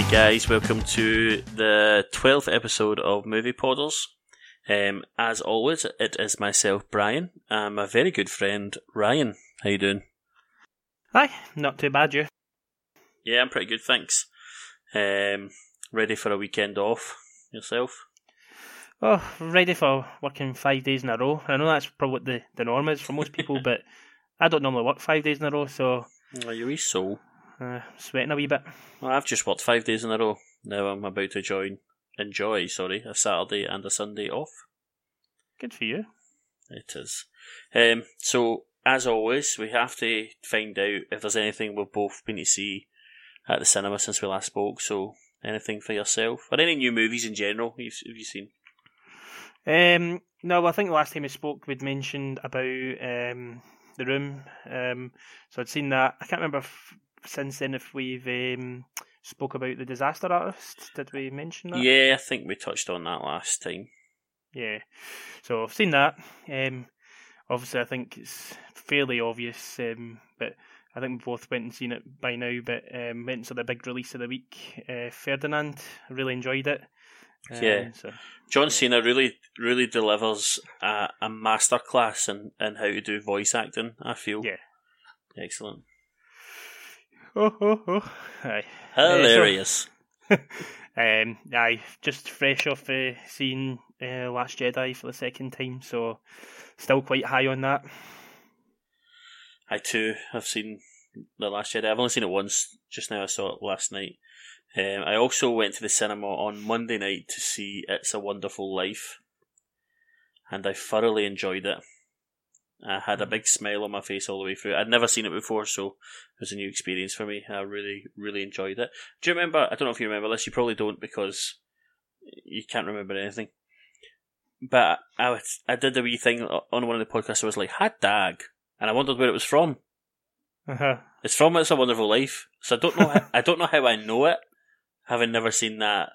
Hey guys, welcome to the 12th episode of Movie Podders. Um, as always, it is myself, Brian, and my very good friend, Ryan. How you doing? Hi, not too bad, you. Yeah, I'm pretty good, thanks. Um, ready for a weekend off yourself? Oh, ready for working five days in a row. I know that's probably what the, the norm is for most people, but I don't normally work five days in a row, so Oh, you wee soul. Uh, sweating a wee bit. Well, I've just worked five days in a row. Now I'm about to join, enjoy, sorry, a Saturday and a Sunday off. Good for you. It is. Um, so, as always, we have to find out if there's anything we've both been to see at the cinema since we last spoke. So, anything for yourself? Or any new movies in general you've, have you seen? Um, no, I think the last time we spoke, we'd mentioned about um, the room. Um, so I'd seen that. I can't remember if, since then if we've um, spoke about the disaster artist. Did we mention that? Yeah, I think we touched on that last time. Yeah. So I've seen that. Um, obviously, I think it's fairly obvious, um, but I think we both went and seen it by now. But um, went to the big release of the week, uh, Ferdinand. Really enjoyed it. Um, Yeah. So John Yeah. Cena really, really delivers a, a masterclass in, in how to do voice acting, I feel. Yeah. Excellent. Oh oh oh. Aye. Hilarious. Um, aye, just fresh off uh, seeing uh, Last Jedi for the second time, so still quite high on that. I too have seen The Last Jedi. I've only seen it once. Just now I saw it last night. Um, I also went to the cinema on Monday night to see It's a Wonderful Life, and I thoroughly enjoyed it. I had a big smile on my face all the way through. I'd never seen it before, so it was a new experience for me. I really, really enjoyed it. Do you remember? I don't know if you remember this. You probably don't because you can't remember anything. But I, I did a wee thing on one of the podcasts. I was like, "Hot dag," and I wondered where it was from. Uh-huh. It's from It's a Wonderful Life. So I don't know. How, I don't know how I know it, having never seen that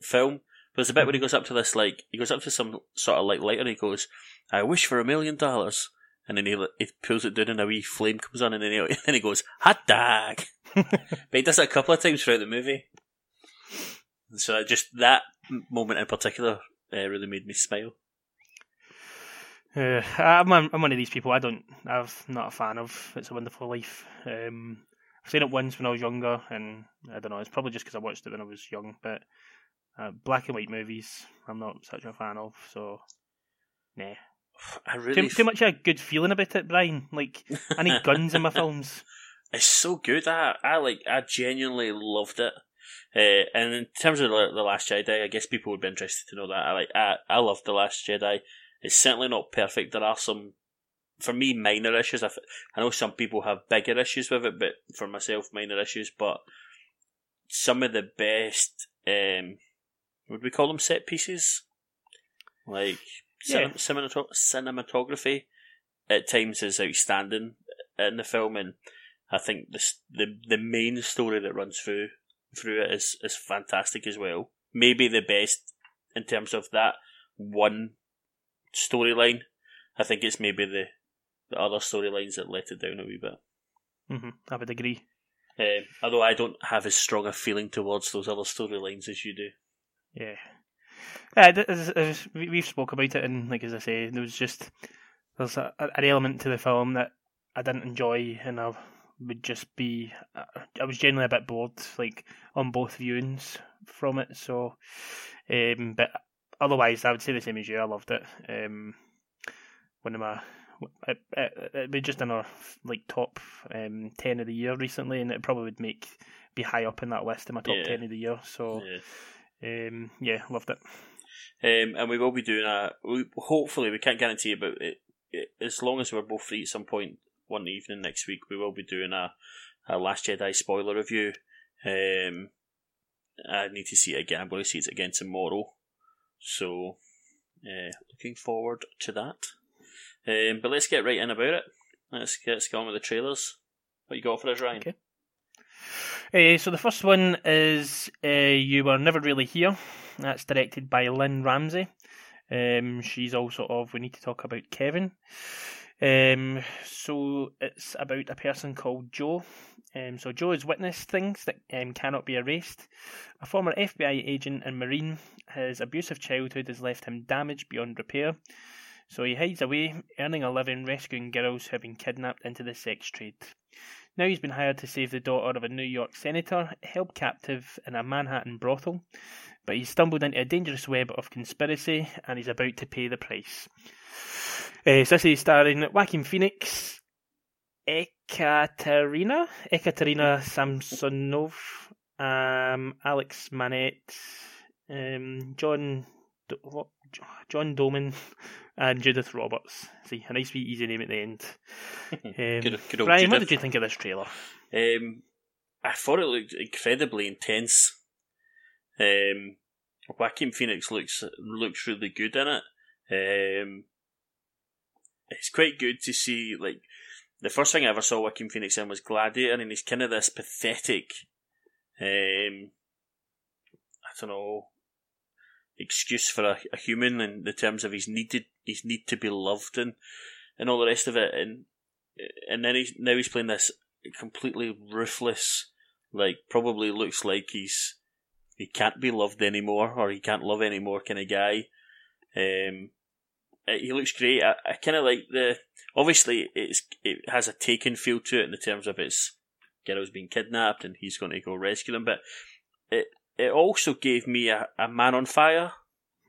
film. But there's a bit where he goes up to this like he goes up to some sort of like lighter. And he goes, "I wish for a million dollars," and then he he pulls it down and a wee flame comes on, and then he, then he goes, "Hot dog." but he does it a couple of times throughout the movie. So just that moment in particular uh, really made me smile. Uh, I'm, one- I'm one of these people. I don't. I'm not a fan of It's a Wonderful Life. Um, I've seen it once when I was younger, and I don't know. It's probably just because I watched it when I was young. But uh, black and white movies, I'm not such a fan of. So, nah. I Too, really too much of a good feeling about it, Brian. Like I need guns in my films. It's so good. I, I like. I genuinely loved it. Uh, and in terms of the, the Last Jedi, I guess people would be interested to know that. I like. I I love the Last Jedi. It's certainly not perfect. There are some, for me, minor issues. I, I know some people have bigger issues with it, but for myself, minor issues. But some of the best, um, would we call them set pieces? Like Yeah. cinem- cinematog- cinematography at times is outstanding in the film, and I think the the the main story that runs through through it is is fantastic as well. Maybe the best in terms of that one storyline. I think it's maybe the the other storylines that let it down a wee bit. hmm I would agree. Um, although I don't have as strong a feeling towards those other storylines as you do. Yeah. Yeah, as, as we- we've spoke about it, and like as I say, there was just there's a, an element to the film that I didn't enjoy, and I would just be I was generally a bit bored, like on both viewings from it. So, um, but otherwise, I would say the same as you. I loved it. Um, one of my it, it, it'd be just in our like top um, ten of the year recently, and it probably would make be high up in that list in my top Yeah. ten of the year. So. Yeah. Um, yeah, loved it. Um, and we will be doing a. We, hopefully, we can't guarantee it, but it, it, as long as we're both free at some point one evening next week, we will be doing a, a Last Jedi spoiler review. Um, I need to see it again. I'm going to see it again tomorrow. So, uh, looking forward to that. Um, but let's get right in about it. Let's get, let's get on with the trailers. What you got for us, Ryan? Okay. Uh, so the first one is uh, You Were Never Really Here. That's directed by Lynne Ramsay. Um, she's also of We Need to Talk About Kevin. Um, so it's about a person called Joe. Um, so Joe has witnessed things that um, cannot be erased. A former FBI agent and Marine, his abusive childhood has left him damaged beyond repair. So he hides away, earning a living rescuing girls who have been kidnapped into the sex trade. Now he's been hired to save the daughter of a New York senator held captive in a Manhattan brothel, but he's stumbled into a dangerous web of conspiracy and he's about to pay the price. Uh, so this is starring Joaquin Phoenix, Ekaterina, Ekaterina Samsonov, um, Alex Manette, um, John, what, John Doman, and Judith Roberts. See, a nice wee easy name at the end. Um, Good- good Brian, what did you think of this trailer? Um, I thought it looked incredibly intense. Um, Joaquin Phoenix looks looks really good in it. Um, it's quite good to see. Like the first thing I ever saw Joaquin Phoenix in was Gladiator, and he's kind of this pathetic. Um, I don't know excuse for a, a human in the terms of his needed his need to be loved and and all the rest of it and and then he's now he's playing this completely ruthless like probably looks like he's he can't be loved anymore or he can't love anymore kind of guy. Um uh, he looks great. I, I kind of like the obviously it's it has a taken feel to it in the terms of its girl's being kidnapped and he's going to go rescue them but it also gave me a, a man on fire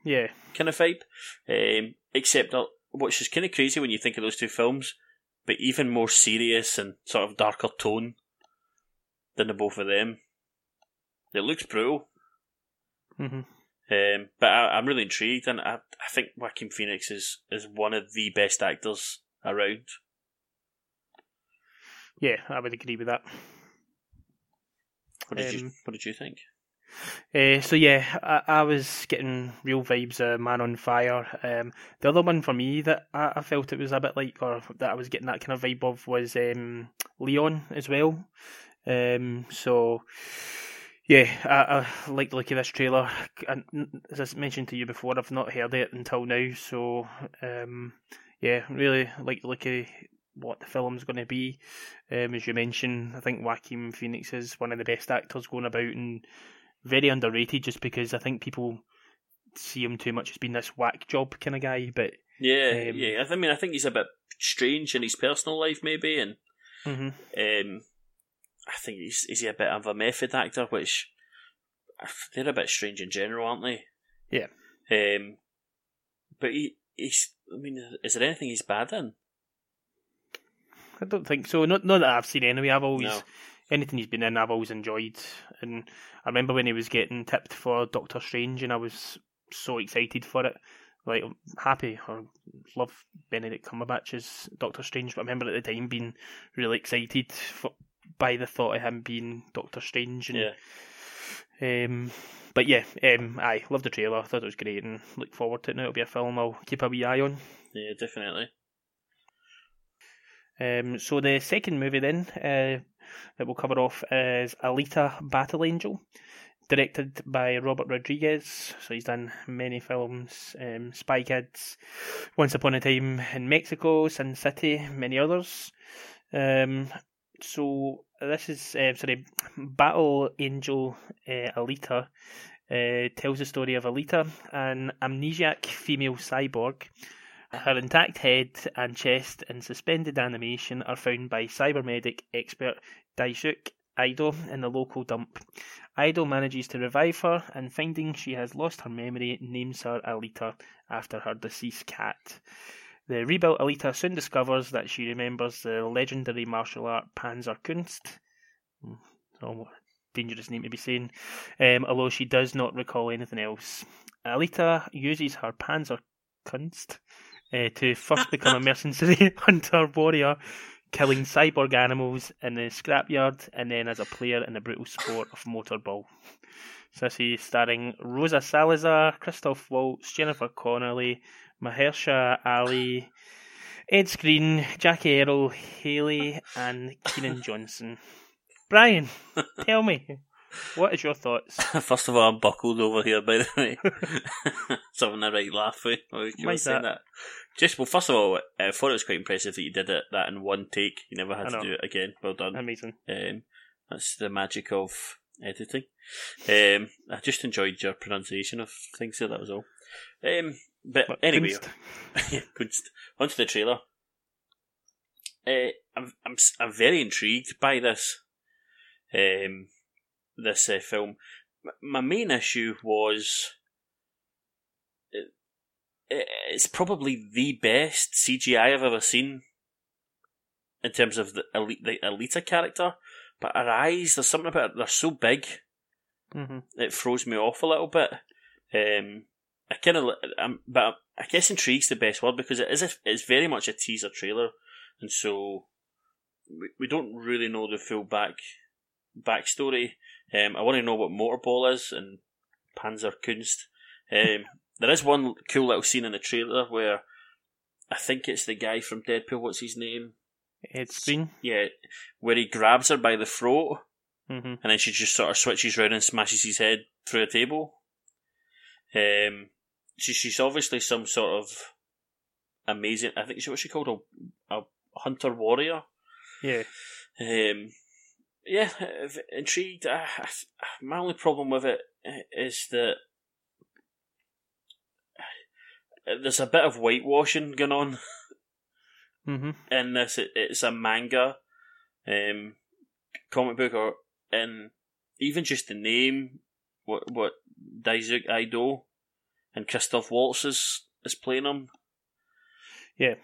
Yeah, kind of vibe. Um, except, which is kind of crazy when you think of those two films, but even more serious and sort of darker tone than the both of them. It looks brutal, hmm um, but I, I'm really intrigued, and I, I think Joaquin Phoenix is, is one of the best actors around. yeah, I would agree with that. What did you Um, What did you think? Uh, so yeah, I, I was getting real vibes of Man on Fire. Um, the other one for me that I, I felt it was a bit like, or that I was getting that kind of vibe of, was um, Leon as well. Um, so yeah, I, I like the look of this trailer. As I mentioned to you before, I've not heard it until now. So um, yeah, really like the look of what the film's going to be. Um, as you mentioned, I think Joaquin Phoenix is one of the best actors going about and very underrated just because I think people see him too much as being this whack job kind of guy. But Yeah, um, yeah. I mean, I think he's a bit strange in his personal life, maybe, and mhm. Um, I think he's is he a bit of a method actor, which they're a bit strange in general, aren't they? Yeah. Um, but he he's. I mean, is there anything he's bad in? I don't think so. Not not that I've seen anyway. I've always No. Anything he's been in, I've always enjoyed. And I remember when he was getting tipped for Doctor Strange, and I was so excited for it. Like happy or love Benedict Cumberbatch's Doctor Strange, but I remember at the time being really excited for, by the thought of him being Doctor Strange. And, Yeah. Um, but yeah, um, I loved the trailer. I thought it was great, and look forward to it. Now it'll be a film I'll keep a wee eye on. Yeah, definitely. Um, so the second movie then uh, that we'll cover off is Alita: Battle Angel, directed by Robert Rodriguez. So he's done many films: um, Spy Kids, Once Upon a Time in Mexico, Sin City, many others. Um, so this is uh, sorry, Battle Angel uh, Alita. Uh, tells the story of Alita, an amnesiac female cyborg her intact head and chest in suspended animation are found by cybermedic expert Daisuke Ido in the local dump. Ido manages to revive her and finding she has lost her memory names her Alita after her deceased cat. The rebuilt Alita soon discovers that she remembers the legendary martial art Panzerkunst. Hmm, So dangerous name to be saying. Um, although she does not recall anything else. Alita uses her Panzerkunst uh, to first become a mercenary hunter warrior, killing cyborg animals in the scrapyard, and then as a player in the brutal sport of motorball. So this is starring Rosa Salazar, Christoph Waltz, Jennifer Connelly, Mahershala Ali, Ed Skrein, Jackie Earle, Haley, and Keenan Johnson. Brian, tell me, what is your thoughts? First of all, I'm buckled over here, by the way. so having a right laugh eh? with while you that. Just well, first of all, I thought it was quite impressive that you did it that in one take. You never had to do it again. Well done. Amazing. Um, That's the magic of editing. Um, I just enjoyed your pronunciation of things there. That was all. Um, but, anyway, Kunst. Kunst. onto the trailer. Uh, I'm I'm I'm very intrigued by this um, this uh, film. My main issue was it's probably the best CGI I've ever seen in terms of the elite the Alita character. But her eyes, there's something about it, they're so big. Mm-hmm. It throws me off a little bit. Um, I kind of, but I guess intrigues the best word because it is a, it's very much a teaser trailer, and so we, we don't really know the full back backstory. Um, I want to know what Motorball is and Panzer Kunst. Um, there is one cool little scene in the trailer where I think it's the guy from Deadpool. What's his name? Ed Skrein. Yeah, where he grabs her by the throat, mm-hmm. and then she just sort of switches around and smashes his head through a table. Um, she, she's obviously some sort of amazing. I think she what she called a, a hunter warrior. Yeah. Um, yeah, intrigued. My only problem with it is that there's a bit of whitewashing going on mm-hmm. in this. It, it's a manga, um, comic book, or and even just the name, what what Daisuke Ido and Christoph Waltz is is playing him. Yeah,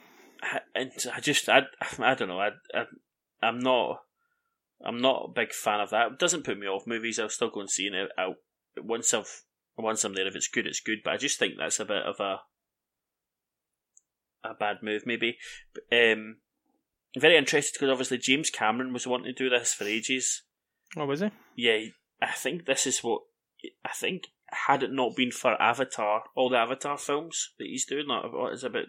and I just I I don't know I, I I'm not I'm not a big fan of that. It doesn't put me off movies. I'll still go and see it. I'll, once I've once I'm there, if it's good, it's good. But I just think that's a bit of a a bad move, maybe. Um, very interested because obviously James Cameron was wanting to do this for ages. Oh, was he? Yeah, I think this is what I think. Had it not been for Avatar, all the Avatar films that he's doing, like what is about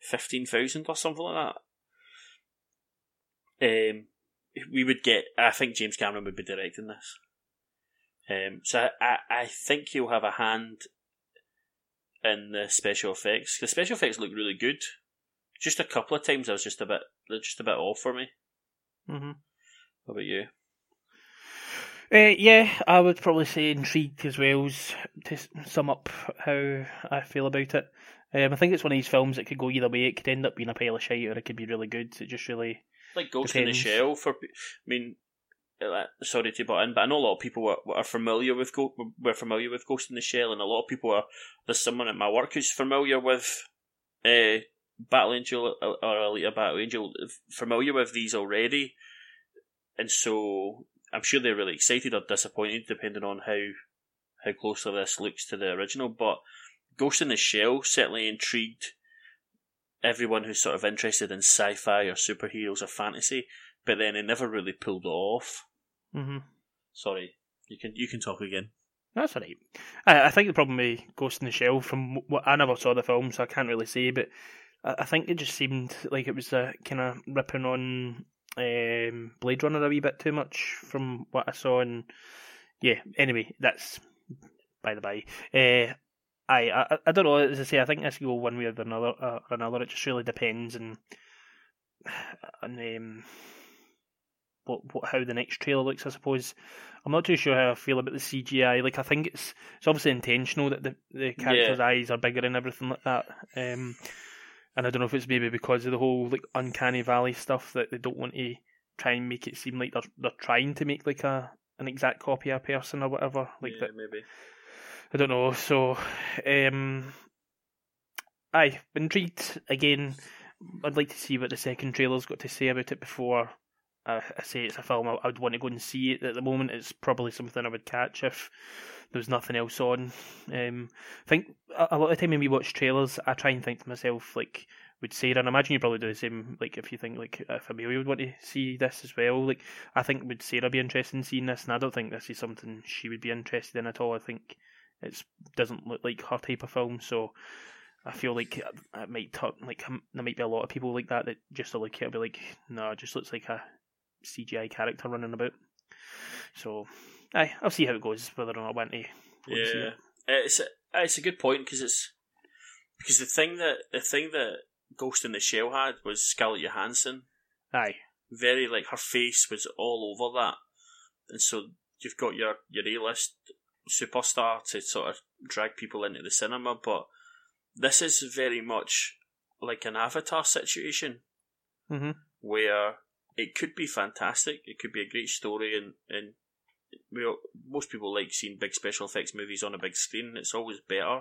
fifteen thousand or something like that. Um, we would get. I think James Cameron would be directing this. Um, so I, I think he'll have a hand in the special effects. The special effects look really good. Just a couple of times I was just a bit, just a bit off for me. Mm-hmm. How about you? Uh, yeah, I would probably say intrigued as well to sum up how I feel about it. Um, I think it's one of these films that could go either way. It could end up being a pile of shit, or it could be really good. It just really like Ghost Depends. in the Shell. For I mean, sorry to butt in, but I know a lot of people are, familiar with Go- we're familiar with Ghost in the Shell, and a lot of people are. There's someone at my work who's familiar with uh, Battle Angel or Alita Battle Angel, familiar with these already, and so I'm sure they're really excited or disappointed, depending on how how closely this looks to the original. But Ghost in the Shell certainly intrigued everyone who's sort of interested in sci-fi or superheroes or fantasy, but then it never really pulled off. Mm-hmm. Sorry, you can you can talk again. That's alright. I, I think the problem with Ghost in the Shell, from what I never saw the film, so I can't really say, but I, I think it just seemed like it was uh, kind of ripping on um, Blade Runner a wee bit too much from what I saw, and yeah. Anyway, that's by the by. Uh, I, I I don't know. As I say, I think this go one way or another. Uh, or another. It just really depends and on um, what, what how the next trailer looks. I suppose I'm not too sure how I feel about the CGI. Like I think it's it's obviously intentional that the the characters' yeah. eyes are bigger and everything like that. Um, and I don't know if it's maybe because of the whole like uncanny valley stuff that they don't want to try and make it seem like they're they're trying to make like a an exact copy of a person or whatever. Like yeah, that maybe. I don't know. So, um, I intrigued again. I'd like to see what the second trailer's got to say about it before I, say it's a film I, would want to go and see it. At the moment, it's probably something I would catch if there was nothing else on. Um, I think a, lot of the time when we watch trailers, I try and think to myself like, would Sarah, and I imagine you probably do the same. Like if you think like if Amelia would want to see this as well, like I think would Sarah be interested in seeing this, and I don't think this is something she would be interested in at all. I think it doesn't look like her type of film, so I feel like it might talk, like there might be a lot of people like that that just look at it be like, no, it just looks like a CGI character running about. So, aye, I'll see how it goes. Whether or not I want to. Yeah, it. it's a, it's a good point because it's because the thing that the thing that Ghost in the Shell had was Scarlett Johansson. Aye, very like her face was all over that. and so you've got your your A list superstar to sort of drag people into the cinema, but this is very much like an Avatar situation Mm-hmm. where it could be fantastic. It could be a great story, and and we all- most people like seeing big special effects movies on a big screen. It's always better.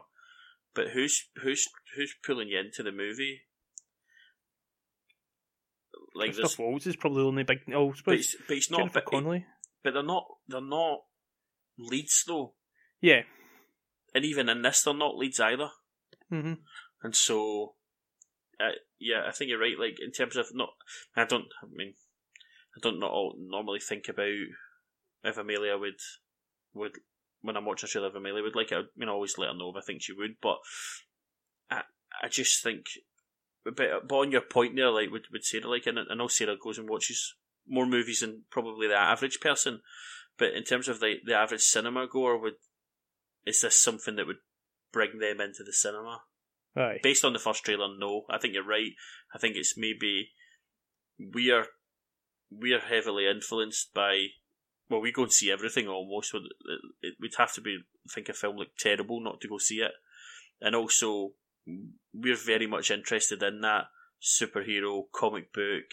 But who's who's who's pulling you into the movie? Like Christoph this, Waltz is probably the only big. Oh, but it's, but it's not. Jennifer But, Connelly. but they're not. They're not leads though, Yeah. and even in this, they're not leads either. Mm-hmm. And so, uh, yeah, I think you're right. Like in terms of not, I don't. I mean, I don't not all, normally think about if Amelia would would when I'm watching a trailer if Amelia would like it. I mean, I always let her know if I think she would, but I I just think. But, but on your point there, like would would Sarah like, and I know Sarah goes and watches more movies than probably the average person, but in terms of the the average cinema goer, would is this something that would bring them into the cinema? Aye. based on the first trailer, no. I think you're right. I think it's maybe we are we are heavily influenced by. Well, we go and see everything almost. We'd have to be think a film looked terrible not to go see it, and also we're very much interested in that superhero comic book,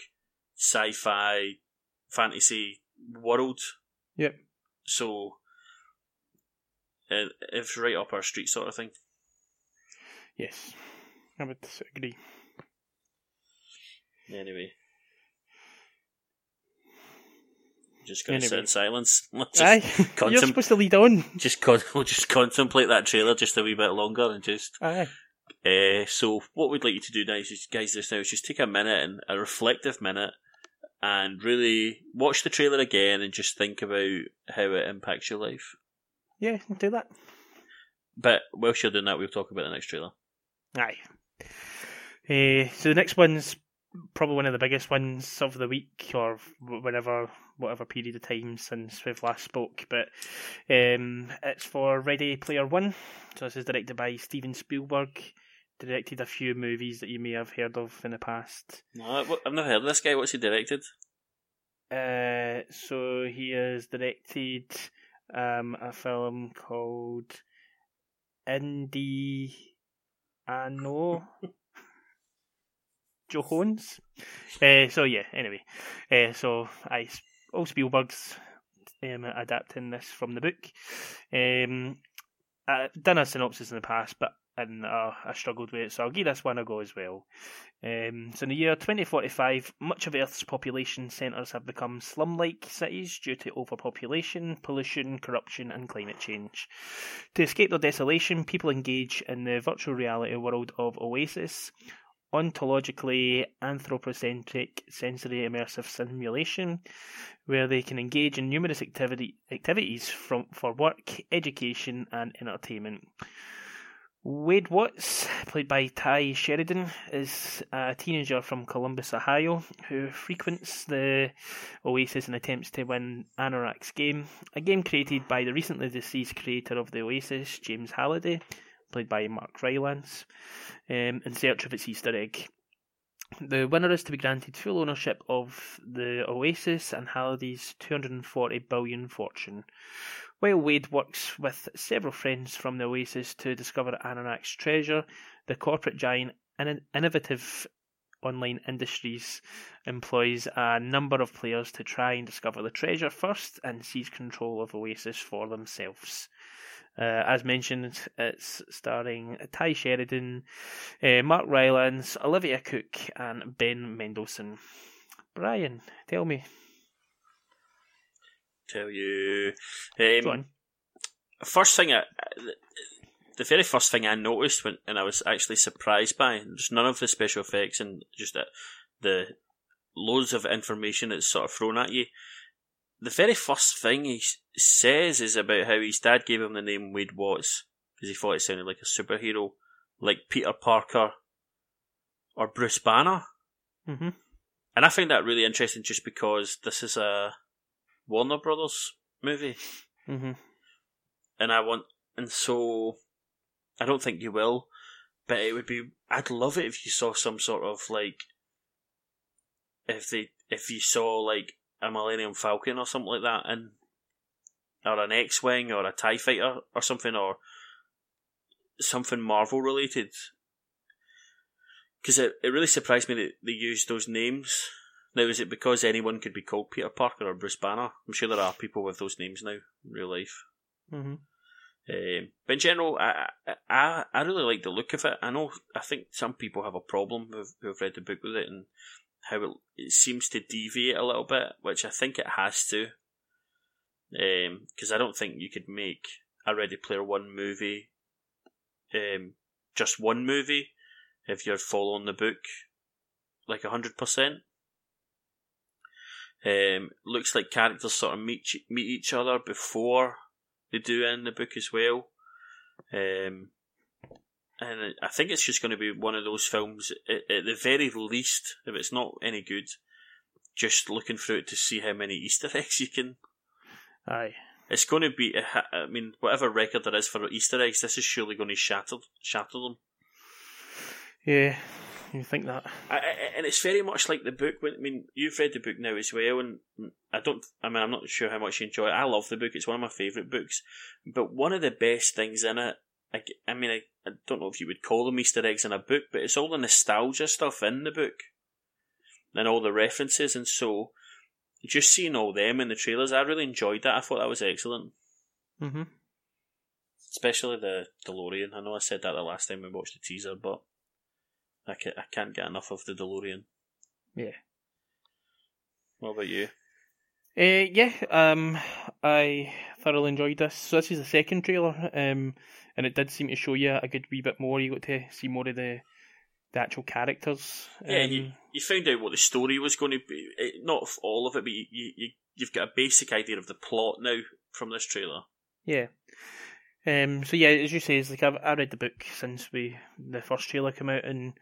sci-fi, fantasy world. Yep. So it's right up our street, sort of thing. Yes. I would agree. Anyway. Just gonna sit in silence. Let's Aye. just, You're supposed to lead on. just, con- we'll just contemplate that trailer just a wee bit longer and just. Aye. Uh, so, what we'd like you to do now, is just, guys, just now is just take a minute and a reflective minute and really watch the trailer again and just think about how it impacts your life. Yeah, do that. But whilst you're doing that, we'll talk about the next trailer. Aye. Uh, so the next one's probably one of the biggest ones of the week, or whenever, whatever period of time since we've last spoke. But um, it's for Ready Player One. So this is directed by Steven Spielberg. Directed a few movies that you may have heard of in the past. No, I've never heard of this guy. What's he directed? Uh, so he has directed um, a film called Indie Anno Jones. Uh, so yeah, anyway, uh, so I all Spielberg's um, adapting this from the book. Um, I've done a synopsis in the past, but and uh, I struggled with it, so I'll give this one a go as well. Um, so in the year 2045, much of Earth's population centres have become slum-like cities due to overpopulation, pollution, corruption and climate change. To escape their desolation, people engage in the virtual reality world of Oasis, ontologically anthropocentric sensory immersive simulation, where they can engage in numerous activity, activities from, for work, education and entertainment. Wade Watts, played by Tye Sheridan, is a teenager from Columbus, Ohio, who frequents the Oasis and attempts to win Anorak's game, a game created by the recently deceased creator of the Oasis, James Halliday, played by Mark Rylance, um, in search of its Easter egg. The winner is to be granted full ownership of the Oasis and Halliday's 240 billion fortune. While Wade works with several friends from the Oasis to discover Anorak's treasure, the corporate giant in- innovative online industries employs a number of players to try and discover the treasure first and seize control of Oasis for themselves. Uh, as mentioned, it's starring Tye Sheridan, uh, Mark Rylance, Olivia Cooke, and Ben Mendelsohn. Brian, tell me. Tell you. Go Um, on. first thing I, the very first thing I noticed when and I was actually surprised by just none of the special effects and just the, the loads of information that's sort of thrown at you. The very first thing he says is about how his dad gave him the name Wade Watts because he thought it sounded like a superhero, like Peter Parker or Bruce Banner. hmm And I find that really interesting just because this is a Warner Brothers movie hmm and I want, and so I don't think you will, but it would be. I'd love it if you saw some sort of like, if they, if you saw like a Millennium Falcon or something like that in or an X-wing or a Tie Fighter or something or something Marvel related. Because it, it really surprised me that they used those names. Now, is it because anyone could be called Peter Parker or Bruce Banner? I'm sure there are people with those names now in real life. Mm-hmm. Um, but in general, I, I I really like the look of it. I know I think some people have a problem who've, who've read the book with it and how it, it seems to deviate a little bit, which I think it has to. Because um, I don't think you could make a Ready Player One movie, um, just one movie, if you're following the book like hundred percent. Um, looks like characters sort of meet meet each other before they do in the book as well. Um, and I think it's just going to be one of those films, at, at, the very least, if it's not any good, just looking through it to see how many Easter eggs you can. Aye. It's going to be, I mean, whatever record there is for Easter eggs, this is surely going to shatter, shatter them. Yeah, you think that? I, I, and it's very much like the book. I mean, you've read the book now as well, and I don't. I mean, I'm not sure how much you enjoy it. I love the book; it's one of my favourite books. But one of the best things in it, I, I mean, I, I don't know if you would call them Easter eggs in a book, but it's all the nostalgia stuff in the book, and all the references, and so just seeing all them in the trailers, I really enjoyed that. I thought that was excellent. Mm-hmm. Especially the DeLorean. I know I said that the last time we watched the teaser, but I can't, I can't get enough of the DeLorean. Yeah. What about you? Uh, yeah, um, I thoroughly enjoyed this. So this is the second trailer, um, and it did seem to show you a good wee bit more. You got to see more of the the actual characters. Yeah, um, you, you found out what the story was going to be. It, not all of it, but you, you you've got a basic idea of the plot now from this trailer. Yeah. Um, so yeah, as you say, it's like I've I read the book since we the first trailer came out, and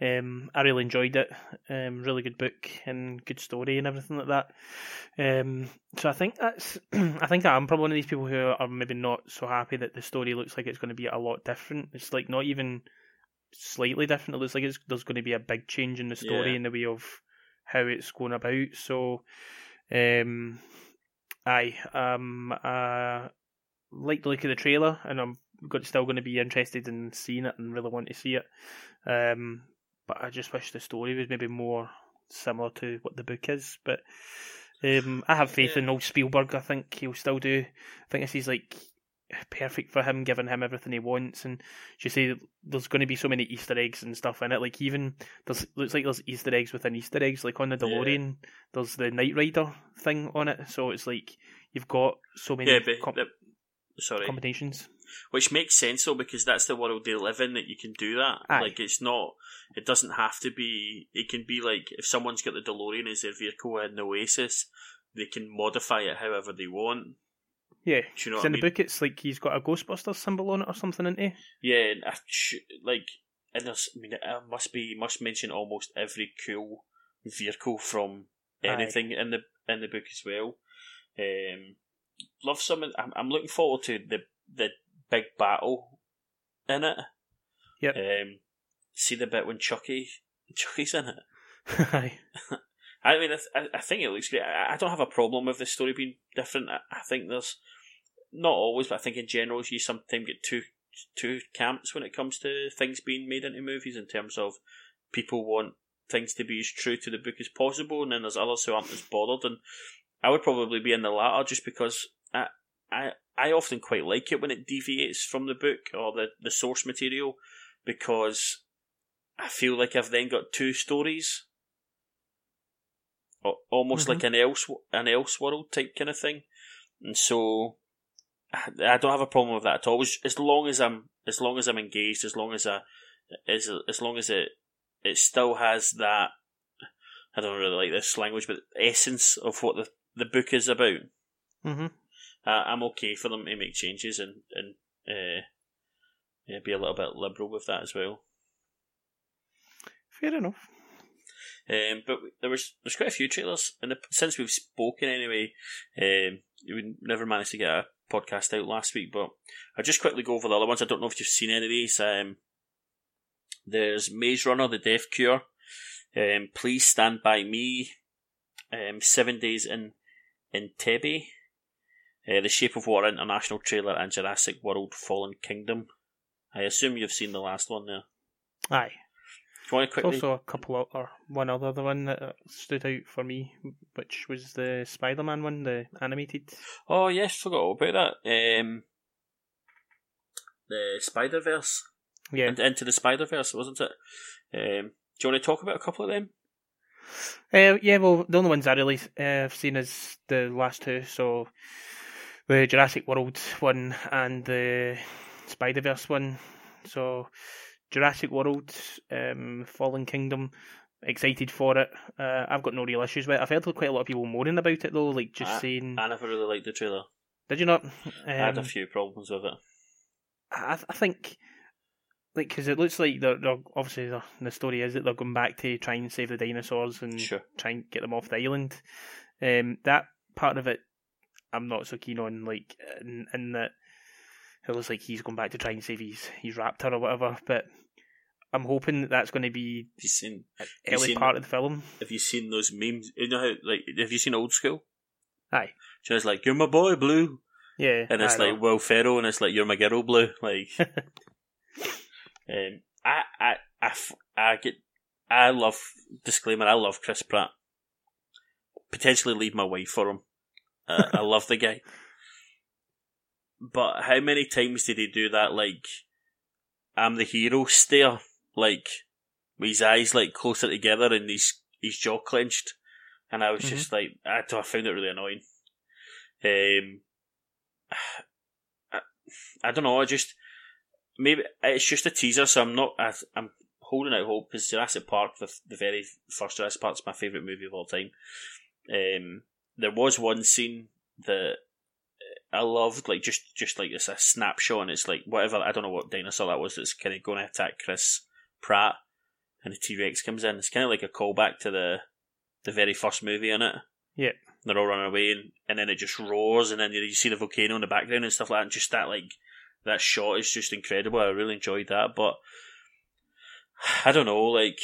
um, I really enjoyed it. Um, really good book and good story and everything like that. Um, so I think that's I think I'm probably one of these people who are maybe not so happy that the story looks like it's going to be a lot different. It's like not even slightly different. It looks like there's going to be a big change in the story yeah. in the way of how it's going about. So, um, aye, um, uh, like the look of the trailer, and I'm still going to be interested in seeing it and really want to see it. Um, but I just wish the story was maybe more similar to what the book is. But um, I have faith yeah. in old Spielberg. I think he'll still do. I think this is like perfect for him, giving him everything he wants. And you say there's going to be so many Easter eggs and stuff in it. Like even there's looks like there's Easter eggs within Easter eggs. Like on the DeLorean, yeah. there's the Knight Rider thing on it. So it's like you've got so many yeah, but, com- sorry combinations. Which makes sense though, because that's the world they live in that you can do that. Aye. Like it's not, it doesn't have to be. It can be like if someone's got the DeLorean as their vehicle in Oasis, they can modify it however they want. Yeah, do you know in the mean? book it's like he's got a Ghostbusters symbol on it or something, isn't he? Yeah, like and there's, I mean, it must be must mention almost every cool vehicle from anything Aye. in the in the book as well. Um, love some. I'm, I'm looking forward to the the big battle in it. Yep. Um, see the bit when Chucky Chucky's in it. Aye. I mean, I, th- I think it looks great. I, I don't have a problem with the story being different. I, I think there's not always, but I think in general, you sometimes get two two camps when it comes to things being made into movies. In terms of people want things to be as true to the book as possible, and then there's others who aren't as bothered. And I would probably be in the latter, just because I I I often quite like it when it deviates from the book or the the source material, because I feel like I've then got two stories almost mm-hmm. like an else an else world type kind of thing. And so I don't have a problem with that at all. As long as I'm as long as I'm engaged, as long as I as as long as it it still has that I don't really like this language, but essence of what the the book is about. Mm-hmm. Uh, I'm okay for them to make changes and and uh, yeah, be a little bit liberal with that as well. Fair enough. Um, but there was there's quite a few trailers, and since we've spoken anyway, um, we never managed to get a podcast out last week. But I'll just quickly go over the other ones. I don't know if you've seen any of these. Um, there's Maze Runner: The Death Cure. Um, Please Stand by Me. Um, Seven Days in Entebbe. uh, the Shape of Water International trailer, and Jurassic World Fallen Kingdom. I assume you've seen the last one there. Aye. Do you want to quickly? Also, a couple of, or one other one that uh, stood out for me, which was the Spider Man one, the animated. Oh yes, forgot all about that. Um, the Spider Verse. Yeah. And into the Spider Verse, wasn't it? Um, do you want to talk about a couple of them? Uh, yeah, well, the only ones I really uh, have seen is the last two. So the Jurassic World one and the Spider Verse one. So Jurassic World, um, Fallen Kingdom. Excited for it. Uh, I've got no real issues with it. I've heard quite a lot of people moaning about it though, like just I- saying, I never really liked the trailer. "Did you not?" Um, I had a few problems with it. I, I think, like, because it looks like they're, they're obviously the, the story is that they're going back to try and save the dinosaurs and Sure. try and get them off the island. Um, that part of it, I'm not so keen on. Like, in, in that it looks like he's going back to try and save his his raptor or whatever. But I'm hoping that that's going to be Have you seen? you early seen- part of the film. Have you seen those memes? You know how like have you seen Old School? Aye, it's like you're my boy Blue, yeah, and it's I know. like Will Ferrell, and it's like you're my girl Blue. Like, um, I, I, I, f- I get, I love disclaimer. I love Chris Pratt. Potentially leave my wife for him. Uh, I love the guy. But how many times did he do that? Like, I'm the hero stare, like with his eyes like closer together and his his jaw clenched, and I was just like, I, I found it really annoying. Um, I, I don't know. I just maybe it's just a teaser, so I'm not. I, I'm holding out hope because Jurassic Park, the the very first Jurassic Park, is my favorite movie of all time. Um, there was one scene that I loved, like just just like it's a snapshot, and it's like whatever I don't know what dinosaur that was that's kind of going to attack Chris Pratt, and the T Rex comes in. It's kind of like a callback to the the very first movie in it. Yeah. they're all running away, and, and then it just roars, and then you, you see the volcano in the background and stuff like that. And just that like that shot is just incredible. I really enjoyed that, but I don't know, like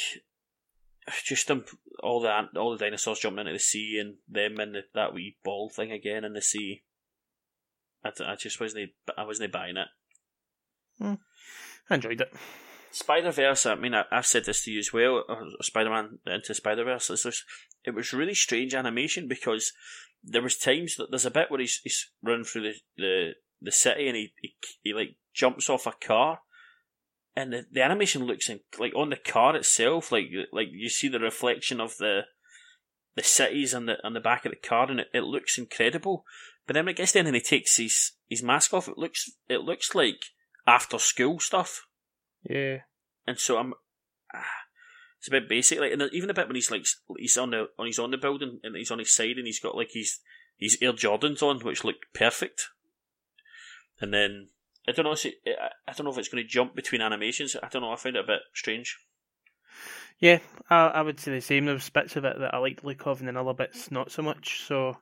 just um, all the all the dinosaurs jumping into the sea and them and the, that wee ball thing again in the sea. I, I just wasn't I wasn't buying it. I enjoyed it. Spider Verse. I mean, I, I've said this to you as well. Spider Man into Spider Verse. It was really strange animation because there was times that there's a bit where he's he's running through the the, the city and he, he he like jumps off a car. And the, the animation looks in, like on the car itself, like like you see the reflection of the the cities on the on the back of the car, and it, it looks incredible. But then when it gets there and he takes his his mask off, it looks it looks like after school stuff Yeah. and so I'm. ah, It's a bit basic, like, and even the bit when he's like he's on the on he's on the building and he's on his side and he's got like his his Air Jordans on, which look perfect. And then I don't know, I I don't know if it's going to jump between animations. I don't know. I find it a bit strange. Yeah, I, I would say the same. There was bits of it that I liked the look of, and then other bits not so much. So,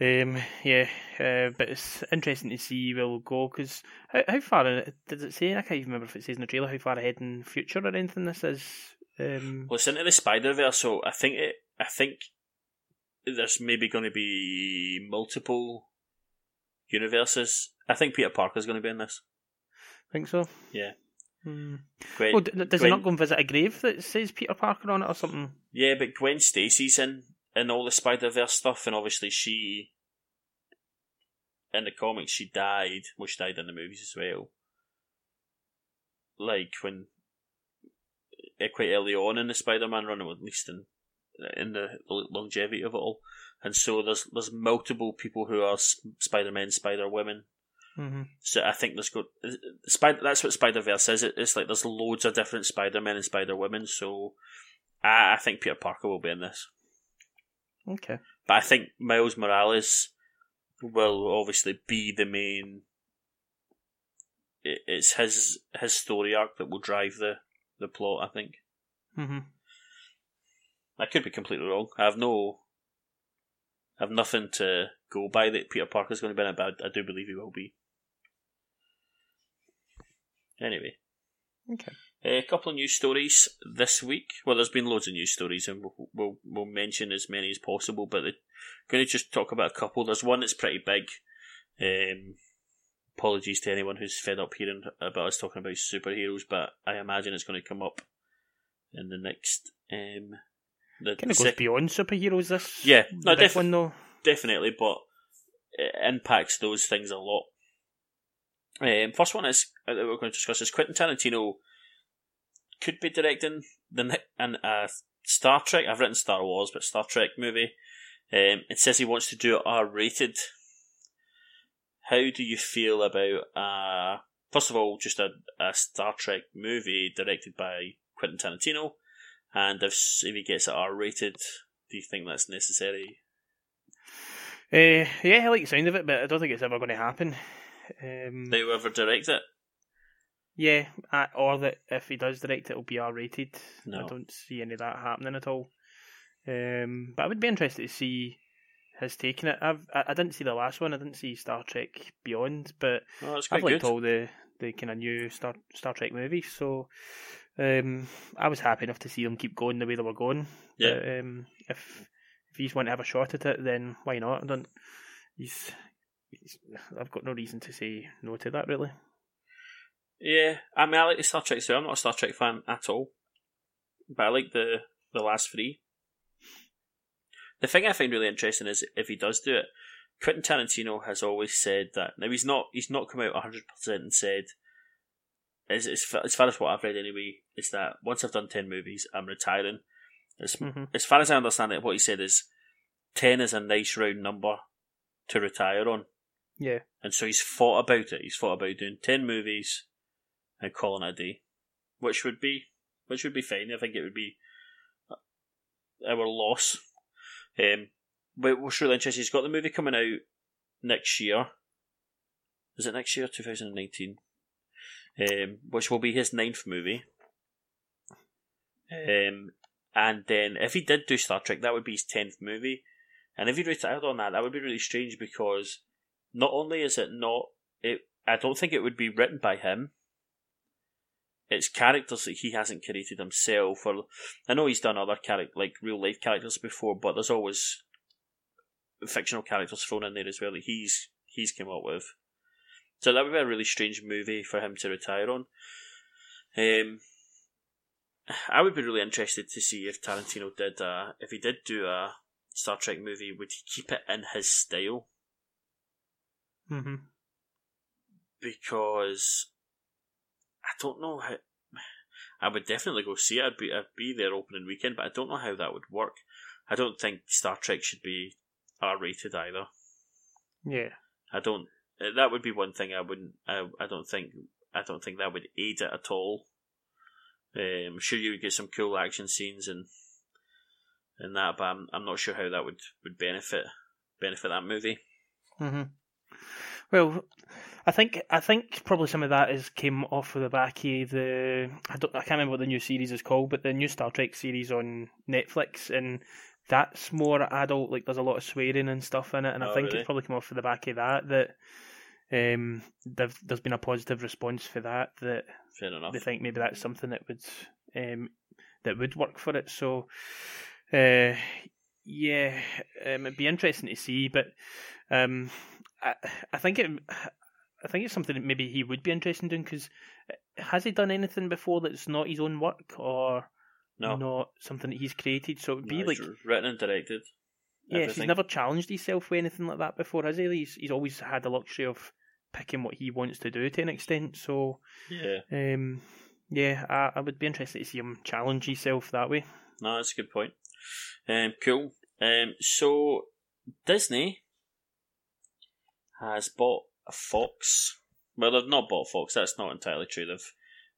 um, yeah, uh, but it's interesting to see where we'll go because how, how far in does it say? I can't even remember if it says in the trailer how far ahead in future or anything this is. Um, Well, it's into the Spider Verse, so I think it. I think there's maybe going to be multiple universes. I think Peter Parker's going to be in this. think so. Yeah. Hmm. Gwen, d- does he not go and visit a grave that says Peter Parker on it or something? Yeah, but Gwen Stacy's in in all the Spider Verse stuff, and obviously she in the comics she died. Well, she died in the movies as well. Like when eh, quite early on in the Spider-Man run, or at least in in the longevity of it all, and so there's there's multiple people who are Spider-Men, Spider-Women. Mm-hmm. So I think there's go Spider. That's what Spider Verse is. It, it's like there's loads of different Spider Men and Spider Women. So I, I think Peter Parker will be in this, Okay. but I think Miles Morales will obviously be the main. It, it's his his story arc that will drive the the plot. I think Mm-hmm. I could be completely wrong. I have no. I have nothing to go by that Peter Parker's going to be in it, but I, do believe he will be. Anyway. Okay. a couple of news stories this week. Well, there's been loads of news stories, and we'll we'll, we'll mention as many as possible. But I'm going to just talk about a couple. There's one that's pretty big. Um, apologies to anyone who's fed up hearing about us talking about superheroes, but I imagine it's going to come up in the next. Um, the Kind of goes sec- beyond superheroes. This Yeah, no, big def- one though. definitely, but it impacts those things a lot. Um, first one is uh, that we're going to discuss is Quentin Tarantino could be directing the ne- an uh, Star Trek. I've written Star Wars, but Star Trek movie. Um, it says he wants to do it R rated. How do you feel about uh, first of all just a, a Star Trek movie directed by Quentin Tarantino, and if if he gets it R rated, do you think that's necessary? Uh, yeah, I like the sound of it, but I don't think it's ever going to happen. Um, They will ever direct it? yeah, or that if he does direct it, it'll be R rated. No. I don't see any of that happening at all. Um, but I would be interested to see his taking it. I've I, I didn't see the last one. I didn't see Star Trek Beyond, but Oh, I've liked good. all the the kind of new Star Star Trek movies. So um, I was happy enough to see them keep going the way they were going. Yeah. But, um, if if he's want to have a shot at it, then why not? I don't. He's, he's. I've got no reason to say no to that. Really. Yeah, I mean, I like the Star Trek too. I'm not a Star Trek fan at all, but I like the the last three. The thing I find really interesting is if he does do it, Quentin Tarantino has always said that. Now he's not he's not come out 100 percent and said, as as far, as far as what I've read anyway, is that once I've done ten movies, I'm retiring. As, Mhm. as far as I understand it, what he said is ten is a nice round number to retire on. Yeah. And so he's thought about it. He's thought about doing ten movies and calling it a day, which would be which would be fine. I think it would be our loss. Um, but what's really interesting, he's got the movie coming out next year. Is it next year, two thousand and nineteen? Um, which will be his ninth movie. Um, and then if he did do Star Trek, that would be his tenth movie. And if he retired on that, that would be really strange because not only is it not it I don't think it would be written by him. It's characters that he hasn't created himself or I know he's done other character like real life characters before, but there's always fictional characters thrown in there as well that he's he's came up with. So that would be a really strange movie for him to retire on. Um I would be really interested to see if Tarantino did uh if he did do a Star Trek movie, would he keep it in his style? Mm-hmm. because I don't know how. I would definitely go see it. I'd be I'd be there opening weekend, but I don't know how that would work. I don't think Star Trek should be R rated either. Yeah. I don't. Uh, That would be one thing I wouldn't. I, I don't think. I don't think that would aid it at all. Um, I'm sure, you would get some cool action scenes and and that, but I'm I'm not sure how that would, would benefit benefit that movie. hmm Well, I think I think probably some of that is came off of the back of the I don't I can't remember what the new series is called, but the new Star Trek series on Netflix, and that's more adult. Like there's a lot of swearing and stuff in it, and I Oh, think really? it's probably come off of the back of that that um there's been a positive response for that that Fair enough. they think maybe that's something that would um, that would work for it. So, uh, yeah, um, it'd be interesting to see. But um, I, I think it, I think it's something that maybe he would be interested in doing because has he done anything before that's not his own work or No, not something that he's created? So it'd no, be like. written and directed. Yes, he's never challenged himself with anything like that before, has he? He's, he's always had the luxury of picking what he wants to do to an extent. So, Yeah, um, yeah, I, I would be interested to see him challenge himself that way. no, that's a good point. Um, cool. Um, so Disney has bought a Fox. Well, they've not bought Fox. That's not entirely true. They've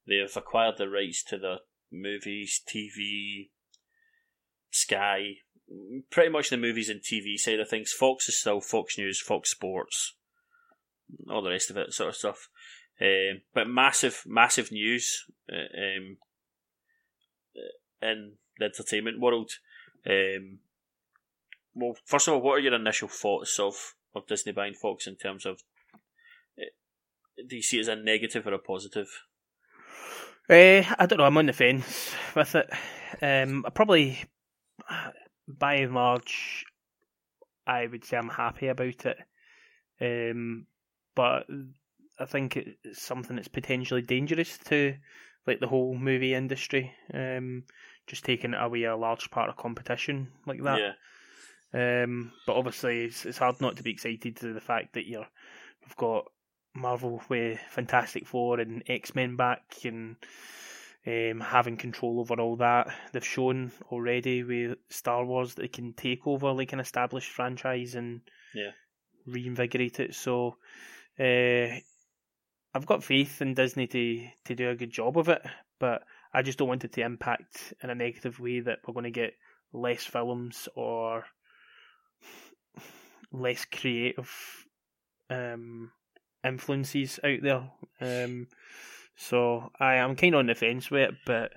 they've acquired the rights to the movies, TV, Sky, pretty much the movies and TV side of things. Fox is still Fox News, Fox Sports, all the rest of it, sort of stuff. Um, but massive, massive news uh, um, in the entertainment world. Um, well, first of all, what are your initial thoughts of, of Disney buying Fox in terms of uh, do you see it as a negative or a positive? Uh, I don't know. I'm on the fence with it. Um, I probably, by and large, I would say I'm happy about it. Um, but I think it's something that's potentially dangerous to like the whole movie industry. Um, just taking away a large part of competition like that. Yeah. Um, but obviously, it's, it's hard not to be excited to the fact that you're we've got Marvel with Fantastic Four and X Men back and um, having control over all that. They've shown already with Star Wars that they can take over like an established franchise and Yeah. reinvigorate it. So uh, I've got faith in Disney to, to do a good job of it, but I just don't want it to impact in a negative way that we're going to get less films or less creative um, influences out there. Um, so I am kind of on the fence with it, but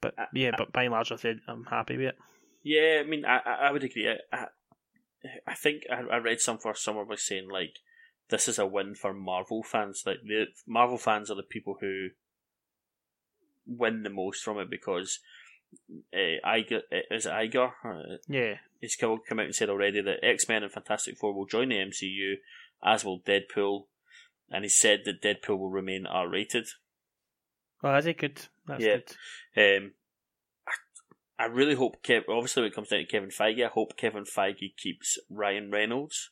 but yeah, but by and large, I said I'm happy with it. yeah, I mean, I, I would agree. I, I, think I, I read somewhere somewhere was saying like this is a win for Marvel fans. Like the Marvel fans are the people who win the most from it because uh, Iger is it Iger. Uh, Yeah, he's come come out and said already that X Men and Fantastic Four will join the MCU, as will Deadpool, and he said that Deadpool will remain R rated. well, is it good? That's Yeah. good. Um, I, I really hope Kev. Obviously, when it comes down to Kevin Feige, I hope Kevin Feige keeps Ryan Reynolds.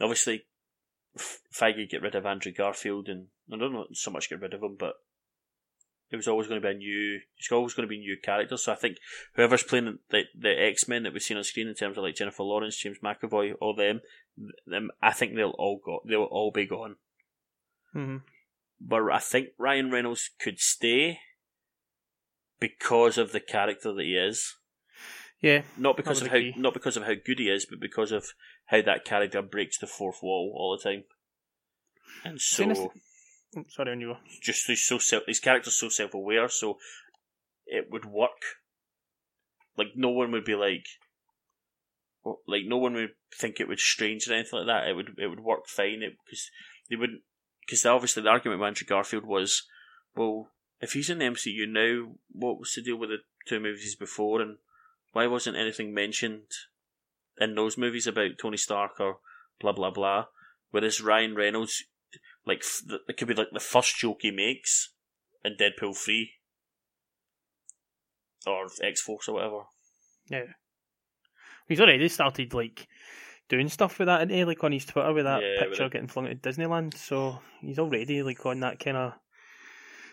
Obviously, Feige get rid of Andrew Garfield, and I don't know so much get rid of him, but it was always going to be a new. It's always going to be new characters. So I think whoever's playing the the X Men that we've seen on screen in terms of like Jennifer Lawrence, James McAvoy, all them, them I think they'll all go. They'll all be gone hmm but I think Ryan Reynolds could stay because of the character that he is. Yeah, Not because of how not because of how good he is, but because of how that character breaks the fourth wall all the time. And so this- Oh, sorry, when you just he's so self his character's so self aware, so it would work. Like no one would be like oh, like no one would think it was strange or anything like that. It would it would work fine It because they wouldn't because obviously the argument with Andrew Garfield was, well, if he's in the MCU now, what was the deal with the two movies before, and why wasn't anything mentioned in those movies about Tony Stark or blah blah blah? Whereas Ryan Reynolds, like it could be like the first joke he makes in Deadpool three or X Force or whatever. Yeah, he's already started like doing stuff with that, is like on his Twitter with that Yeah, picture it. getting flung at Disneyland. So he's already like on that kind of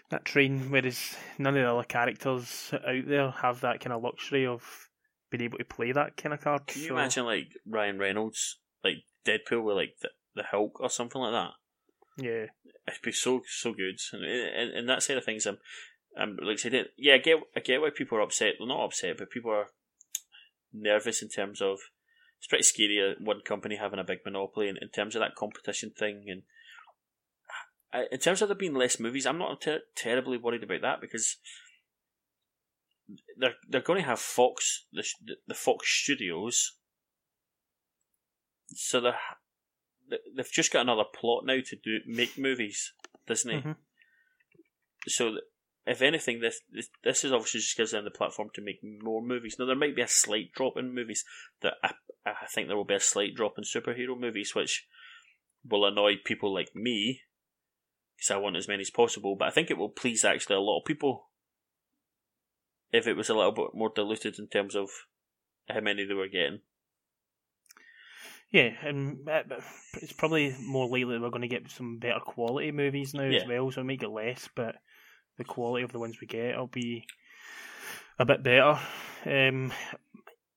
that train. Whereas none of the other characters out there have that kind of luxury of being able to play that kind of card. Can you so, imagine like Ryan Reynolds, like Deadpool with like the, the Hulk or something like that? Yeah, It'd be so so good. And in, in that side of things, I'm, I'm like I said, yeah, I get I get why people are upset. Well, not upset, but people are nervous in terms of it's pretty scary uh, one company having a big monopoly in, in terms of that competition thing and. I, in terms of there being less movies, I'm not ter- terribly worried about that because they're they're going to have Fox the the Fox Studios, so they're they- they've just got another plot now to do make movies, Disney. Mhm. So if anything, this, this this is obviously just gives them the platform to make more movies. Now there might be a slight drop in movies. That I, I think there will be a slight drop in superhero movies, which will annoy people like me because I want as many as possible. But I think it will please actually a lot of people if it was a little bit more diluted in terms of how many they were getting. yeah, and uh, it's probably more likely that we're going to get some better quality movies now Yeah. as well. So we might get less, but the quality of the ones we get will be a bit better. Um,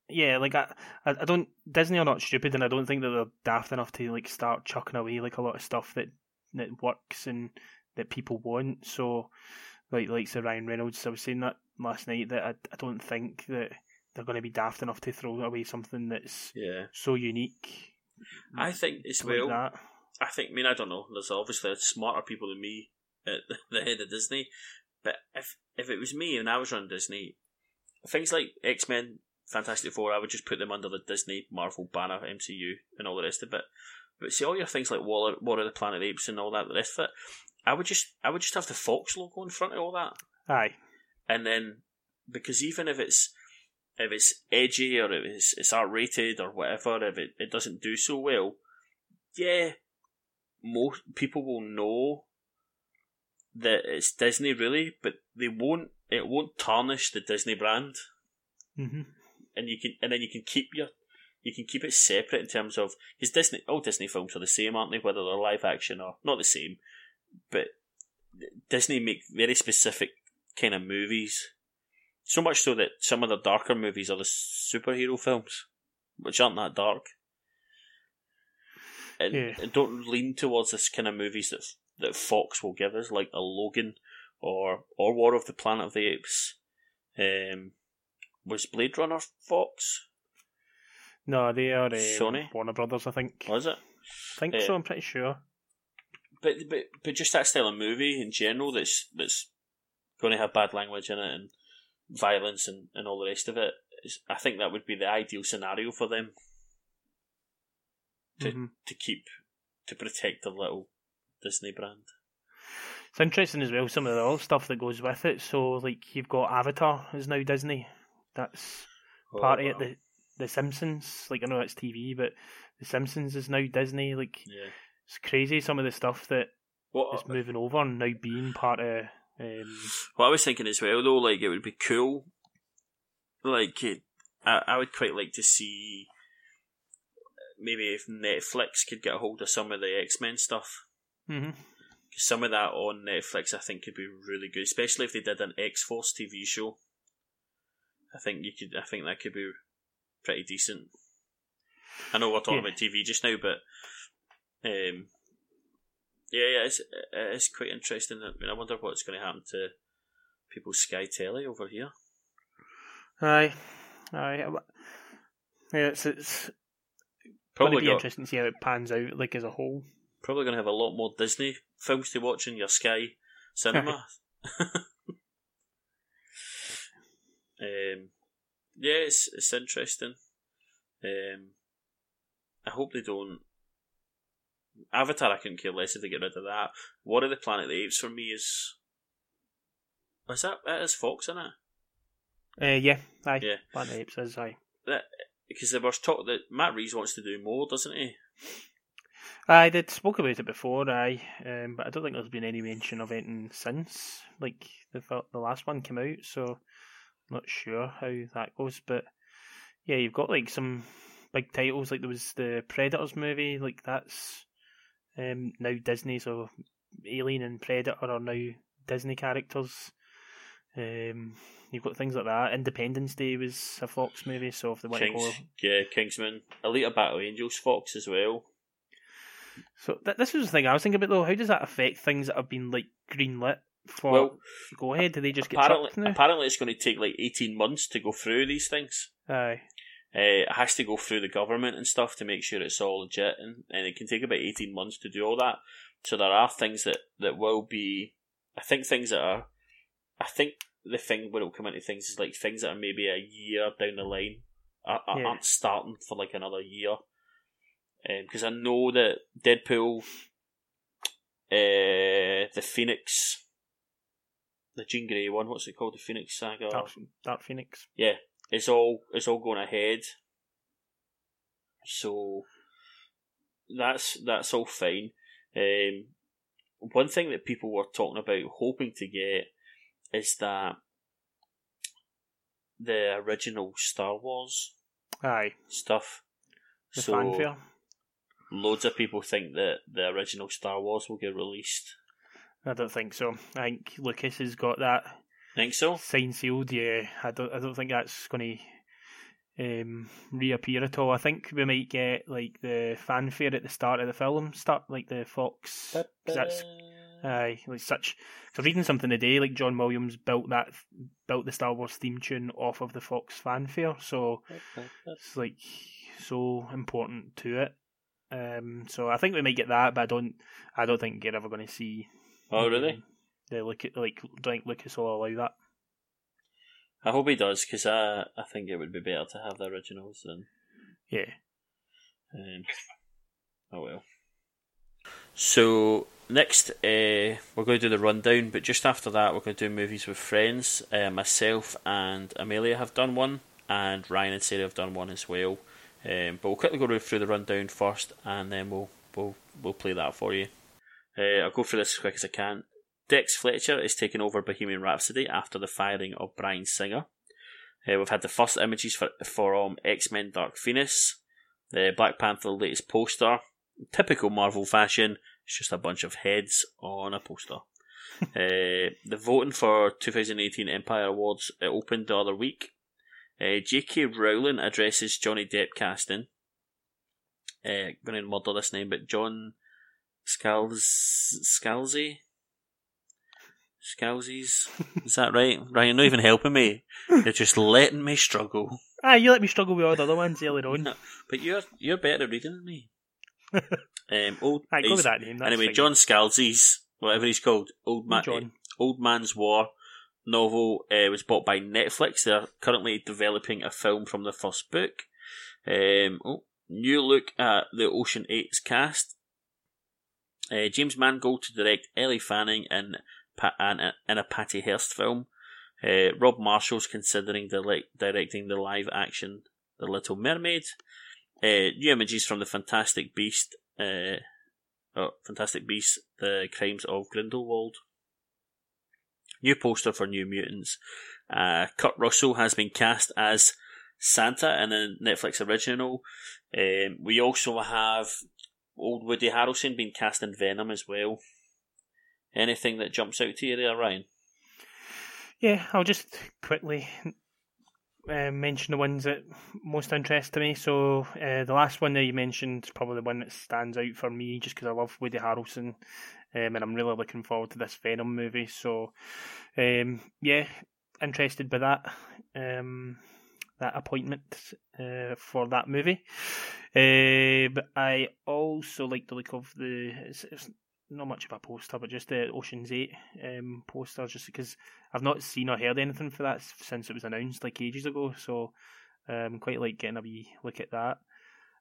yeah, like I, I, I don't. Disney are not stupid, and I don't think that they're daft enough to like start chucking away like a lot of stuff that that works and that people want. So, like like Sir Ryan Reynolds, I was saying that last night that I, I don't think that they're going to be daft enough to throw away something that's Yeah, so unique. I think as well. that. I think, I mean, I don't know. There's obviously smarter people than me at the head of Disney. But if if it was me and I was running Disney, things like X Men, Fantastic Four, I would just put them under the Disney, Marvel banner, MCU, and all the rest of it. But see, all your things like War, War of the Planet of the Apes and all that, the rest of it, I would just I would just have the Fox logo in front of all that, Aye. And then because even if it's if it's edgy or if it's, it's R rated or whatever, if it, it doesn't do so well, yeah, most people will know that it's Disney really, but they won't. It won't tarnish the Disney brand, Mm-hmm. and you can and then you can keep your you can keep it separate in terms of because Disney all Disney films are the same, aren't they? Whether they're live action or not the same, but Disney make very specific kind of movies. So much so that some of the darker movies are the superhero films, which aren't that dark, and, Yeah. and don't lean towards this kind of movies that that Fox will give us, like a Logan or or War of the Planet of the Apes. Um, was Blade Runner Fox? No, they are um, Sony? Warner Brothers, I think. Was it? I think Uh, so. I'm pretty sure. But but but just that style of movie in general that's that's going to have bad language in it and violence and, and all the rest of it. Is, I think that would be the ideal scenario for them to Mhm. to keep to protect the little Disney brand. It's interesting as well. Some of the other stuff that goes with it. So, like, you've got Avatar is now Disney. That's part of it. The The Simpsons, like I know it's TV, but The Simpsons is now Disney. Like, yeah. it's crazy. Some of the stuff that What is moving over and now being part of. Um, What I was thinking as well, though, like it would be cool. Like it, I, I would quite like to see maybe if Netflix could get a hold of some of the X Men stuff. mhm. 'Cause some of that on Netflix, I think, could be really good, especially if they did an X Force TV show. I think you could. I think that could be pretty decent. I know we're talking Yeah. about TV just now, but um, yeah, yeah, it's it's quite interesting. I mean, I wonder what's going to happen to people's Sky Telly over here. Aye, aye. Yeah, it's it's Probably going to be got, interesting to see how it pans out, like as a whole. probably going to have a lot more Disney films to watch in your Sky cinema. um, yeah, it's it's interesting. Um, I hope they don't. Avatar, I couldn't care less if they get rid of that. War of the Planet of the Apes for me is. Was that that is Fox in it? Uh, yeah, aye. Yeah. Planet of the Apes is aye. That because there was talk that Matt Reeves wants to do more, doesn't he? I did spoke about it before, aye, um, but I don't think there's been any mention of it since. Like the the last one came out, so I'm not sure how that goes. But yeah, you've got like some big titles. Like there was the Predators movie, like that's um, now Disney. So Alien and Predator are now Disney characters. Um, you've got things like that. Independence Day was a Fox movie, so if they want to go Kings, yeah, Kingsman, Alita Battle Angels, Fox as well. So th- this was the thing I was thinking about though. How does that affect things that have been like greenlit for Well, go ahead? Do they just get apparently, apparently it's going to take like 18 months to go through these things. Aye. Uh, it has to go through the government and stuff to make sure it's all legit, and, and it can take about 18 months to do all that. So there are things that, that will be, I think things that are, I think the thing when it'll come into things is like things that are maybe a year down the line are, are, Yeah. aren't starting for like another year. Because I know that Deadpool, uh, the Phoenix, the Jean Grey one, what's it called? The Phoenix Saga? Dark, Dark Phoenix. yeah, it's all it's all going ahead. So that's that's all fine. Um, one thing that people were talking about, hoping to get, is that the original Star Wars Aye. stuff. The so fanfare. loads of people think that the original Star Wars will get released. I don't think so. I think Lucas has got that Think so? sealed. Yeah, I don't. I don't think that's going to um, reappear at all. I think we might get like the fanfare at the start of the film, start like the Fox. 'cause that's Aye, like such. So reading something today, like John Williams built that built the Star Wars theme tune off of the Fox fanfare, so it's like so important to it. Um, so I think we might get that, but I don't. I don't think you're ever going to see. Oh, really? um, The look at like think Lucas will allow that. I hope he does because I I think it would be better to have the originals than Yeah. Um, oh well. So next, uh, we're going to do the rundown, but just after that, we're going to do movies with friends. Uh, myself and Amelia have done one, and Ryan and Sarah have done one as well. Um, but we'll quickly go through the rundown first, and then we'll we'll we'll play that for you. Uh, I'll go through this as quick as I can. Dex Fletcher is taking over Bohemian Rhapsody after the firing of Bryan Singer. Uh, we've had the first images for for um, X Men Dark Phoenix, the Black Panther latest poster. Typical Marvel fashion, it's just a bunch of heads on a poster. uh, the voting for 2018 Empire Awards it opened the other week. Uh, J.K. Rowling addresses Johnny Depp casting. Uh, I'm going to murder this name, but John Scalz Scalzi. Scalzies, is that right? Ryan, not even helping me. You're just letting me struggle. Ah, you let me struggle with all the other ones earlier on. No, but you're you're better at reading than me. um, old, I go with that name. Anyway, fine. John Scalzi's whatever he's called, Old Man, John. Old Man's War novel uh, was bought by Netflix. They're currently developing a film from the first book. Um, oh, new look at the Ocean 8's cast. Uh, James Mangold to direct Ellie Fanning in, In, a, a Patty Hearst film. Uh, Rob Marshall's considering directing the live action The Little Mermaid. Uh, new images from the Fantastic Beast. Uh, oh, Fantastic Beast, The Crimes of Grindelwald. New poster for New Mutants. Uh, Kurt Russell has been cast as Santa in the Netflix original. Um, we also have old Woody Harrelson being cast in Venom as well. Anything that jumps out to you there, Ryan? Yeah, I'll just quickly uh, mention the ones that most interest to me. So uh, the last one that you mentioned is probably the one that stands out for me, just because I love Woody Harrelson, um, and I'm really looking forward to this Venom movie. So um, yeah, interested by that. Um, that appointment uh, for that movie. Uh, but I also like the look of the. It's, it's not much of a poster, but just the Ocean's Eight um, poster, just because I've not seen or heard anything for that since it was announced like ages ago. So um, quite like getting a wee look at that.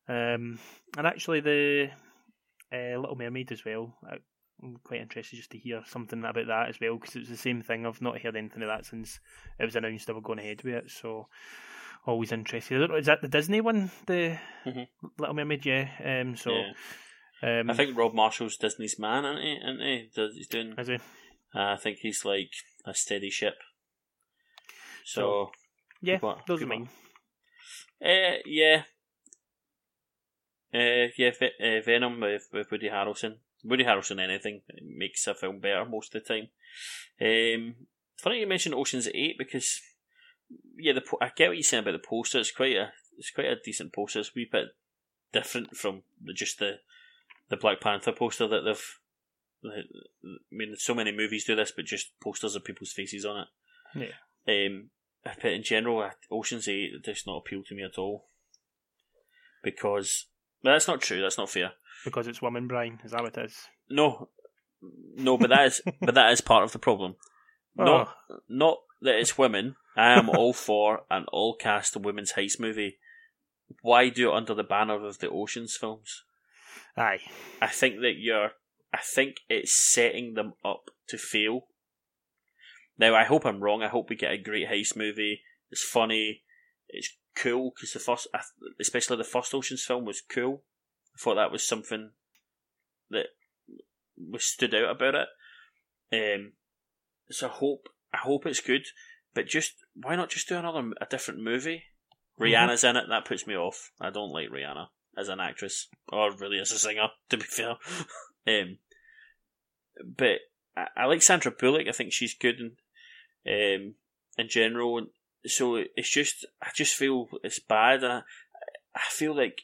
Um, and actually the uh, Little Mermaid as well. I'm quite interested just to hear something about that as well because it's the same thing. I've not heard anything of that since it was announced they were going ahead with it. So always interested. I don't know, is that the Disney one, the Mhm. Little Mermaid? Yeah. Um. So. Yeah. Um, I think Rob Marshall's Disney's man, isn't he? Isn't he? He's doing. Is he? Uh, I think he's like a steady ship. So Yeah, What? those are mine. Uh, yeah. Uh, yeah, uh, Venom with, with Woody Harrelson. Woody Harrelson, anything makes a film better most of the time. Um, funny you mentioned Ocean's Eight because, yeah, the po- I get what you're saying about the poster. It's quite a it's quite a decent poster. It's a wee bit different from the, just the the Black Panther poster that they've. I mean, so many movies do this, but just posters of people's faces on it. Yeah. Um, but in general, Ocean's Eight does not appeal to me at all because well, that's not true. That's not fair. Because it's woman Brian, is that what it is? No, no, but that is but that is part of the problem. Not not that it's women. I am all for an all cast of women's heist movie. Why do it under the banner of the Ocean's films? Aye. I think that you're. I think it's setting them up to fail. Now, I hope I'm wrong. I hope we get a great heist movie. It's funny. It's cool because the first, especially the first Ocean's film, was cool. I thought that was something that was stood out about it. Um, so I hope I hope it's good. But just why not just do another a different movie? Rihanna's in it. That puts me off. I don't like Rihanna as an actress or really as a singer. To be fair, um, but I, I like Sandra Bullock. I think she's good in um, in general. And so it's just I just feel it's bad, and I, I feel like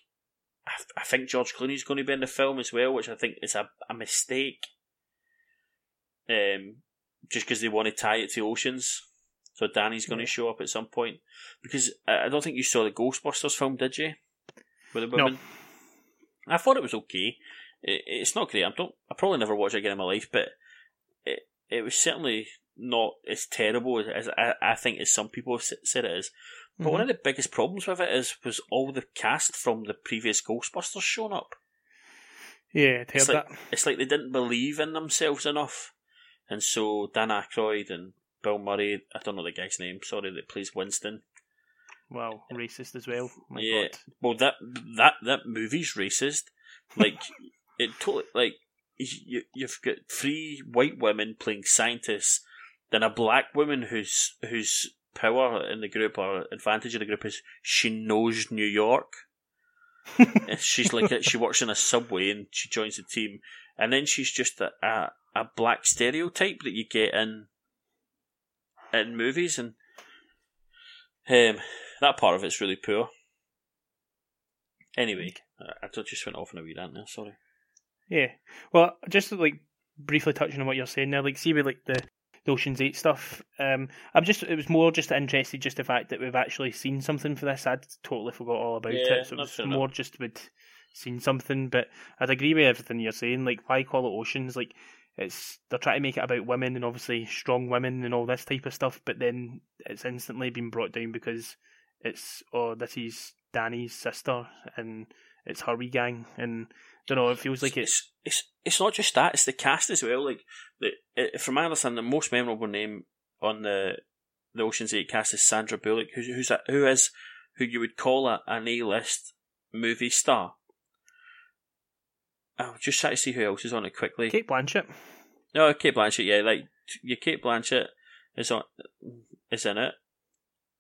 I, I think George Clooney's going to be in the film as well, which I think is a, a mistake. Um, just because they want to tie it to Oceans. So Danny's going to Yeah. show up at some point because I, I don't think you saw the Ghostbusters film, did you? With the No. I thought it was okay. It, it's not great. I don't. I probably never watch it again in my life, but it it was certainly not as terrible as, I, I think as some people have said it is. But one mm-hmm. of the biggest problems with it is was all the cast from the previous Ghostbusters showing up. Yeah, I'd it's like that. it's like they didn't believe in themselves enough, and so Dan Aykroyd and Bill Murray, I don't know the guy's name, sorry, that plays Winston. Well, racist as well. My yeah, God. well that that that movie's racist. Like it totally like you you've got three white women playing scientists, then a black woman whose whose power in the group or advantage in the group is she knows New York. she's like a, she works in a subway and she joins the team, and then she's just a, a a black stereotype that you get in in movies, and um, that part of it's really poor. Anyway, I just went off on a wee rant there. Sorry. Yeah. Well, just like briefly touching on what you're saying there, like see with like the, the Ocean's Eight stuff. Um, I'm just it was more just interested just the fact that we've actually seen something for this. I'd totally forgot all about Yeah, it, so it was more just with seen something. But I'd agree with everything you're saying. Like, why call it Oceans? Like, it's they're trying to make it about women and obviously strong women and all this type of stuff. But then it's instantly been brought down because it's oh this is Danny's sister and it's her wee gang and. I Don't know. It feels like it's it's it's it's not just that; it's the cast as well. Like the it, from my understanding, the most memorable name on the the Ocean's Eight cast is Sandra Bullock, who's who's a, who is who you would call a, an A list movie star. I'll just try to see who else is on it quickly. Cate Blanchett. No, Cate Blanchett. Yeah, like your Cate Blanchett is on is in it.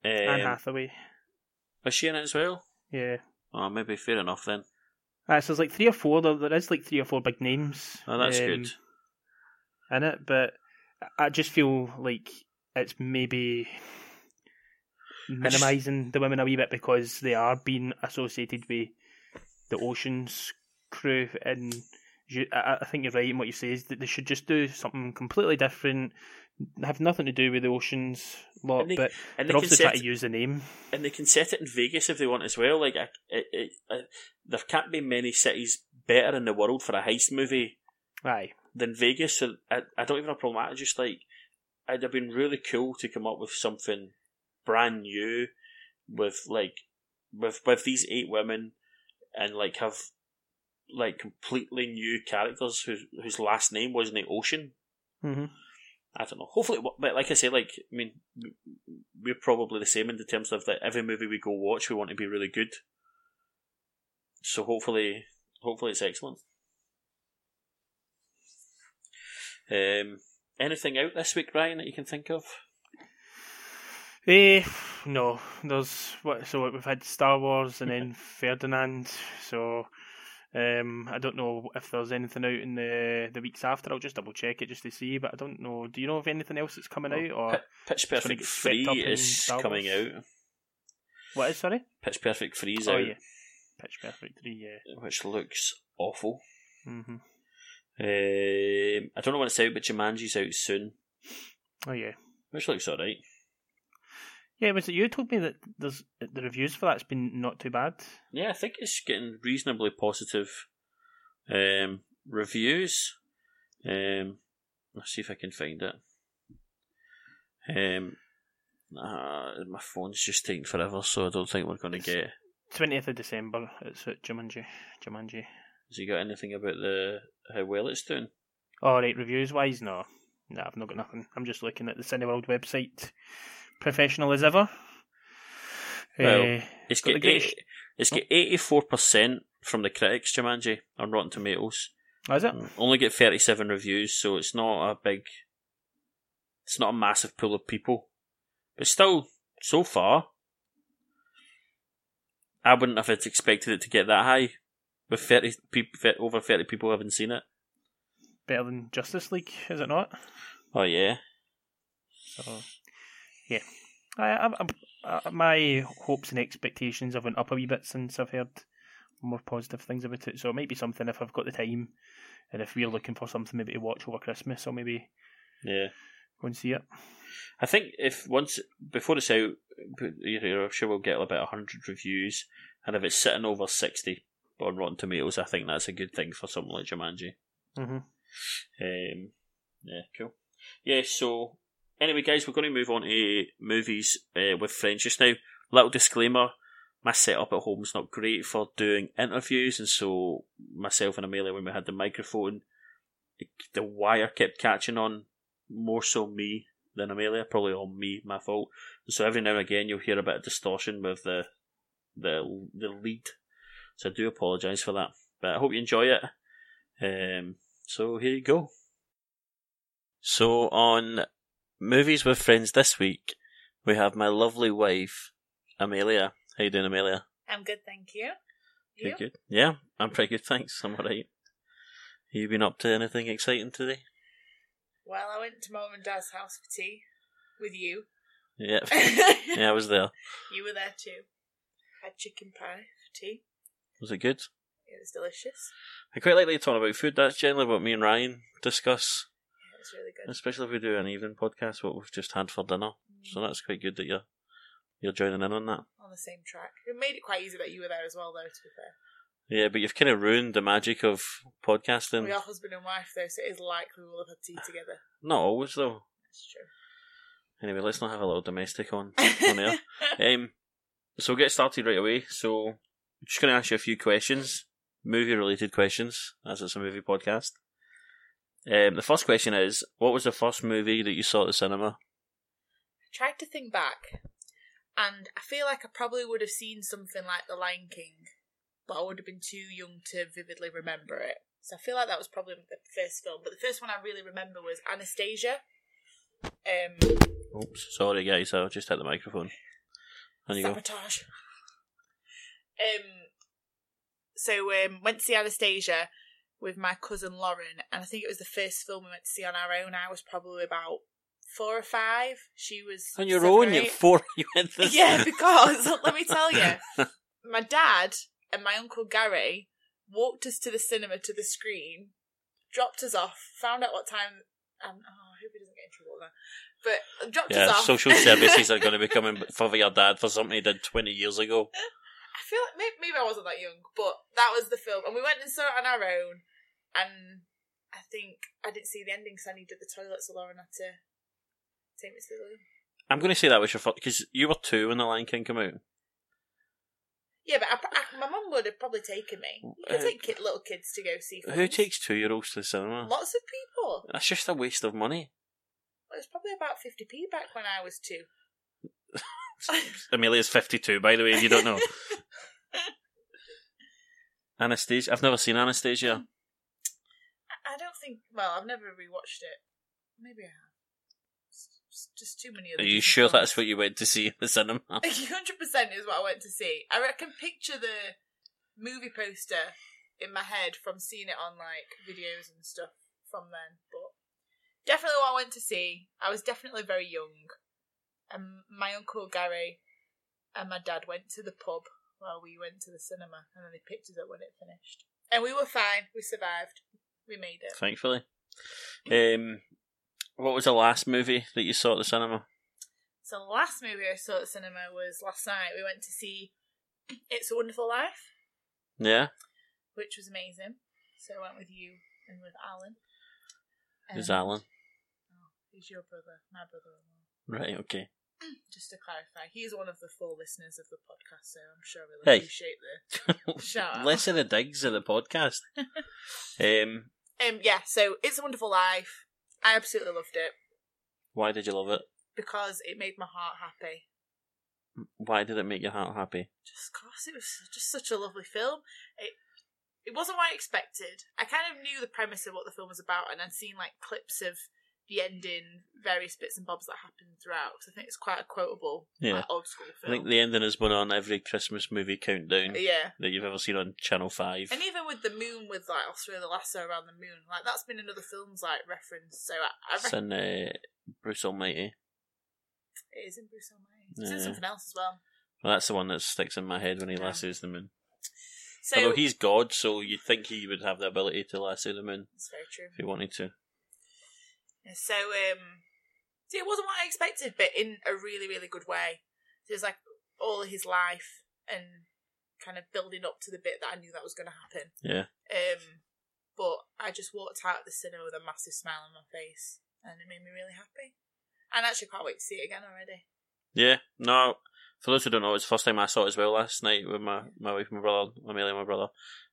Um, Anne Hathaway. is she in it as well? Yeah. Oh, maybe fair enough then. Uh, so there's like three or four. There, there is like three or four big names. Oh, that's um, good. In it, but I just feel like it's maybe minimising the women a wee bit because they are being associated with the Oceans crew, and I, think you're right in what you say is that they should just do something completely different, have nothing to do with the Oceans lot, And they- but and they they're can obviously set- trying to use the name. and they can set it in Vegas if they want as well. Like, I, it, it, there can't be many cities better in the world for a heist movie Aye. than Vegas. So I, I don't even have a problem. with that. I just like it'd have been really cool to come up with something brand new, with like with with these eight women, and like have like completely new characters whose whose last name wasn't the Ocean. hmm I don't know. Hopefully, but like I say, like I mean, we're probably the same in the terms of that every movie we go watch, we want to be really good. So hopefully, hopefully it's excellent. Um, anything out this week, Brian, that you can think of? Eh, no, there's what. So we've had Star Wars and then Ferdinand. So um, I don't know if there's anything out in the the weeks after. I'll just double check it just to see. But I don't know. Do you know of anything else that's coming out or Pitch Perfect get swept up Three is coming out. what is? Sorry. Pitch Perfect Three is Oh out, yeah, Pitch Perfect three. Yeah. which looks awful. hmm Um, I don't know when it's out, but Jumanji's out soon, Oh yeah. which looks alright. Yeah, was it you told me that there's the reviews for that's been not too bad? Yeah, I think it's getting reasonably positive um, reviews. Um, let's see if I can find it. Um, uh, my phone's just taking forever, so I don't think we're going to get. Twentieth of December. It's at Jumanji. Jumanji. Has he got anything about the how well it's doing? All right, reviews wise, no, no, I've not got nothing. I'm just looking at the Cineworld website, professional as ever. Well, Eh, It's got got eight, it's got eighty four percent from the critics, Jumanji, on Rotten Tomatoes. oh, is it? Only get thirty seven reviews, so it's not a big. It's not a massive pool of people, but still, so far, I wouldn't have expected it to get that high. With thirty people, over thirty people having seen it. Better than Justice League, is it not? Oh yeah, So, yeah, I, I, I, I- my hopes and expectations have went up a wee bit since I've heard more positive things about it. So it might be something if I've got the time, and if we're looking for something maybe to watch over Christmas, I'll maybe yeah. go and see it. I think if once before it's out, you know, I'm sure we'll get about hundred reviews, and if it's sitting over sixty on Rotten Tomatoes, I think that's a good thing for something like Jumanji. Mm-hmm. Um, yeah, cool. Yeah, so anyway, guys, we're going to move on to movies uh, with friends just now. Little disclaimer: my setup at home is not great for doing interviews, and so myself and Amelia, when we had the microphone, the wire kept catching on more so me than Amelia, probably all me, my fault. So every now and again you'll hear a bit of distortion with the the the lead. So I do apologise for that, but I hope you enjoy it. Um, so here you go. So on movies with friends this week, we have my lovely wife, Amelia. How you doing, Amelia? I'm good, thank you. You? Good, good. Yeah, I'm pretty good, thanks. I'm alright. You been up to anything exciting today? Well, I went to mom and dad's house for tea with you. Yeah, yeah, I was there. You were there too. Had chicken pie for tea. Was it good? It was delicious. I quite like to talk about food. That's generally what me and Ryan discuss, Yeah, it was really good. especially if we do an evening podcast. What we've just had for dinner, so that's quite good that you're you're joining in on that. On the same track. It made it quite easy that you were there as well, though, to be fair. Yeah, but you've kind of ruined the magic of podcasting. We are husband and wife, though, so it is likely we'll have had tea together. Not always though. That's true. Anyway, let's not have a little domestic on on air. Um, so we'll get started right away. So, I'm just going to ask you a few questions, movie related questions, as it's a movie podcast. Um, the first question is What was the first movie that you saw at the cinema? I tried to think back, and I feel like I probably would have seen something like The Lion King, but I would have been too young to vividly remember it. So I feel like that was probably the first film. But the first one I really remember was Anastasia. Um, Oops, sorry guys, I just hit the microphone. And you go. sabotage. Um, so um, went to see Anastasia with my cousin Lauren, and I think it was the first film we went to see on our own. I was probably about four or five. She was On your seven own, you four, you went this. Yeah, because let me tell you, my dad and my uncle Gary walked us to the cinema to the screen, dropped us off, found out what time. Um, oh, I hope he doesn't get in trouble now. But dropped Yeah, us off. social services are going to be coming for your dad for something he did 20 years ago. I feel like maybe, maybe I wasn't that young, but that was the film, and we went and saw it on our own. And I think I didn't see the ending because I needed the toilet, so Lauren had to take me to the loo. I'm going to say that was your fault because you were two when The Lion King came out. Yeah, but I, I, my mum would have probably taken me. You can Uh, take kid, little kids to go see films. Who takes two year olds to the cinema? Lots of people. That's just a waste of money. It was probably about 50p back when I was two. Amelia's 52, by the way, if you don't know. Anastasia. I've never seen Anastasia. Um, I I don't think. Well, I've never rewatched it. Maybe I have. It's it's just too many. Are you Disney sure that's what you went to see in the cinema? Hundred percent is what I went to see. I can picture the movie poster in my head from seeing it on like videos and stuff from then. But definitely what I went to see. I was definitely very young, and my uncle Gary and my dad went to the pub while we went to the cinema, and then they picked us up when it finished. And we were fine. We survived. We made it. Thankfully. Um, what was the last movie that you saw at the cinema? So the last movie I saw at the cinema was last night. We went to see It's a Wonderful Life. Yeah? which was amazing. So I went with you and with Alan. Who's Alan? Oh, he's your brother, my brother-in-law. Right, okay. Just to clarify, he's one of the four listeners of the podcast, so I'm sure we'll Hey. appreciate the shout out. Less of the digs of the podcast. um, Um, yeah, so It's a Wonderful Life. I absolutely loved it why did you love it? because it made my heart happy. Why did it make your heart happy? Just because it was just such a lovely film. It it wasn't what I expected. I kind of knew the premise of what the film was about, and I'd seen like clips of the ending, various bits and bobs that happen throughout. Because I think it's quite a quotable, Yeah. like, old school I think the ending has been on every Christmas movie countdown yeah, that you've ever seen on Channel 5. and even with the moon, with like Oscar the Lasso around the moon, like that's been another film's like reference. So I, I It's reckon in uh, Bruce Almighty. it is in Bruce Almighty. It's in something else as well. Well, that's the one that sticks in my head when he Yeah. lassos the moon. So Although he's God, so you'd think he would have the ability to lasso the moon that's very true. if he wanted to. Yeah, So um, see, it wasn't what I expected, but in a really, really good way. It was like all of his life and kind of building up to the bit that I knew that was going to happen. Yeah. Um, but I just walked out of the cinema with a massive smile on my face, and it made me really happy. And I actually can't wait to see it again already. Yeah, no, for those who don't know, it's the first time I saw it as well last night with my, my wife, my brother, Amelia, and my brother,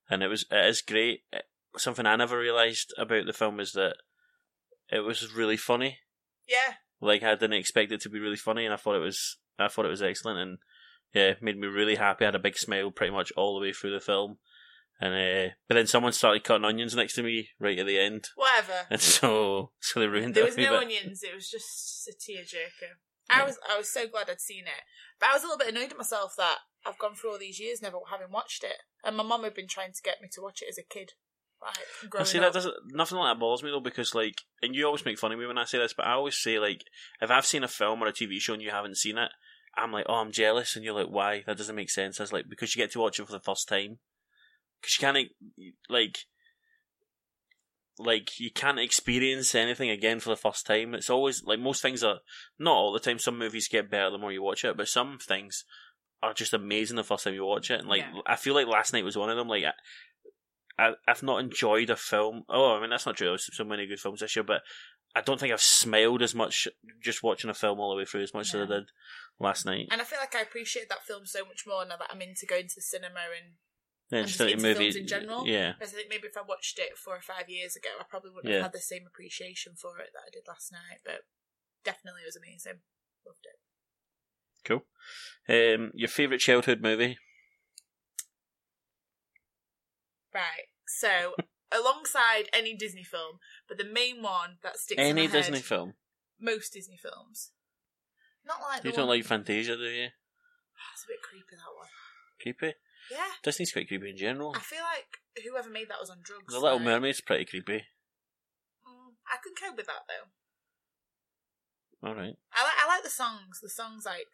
and it was it is great. It- something I never realised about the film is that it was really funny. Yeah, Like I didn't expect it to be really funny, and I thought it was I thought it was excellent, and yeah, made me really happy. I had a big smile pretty much all the way through the film, and uh, but then someone started cutting onions next to me right at the end, whatever. and so so they ruined There it. was no bit. onions. It was just a tearjerker. I was I was so glad I'd seen it, but I was a little bit annoyed at myself that I've gone through all these years never having watched it, and my mum had been trying to get me to watch it as a kid. I see up. that doesn't nothing like that bothers me though because like and you always make fun of me when I say this, but I always say like if I've seen a film or a TV show and you haven't seen it, I'm like oh I'm jealous, and you're like why that doesn't make sense. I was like because you get to watch it for the first time, because you can't like like you can't experience anything again for the first time. It's always like most things are not all the time. Some movies get better the more you watch it, but some things are just amazing the first time you watch it. And like Yeah. I feel like last night was one of them. Like I, I've not enjoyed a film. Oh, I mean that's not true. There's so many good films this year, but I don't think I've smiled as much just watching a film all the way through as much as I did last night. And I feel like I appreciate that film so much more now that I'm into going to the cinema and Yeah, just into movie, films in general. Yeah, Because I think maybe if I watched it four or five years ago, I probably wouldn't Yeah. have had the same appreciation for it that I did last night. But definitely it was amazing. Loved it. cool. Um, your favorite childhood movie? Right. So alongside any Disney film, but the main one that sticks in Any my head, Disney film? most Disney films. Not like You don't one- like Fantasia, do you? That's a bit creepy that one. Creepy. Yeah. Disney's quite creepy in general. I feel like whoever made that was on drugs. The Little like- Mermaid's pretty creepy. Mm, I can cope with that though. All right, I like I like the songs. The songs like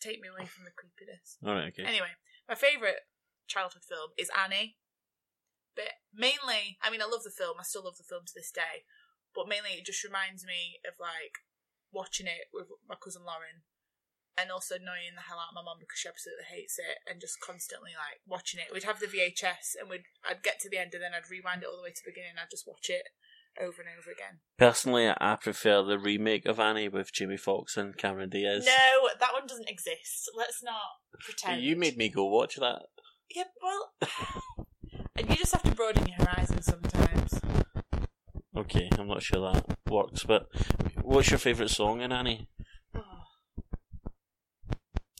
take me away from the creepiness. all right, okay. Anyway, my favourite childhood film is Annie. But mainly, I mean, I love the film. I still love the film to this day. But mainly, it just reminds me of like watching it with my cousin Lauren, and also annoying the hell out of my mum because she absolutely hates it, and just constantly like watching it. We'd have the VHS, and we'd I'd get to the end, and then I'd rewind it all the way to the beginning. and I'd just watch it over and over again. Personally, I prefer the remake of Annie with Jamie Foxx and Cameron Diaz. No, that one doesn't exist. Let's not pretend. You made me go watch that. Yeah, well, you just have to broaden your horizons sometimes. Okay, I'm not sure that works, but what's your favourite song in Annie?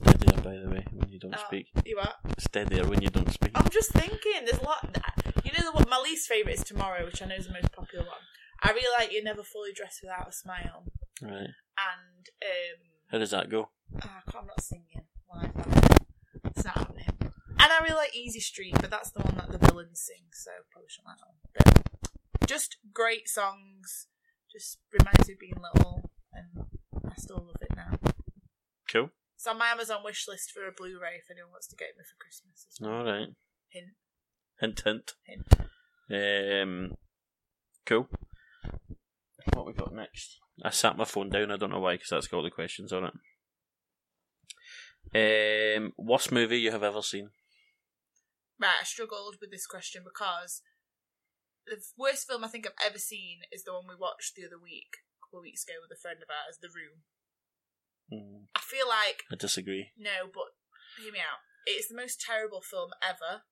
Steadier, by the way, when you don't Oh, speak. You are. Steadier when you don't speak. I'm just thinking. There's a lot. You know what? My least favorite is Tomorrow, which I know is the most popular one. I really like You're Never Fully Dressed Without a Smile, Right. and um, How does that go? oh, I can't, I'm not singing that. It's not happening. And I really like Easy Street, but that's the one that the villains sing, so probably shouldn't like that one. But just great songs. Just reminds me of being little, and I still love it now. Cool. It's on my Amazon wish list for a Blu-ray if anyone wants to get me for Christmas. as well. Alright. Hint, Hint, hint. hint. Um, cool. What we got next? I sat my phone down. I don't know why, because that's got all the questions on it. Um, worst movie you have ever seen? Right, I struggled with this question because the worst film I think I've ever seen is the one we watched the other week, a couple of weeks ago with a friend of ours, The Room. Hmm, I feel like I disagree. no, but hear me out. It's the most terrible film ever,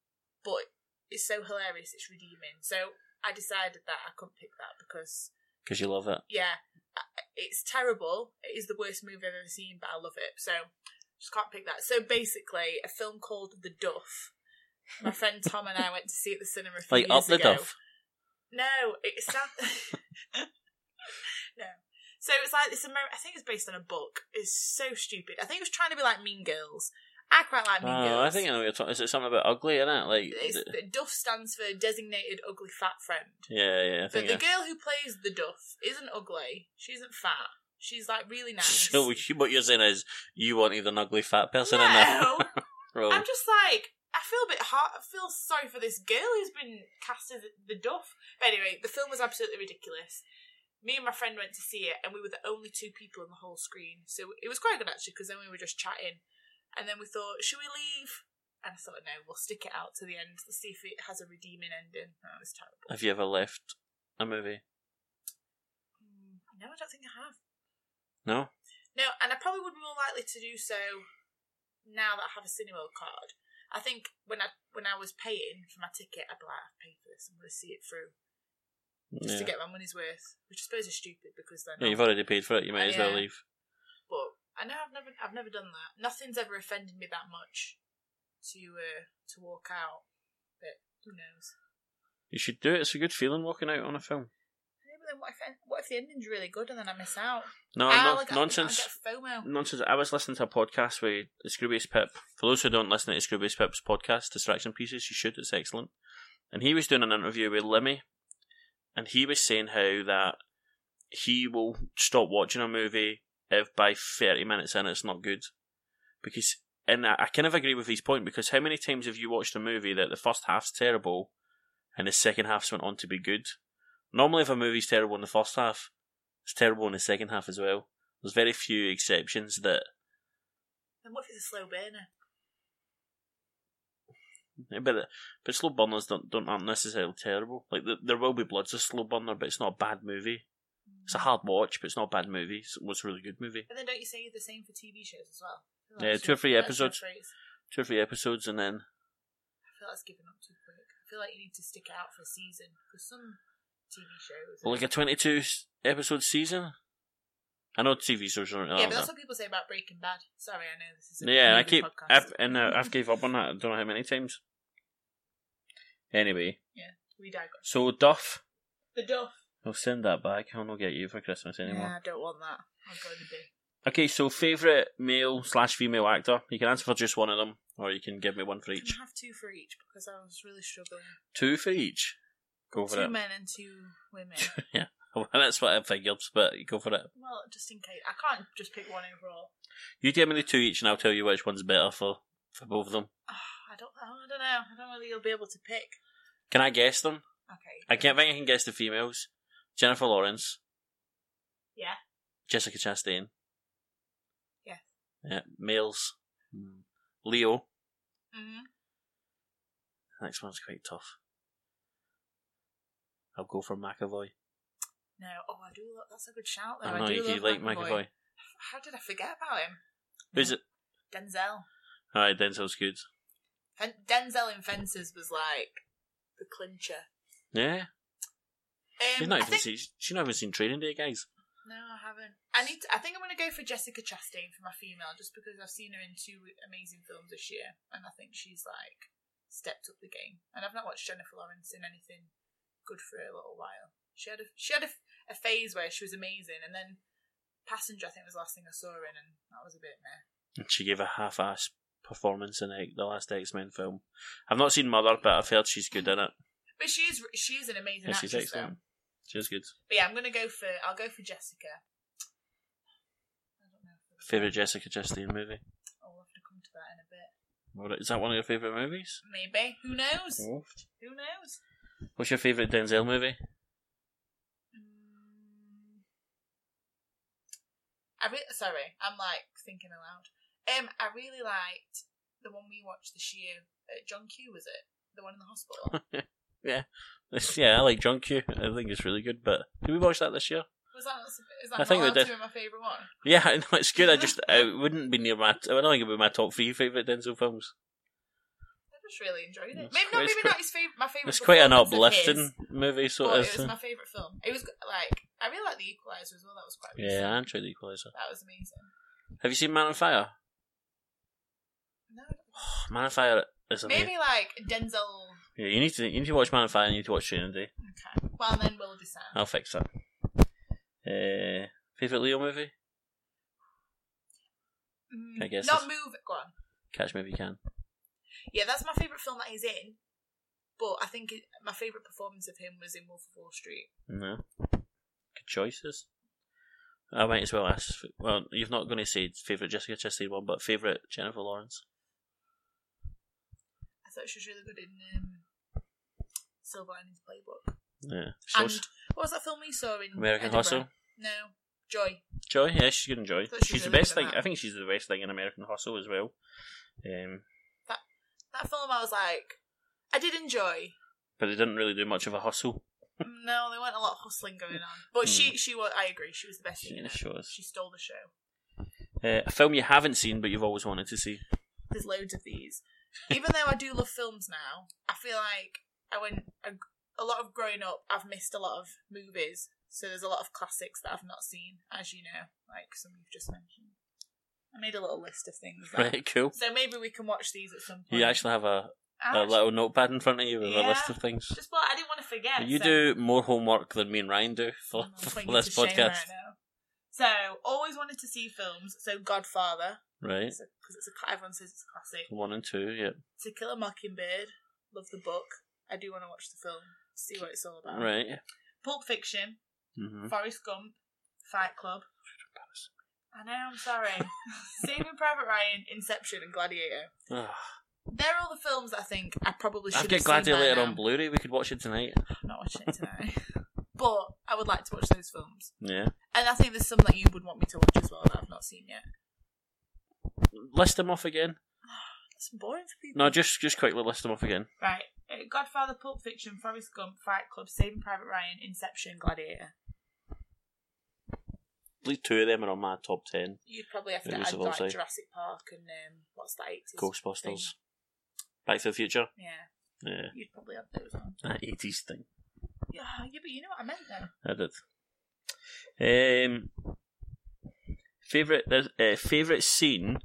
but it's so hilarious. It's redeeming. So I decided that I couldn't pick that because Because you love it. yeah, it's terrible. It is the worst movie I've ever seen, but I love it. So just can't pick that. So basically, a film called The Duff. My friend Tom and I went to see it at the cinema a few Like, years up the ago. duff. No, it sounds. no. So it's like this. Amer- I think it's based on a book. It's so stupid. I think it was trying to be like Mean Girls. I quite like Mean Oh, Girls. I think I know what you're talking. Is it something about ugly in it? Like, it's, Duff stands for designated ugly fat friend. yeah, yeah. I But the I- girl who plays the Duff isn't ugly. She isn't fat. She's like really nice. So what you're saying is you wanted an ugly fat person in there. I'm just like I feel a bit hard. I feel sorry for this girl who's been cast as the Duff. But anyway, the film was absolutely ridiculous. Me and my friend went to see it, and we were the only two people on the whole screen. So it was quite good actually, because then we were just chatting, and then we thought, should we leave? And I thought, no, we'll stick it out to the end. Let's see if it has a redeeming ending. That was terrible. Have you ever left a movie? Mm, No, I don't think I have. No. No, and I probably would be more likely to do so now that I have a cinema card, I think when I when I was paying for my ticket, I'd be like, I've paid for this. I'm going to see it through just to get my money's worth, which I suppose is stupid because then yeah, you've already paid for it. You might as well Yeah. leave. But I know I've never I've never done that. Nothing's ever offended me that much to uh, to walk out. But who knows? You should do it. It's a good feeling walking out on a film. Then what if what if the ending's really good and then I miss out? No, Ah, no like, nonsense. I get FOMO. Nonsense. I was listening to a podcast with Scroobius Pip. For those who don't listen to Scroobius Pip's podcast, Distraction Pieces, you should. It's excellent. And he was doing an interview with Lemmy, and he was saying how that he will stop watching a movie if by 30 minutes in it's not good. Because, and I, I kind of agree with his point, because how many times have you watched a movie that the first half's terrible and the second half's went on to be good? Normally, if a movie's terrible in the first half, it's terrible in the second half as well. There's very few exceptions that, And what if it's a slow burner? but but slow burners don't don't aren't necessarily terrible. Like the, there will be Blood's a slow burner, but it's not a bad movie. It's a mm. hard watch, but it's not a bad movie. It's, it's a really good movie. But then don't you say the same for TV shows as well? Feel Yeah, two or three episodes. Two or three episodes, and then I feel like that's giving up too quick. I feel like you need to stick it out for a season because some TV shows. like a twenty-two episode season. I know TV shows aren't. yeah, but that's that. what people say about Breaking Bad. Sorry, I know this is a Yeah, I keep podcast. I've and uh, I've gave up on that. I don't know how many times. Anyway, Yeah, we digress. so Duff, The Duff. I'll send that back. I'll not get you for Christmas anymore. Yeah, I don't want that. I'm going to be. Okay, so favourite male slash female actor. You can answer for just one of them, or you can give me one for each. I have two for each because I was really struggling. Two for each. Go for two it. men and two women. Well, that's what I figured, but go for it. well, just in case. I can't just pick one overall. You give me the two each, and I'll tell you which one's better for, for both of them. Oh, I don't. I don't know. I don't know whether you'll be able to pick. Can I guess them? Okay. I can't think I can guess the females. Jennifer Lawrence. Yeah. Jessica Chastain. Yeah. Yeah. Males. Hmm. Leo. hmm Next one's quite tough. I'll go for McAvoy. No. Oh, I do. Look, that's a good shout. Though. I know do you, you like McAvoy. McAvoy. How did I forget about him? Who's it? Denzel. Alright, Denzel's good. Fen- Denzel in Fences was like the clincher. Yeah. Um, She's not even think- seen, she's not even seen Training Day, guys. No, I haven't. I need. To, I think I'm going to go for Jessica Chastain for my female, just because I've seen her in two amazing films this year, and I think she's like stepped up the game. And I've not watched Jennifer Lawrence in anything good for a little while. She had a she had a, a phase where she was amazing, and then Passenger, I think, was the last thing I saw her in, and that was a bit meh. She gave a half-ass performance in the last X-Men film. I've not seen Mother, but I've heard she's good in it. But she is she is an amazing Yeah, she's actress, though. excellent. She's good. But yeah, I'm going to go for I'll go for Jessica. I don't know. if- Favorite Jessica Chastain movie? Oh, I'll have to come to that in a bit. Is that one of your favorite movies? Maybe. Who knows? Oh. Who knows? What's your favorite Denzel movie? Mm. I re- sorry, I'm like thinking aloud. Um, I really liked the one we watched this year. Uh, John Q was it? The one in the hospital. It's- yeah, I like John Q. I think it's really good. But did we watch that this year? Was that is that I think we did. my favourite one? Yeah, know it's good. I just it wouldn't be near my. I don't think it would be my top three favorite Denzel films. Just really enjoyed it. It's Maybe quite- not. Maybe not his favorite. My favorite. It's quite an uplifting movie, sort but of. it was my favorite film. It was like I really like the Equalizer as well. That was quite. Yeah, recent. I enjoyed the Equalizer. that was amazing. Have you seen Man on Fire? No, Man on Fire is amazing. maybe like Denzel. Yeah, you need to you need to watch Man on Fire. and You need to watch Training Day. Okay, well then we'll decide. I'll fix that. Uh, favorite Leo movie? Mm, I guess not move. Go on. Catch Me If You Can. Yeah, that's my favourite film that he's in. But I think it, my favourite performance of him was in Wolf of Wall Street. No. Good choices. I might as well ask. Well, you're not going to say favorite Jessica Chastain one, but favorite Jennifer Lawrence. I thought she was really good in um, Silver Linings Playbook. Yeah. And what was that film we saw in American Edinburgh? Hustle. No, Joy. Joy, yeah, she's good in Joy. She's was the best thing. that. I think she's the best thing in American Hustle as well. Um, That film I was like, I did enjoy. but they didn't really do much of a hustle. no, there weren't a lot of hustling going on. But she, she was. I agree. She was the best thing in Hmm. It. she was. She stole the show. Uh, a film you haven't seen but you've always wanted to see. there's loads of these. Even though I do love films now, I feel like I went a, a lot of growing up. I've missed a lot of movies, so there's a lot of classics that I've not seen, as you know, like some you've just mentioned. I made a little list of things. there. Right, cool. So maybe we can watch these at some point. You actually have a, actually- little notepad in front of you with a list of things. Just what I didn't want to forget. You so- do more homework than me and Ryan do for, for this podcast. So, always wanted to see films. So, Godfather, Right. because it's a everyone says it's a classic. One and two, yeah. To Kill a Mockingbird, love the book. I do want to watch the film, see what it's all about. Right. Pulp Fiction, hmm Forrest Gump, Fight Club. I know, I'm sorry. Saving Private Ryan, Inception, and Gladiator. They're all the films that I think I probably should I've have got seen by Gladiator now. on Blu-ray. We could watch it tonight. I'm not watching it tonight. but I would like to watch those films. Yeah. And I think there's some that you would want me to watch as well that I've not seen yet. List them off again. That's boring for people. No, just just quickly list them off again. Right. Uh, Godfather, Pulp Fiction, Forrest Gump, Fight Club, Saving Private Ryan, Inception, Gladiator. At least two of them are on my top ten. You'd probably have to add like time. Jurassic Park and um, what's that? 80s Ghostbusters, thing? Back to the Future. Yeah, Yeah, you'd probably have those on. that eighties thing. Yeah, yeah, but you know what I meant though. I did. Um, favorite uh, favorite scene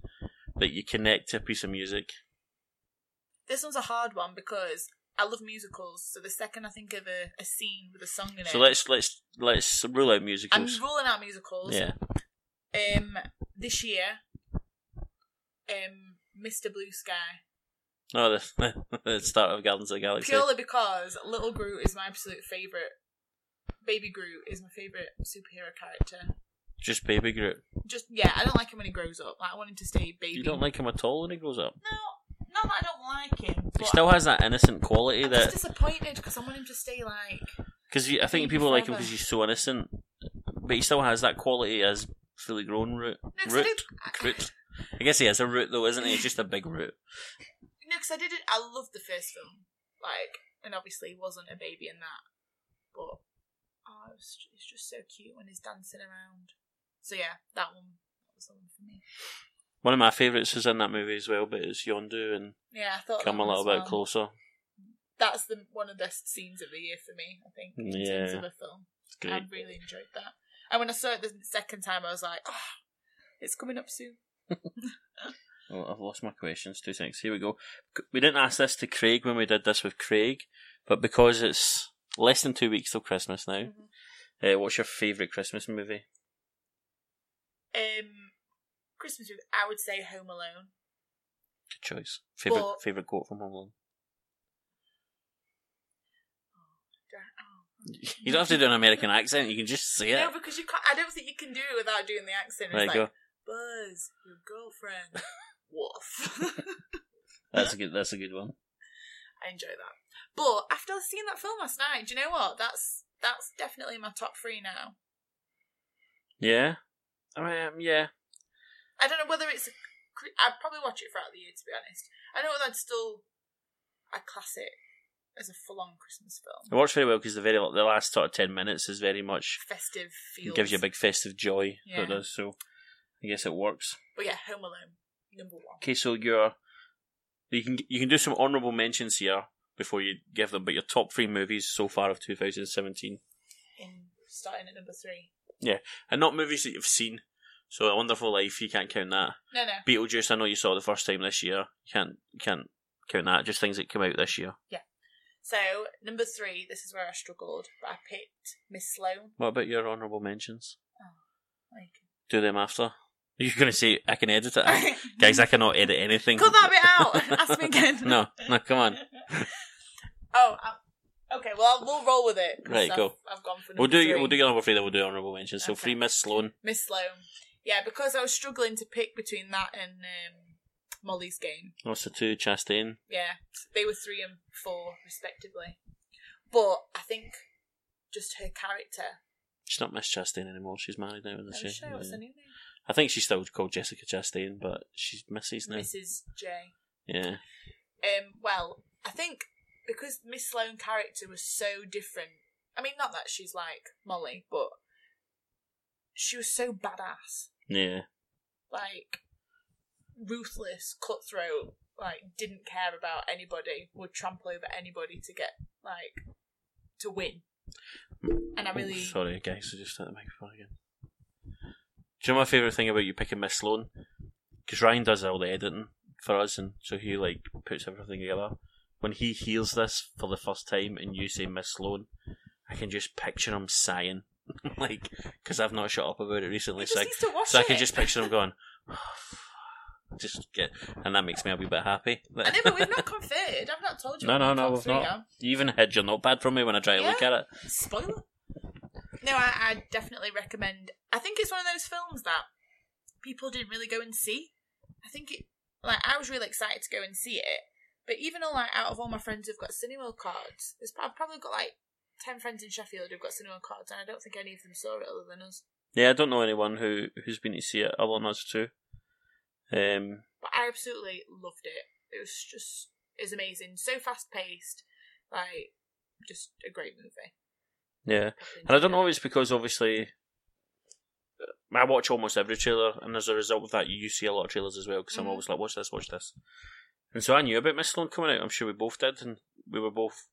that you connect to a piece of music. This one's a hard one because I love musicals. So the second I think of a, a scene with a song in it, So let's let's let's rule out musicals. I'm musicals. ruling out musicals. Yeah. Um, this year, um, Mr. Blue Sky. Oh, the, the start of Guardians of the Galaxy. Purely because Little Groot is my absolute favourite. Baby Groot is my favourite superhero character. Just Baby Groot. Just yeah, I don't like him when he grows up. Like I want him to stay baby. You don't like him at all when he grows up. No, not that I don't like him. He still has that innocent quality I'm that just disappointed because I want him to stay like. because I think people like him because he's so innocent, but he still has that quality as fully grown Groot. No, 'cause I Root. did- Root. I guess he has a root though, isn't he? He's just a big root. No, because I didn't. I loved the first film, like, and obviously he wasn't a baby in that, but oh, it was, it's just so cute when he's dancing around. So yeah, that one that was the one for me. One of my favourites is in that movie as well, but it's Yondu and Yeah, I thought Come a little bit well. closer. That's the one of the best scenes of the year for me. I think in terms Yeah. of a film, great. I really enjoyed that. And when I saw it the second time, I was like, oh, it's coming up soon. Oh, I've lost my questions. Two seconds. Here we go. We didn't ask this to Craig when we did this with Craig, but because it's less than two weeks till Christmas now, Mhm. uh, what's your favourite Christmas movie? Um, Christmas movie, I would say Home Alone. Good choice. Favourite Well- favourite quote from Home Alone. I- oh. You don't have to do an American accent. You can just say it. No, because you can't. I don't think you can do it without doing the accent. It's There you like go. Buzz, your girlfriend. Woof. That's a good. That's a good one. I enjoy that. But after seeing that film last night, do you know what? That's that's definitely my top three now. Yeah. I mean, um, yeah. I don't know whether it's. A, cr- I'd probably watch it throughout the year, to be honest. I know that's still a classic as a full-on Christmas film. It works very well because the very the last sort of ten minutes is very much Festive feels. It gives you a big festive joy. So Yeah. it does. So I guess it works. But yeah, Home Alone, number one. Okay, so your you can you can do some honourable mentions here before you give them, but your top three movies so far of 2017, In starting at number three. Yeah, and not movies that you've seen. So, A Wonderful Life, you can't count that. No, no. Beetlejuice, I know you saw the first time this year. You can't you can't count that. Just things that come out this year. Yeah. So number three, this is where I struggled, but I picked Miss Sloane. What about your honourable mentions? Oh, like, Do them after. You're going to say I can edit it, guys. I cannot edit anything. Cut that bit out. Ask me again. no, no, come on. Oh, i okay. Well, we'll roll with it. Right, I've, go. I've gone for. We'll do three. we'll do your number three, then we'll do honourable mentions. So Okay. three Miss Sloane. Miss Sloane. Yeah, because I was struggling to pick between that and um, Molly's game. What's the two? Chastain. Yeah, they were three and four respectively. But I think just her character. She's not Miss Chastain anymore. She's married now, isn't she? sure, what's her name? I think she's still called Jessica Chastain, but she's Mrs. now. Mrs. J. Yeah. Um, well, I think because Miss Sloane character was so different. I mean, not that she's like Molly, but she was so badass. Yeah. Like ruthless, cutthroat, like didn't care about anybody, would trample over anybody to get like to win. And I really Oh, sorry, guys, I just hit the microphone again. Do you know my favourite thing about you picking Miss Sloane? Because Ryan does all the editing for us, and so he like puts everything together. When he hears this for the first time, and you say Miss Sloane, I can just picture him sighing, like because I've not shut up about it recently. So I, needs to watch so I can just picture him going, oh, just get, and that makes me a wee bit happy. I know, but we've not conferred. I've not told you. No, no, no, we've not. You even hid your notepad from me when I try to look at it. Spoiler. No, I, I definitely recommend. I think it's one of those films that people didn't really go and see. I think it, like, I was really excited to go and see it, but even though, like, out of all my friends who've got cinema cards, there's I've probably got like ten friends in Sheffield who've got cinema cards, and I don't think any of them saw it other than us. Yeah, I don't know anyone who who's been to see it other than us too. Um, But I absolutely loved it. It was just, it was amazing. So fast paced, like, just a great movie. yeah, and I don't know if it's because obviously I watch almost every trailer, and as a result of that, you see a lot of trailers as well. Because I'm Mhm. always like, watch this, watch this. And so I knew about Miss Sloane coming out. I'm sure we both did, and we were both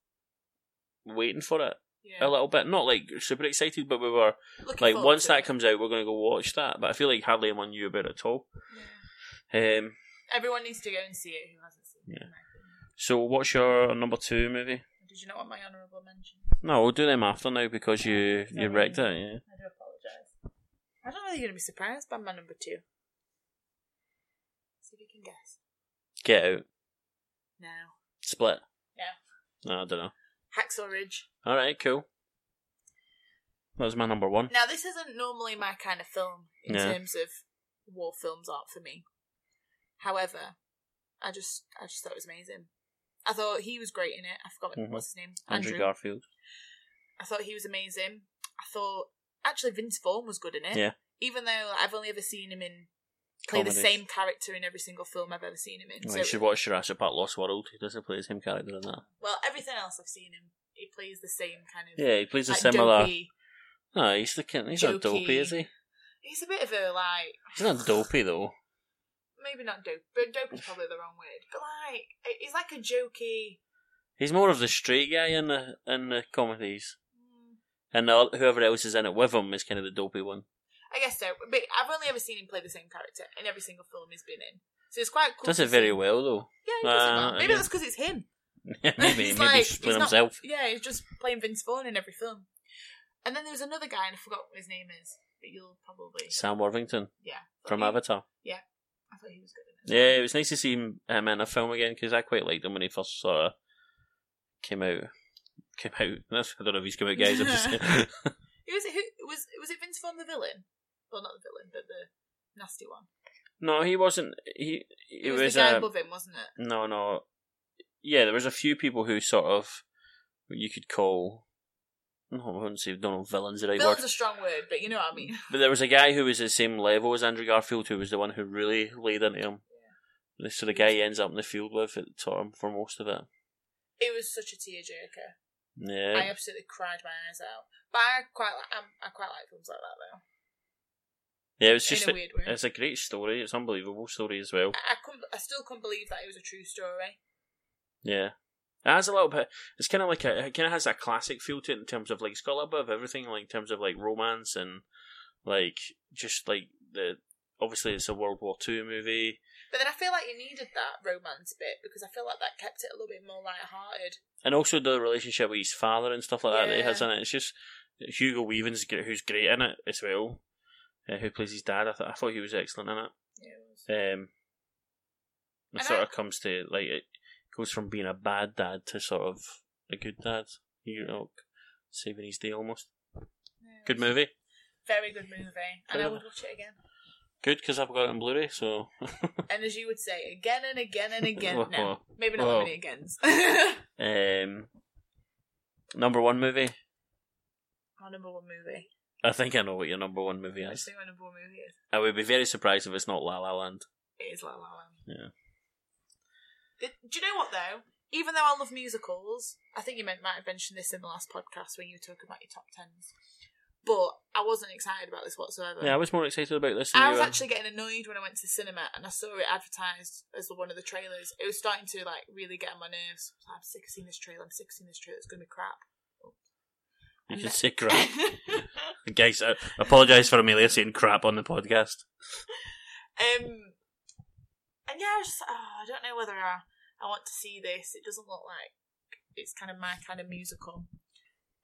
waiting for it Yeah. a little bit. Not like super excited, but we were Looking like, once that it. comes out, we're going to go watch that. But I feel like hardly anyone knew about it at all. Yeah. Um, Everyone needs to go and see it who hasn't seen it. Yeah. in so what's your number two movie? Did you not want my honourable mention? No, we'll do them after now because you you Sorry. wrecked it. Yeah. I do apologise. I don't know if you're going to be surprised by my number two. See if you can guess. Get out. No. Split. No. No, I don't know. Hacksaw Ridge. All right, cool. That was my number one. Now, this isn't normally my kind of film in Yeah. terms of war films art for me. However, I just I just thought it was amazing. I thought he was great in it. I forgot Mhm. what's his name. Andrew, Garfield. I thought he was amazing. I thought actually Vince Vaughn was good in it. Yeah. Even though I've only ever seen him in play Comedies. the same character in every single film I've ever seen him in. Well, so, you should watch Jurassic Park Lost World. He doesn't play the same character in that. well, everything else I've seen him, he plays the same kind of Yeah, he plays a similar. dopey. No, he's the kid. He's not dopey, is he? He's a bit of a like He's not dopey though. maybe not dope, but dope is probably the wrong word. But like he's like a jokey. He's more of the straight guy in the in the comedies, mm, and the, whoever else is in it with him is kind of the dopey one. I guess so, but I've only ever seen him play the same character in every single film he's been in. So it's quite cool. Does it very see- well though. Yeah, he does it Uh, well. Maybe yeah. that's because it's him. maybe He's maybe like- he's playing he's not- himself. Yeah, he's just playing Vince Vaughn in every film. And then there was another guy, and I forgot what his name is, but you'll probably Sam Worthington yeah from He- Avatar. Yeah, I thought he was good in it. Yeah, it was nice to see him, in a film again because I quite liked him when he first sort of came out. Came out. I don't know if he's come out, guys. I'm just Who was it? Who was was it? Vince Vaughn the villain? Well, not the villain, but the nasty one. no, he wasn't. He It, it, was, was, the guy a above him, wasn't it? no, no. Yeah, there was a few people who sort of you could call. No, I wouldn't say don't villains the right Villain's word. a strong word, but you know what I mean. But there was a guy who was the same level as Andrew Garfield, who was the one who really laid into him. Yeah. So the guy he ends up in the field with it taught him for most of it. It was such a tearjerker. Yeah, I absolutely cried my eyes out. But I quite like I'm, I quite like films like that though. Yeah. It was just a, a it's a great story. It's an unbelievable story as well. I, I couldn't. I still couldn't believe that it was a true story. Yeah. It has a little bit. It's kind of like a. It kind of has that classic feel to it in terms of like it's got a little bit of everything, like in terms of like romance and like just like the. Obviously, it's a World War Two movie, But then I feel like you needed that romance bit because I feel like that kept it a little bit more light-hearted. and also the relationship with his father and stuff like that that he has Yeah. in it. It's just Hugo Weaving's who's great in it as well, uh, who plays his dad. I, th- I thought he was excellent in it. Yeah, it was. Um, it And sort I- of comes to like it goes from being a bad dad to sort of a good dad. You know, saving his day almost. Yeah, Good movie. Very good movie, and I would watch it again. Good because I've got it on Blu-ray. So And as you would say, again and again and again. Whoa. no, maybe not Whoa. that many agains. um, number one movie. Our number one movie. I think I know what your number one movie I is. think my number one movie is. I would be very surprised if it's not La La Land. It is La La Land. Yeah. The- Do you know what though? Even though I love musicals, I think you might have mentioned this in the last podcast when you were talking about your top tens. but I wasn't excited about this whatsoever. Yeah, I was more excited about this. Than I you was were. actually getting annoyed when I went to the cinema and I saw it advertised as one of the trailers. It was starting to like really get on my nerves. I'm sick of seeing this trailer. I'm sick of seeing this trailer. It's gonna be crap. You can say crap. Guys, I apologise for Amelia saying crap on the podcast. Um, and yeah, I just, oh, I don't know whether I, I want to see this. It doesn't look like it's kind of my kind of musical.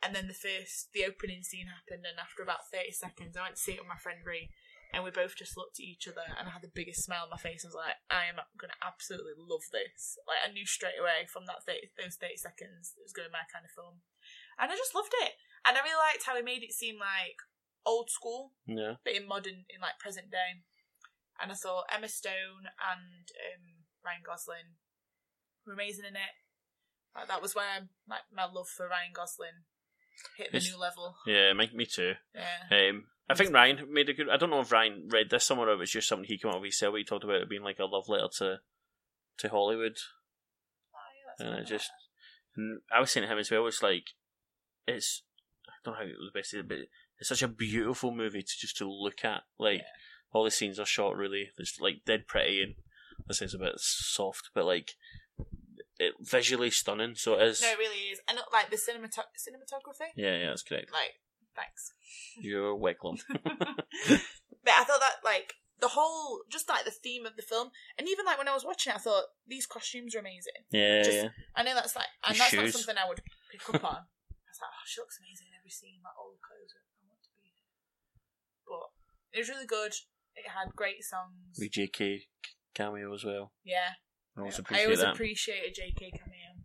And then the first, the opening scene happened, and after about 30 seconds, I went to see it with my friend Ree, and we both just looked at each other, and I had the biggest smile on my face. I was like, I am going to absolutely love this. Like, I knew straight away from that 30, those 30 seconds it was going to be my kind of film. And I just loved it. And I really liked how he made it seem like old school, Yeah. but in modern, in like present day. And I thought Emma Stone and um, Ryan Gosling were amazing in it. Like, that was where like my love for Ryan Gosling hit the It's- new level. Yeah, me, me too. Yeah. Um, I think Ryan made a good. I don't know if Ryan read this somewhere or it was just something he came up with himself. He talked about it being like a love letter to to Hollywood, Oh, yeah, that's and it I just. And I was saying to him as well. It's like it's. I don't know how it was best, to say it, but it's such a beautiful movie to just to look at. Like Yeah. all the scenes are shot really. It's like dead pretty and this is a bit soft, but like it visually stunning. So it is. No, it really is. And like the cinemat- cinematography, Yeah, yeah, that's correct. like, thanks. You're welcome. but I thought that like the whole, just like the theme of the film, and even like when I was watching it, I thought these costumes are amazing. Yeah, Just- yeah. I know that's like, and The that's shoes. not something I would pick up on. I was like, oh, she looks amazing scene, like all clothes. I want to be. here. But it was really good. It had great songs. With JK cameo as well. Yeah, I always I appreciate always that. appreciate a JK cameo.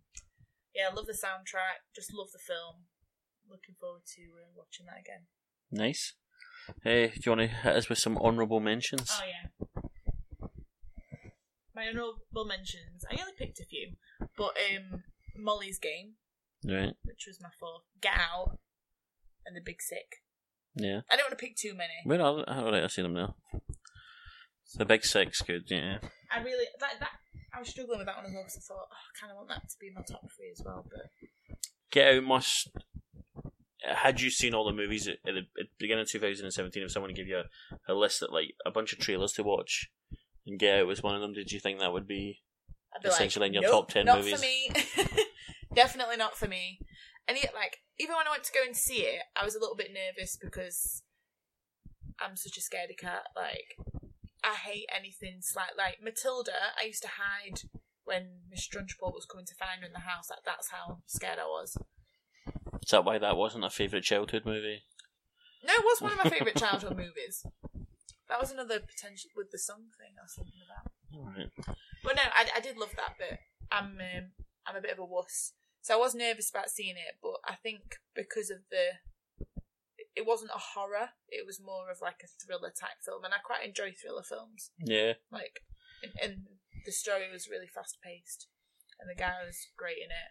Yeah, I love the soundtrack. Just love the film. Looking forward to uh, watching that again. nice. Hey, do you want to hit us with some honourable mentions? Oh yeah. My honourable mentions. I only picked a few, but um, Molly's Game, Right. which was my fourth. Get Out, and The Big Sick. Yeah. I don't want to pick too many. Where are they? I see them now. The Big Sick, good, yeah. I really that that I was struggling with that one as well because I thought oh, I kind of want that to be my top three as well. But Get Out must. Had you seen all the movies at, at the at the beginning of 2017, if someone gave you a, a list of like a bunch of trailers to watch, and Get Out was one of them, did you think that would be I'd be Essentially in your nope, top 10 not movies. for me. Definitely not for me. And yet, like, even when I went to go and see it, I was a little bit nervous because I'm such a scaredy cat. Like, I hate anything slight. Like Matilda, I used to hide when Miss Trunchbull was coming to find her in the house. Like, that's how scared I was. Is that why that wasn't a favourite childhood movie? No, it was one of my favourite childhood movies. That was another potential with the song thing I was thinking about. Alright. But no, I, I did love that bit. I'm um, I'm a bit of a wuss, so I was nervous about seeing it. But I think because of the, it wasn't a horror. It was more of like a thriller type film, and I quite enjoy thriller films. Yeah. Like, and, and the story was really fast paced, and the guy was great in it.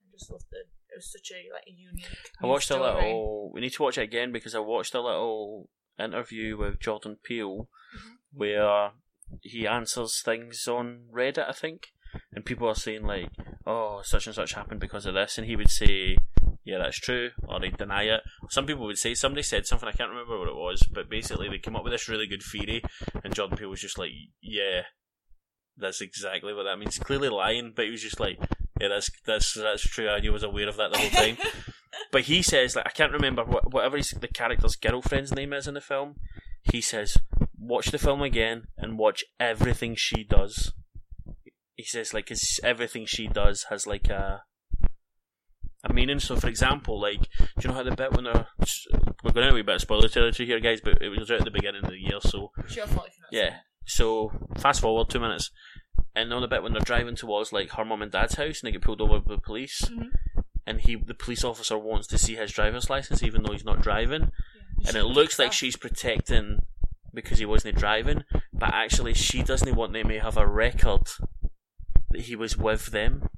I just loved the. It was such a like a unique. I watched a little. We need to watch it again because I watched a little interview with Jordan Peele Mhm. where he answers things on Reddit, I think, and people are saying like, "Oh, such and such happened because of this," and he would say, "Yeah, that's true," or he'd deny it. Some people would say somebody said something I can't remember what it was, but basically they came up with this really good theory, and Jordan Peele was just like, "Yeah." That's exactly what that means. Clearly lying, but he was just like, "Yeah, that's that's that's true. I was aware of that the whole time." But he says, like, I can't remember what, whatever the character's girlfriend's name is in the film. He says, watch the film again and watch everything she does. He says, like, 'cause everything she does has, like, a a meaning. So, for example, like, do you know how the bit when they're. We're going into a wee bit of spoiler territory here, guys, but it was right at the beginning of the year, so. It's your fault if you've not seen Yeah. So, fast forward two minutes. And on the bit when they're driving towards, like, her mum and dad's house and they get pulled over by the police. Mhm. and he the police officer wants to see his driver's license even though he's not driving Yeah. and it looks like she's protecting because he wasn't driving but actually she doesn't want them to have a record that he was with them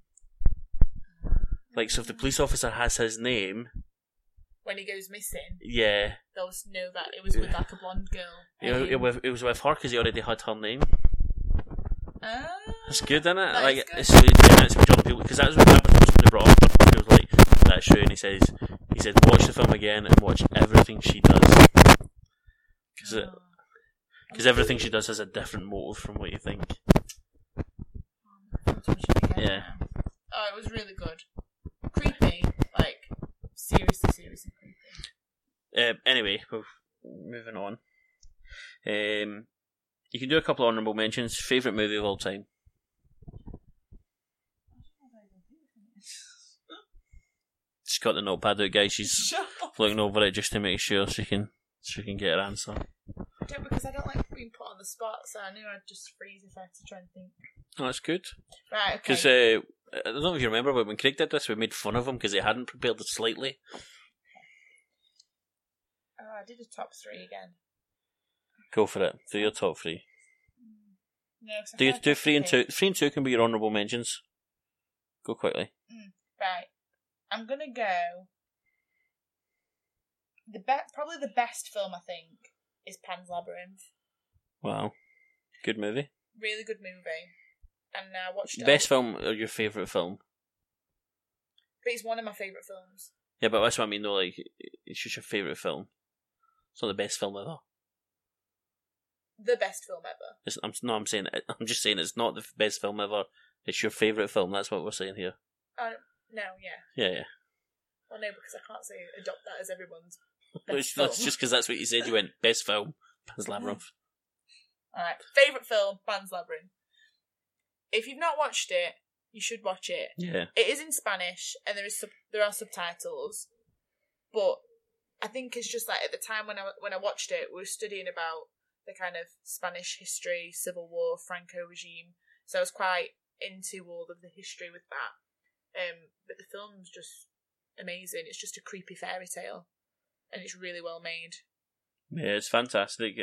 like so if the police officer has his name when he goes missing, yeah they'll know that it was with like a blonde girl. know, Um, it, was, it was with her because he already had her name Ah. That's good, isn't it? That like is good. it's yeah, it's John because that was what that was when they brought up. John was like that's true, and he says He said, watch the film again and watch everything she does. Because Oh. because everything she does has a different motive from what you think. Let's watch it again Yeah. Oh, it was really good. Creepy, like seriously, seriously creepy. Uh, anyway, we're moving on. Um, you can do a couple of honourable mentions. Favourite movie of all time? She's got the notepad out, guys. She's looking over it just to make sure she can she can get her answer. Don't because I don't like being put on the spot, so I knew I'd just freeze if I had to try and think. Oh, that's good. Right, okay. Because uh, I don't know if you remember, but when Craig did this, we made fun of him because he hadn't prepared it slightly. oh, I did a top three again. Go for it. Do your top three. No, 'cause I Do like do three and two. Three and two can be your honourable mentions. Go quickly. Right, I'm gonna go. The be- probably the best film I think is Pan's Labyrinth. Wow, good movie. Really good movie, and I watched it. Best film or your favourite film? but it's one of my favourite films. Yeah, but that's what I mean. though. like it's just your favourite film. It's not the best film ever. The best film ever. It's, I'm no, I'm saying I'm just saying it's not the best film ever. It's your favourite film. That's what we're saying here. Oh no, yeah. Yeah, yeah. Well, no, because I can't say adopt that as everyone's. It's- that's just because that's what you said. You went best film. Pan's Labyrinth. All right, favorite film, Pan's Labyrinth. If you've not watched it, you should watch it. Yeah, It is in Spanish, and there is sub- there are subtitles, but I think it's just like at the time when I when I watched it, we were studying about the kind of Spanish history, Civil War, Franco regime, so I was quite into all of the history with that. Um, but the film's just amazing. It's just a creepy fairy tale, and it's really well made. yeah. It's fantastic.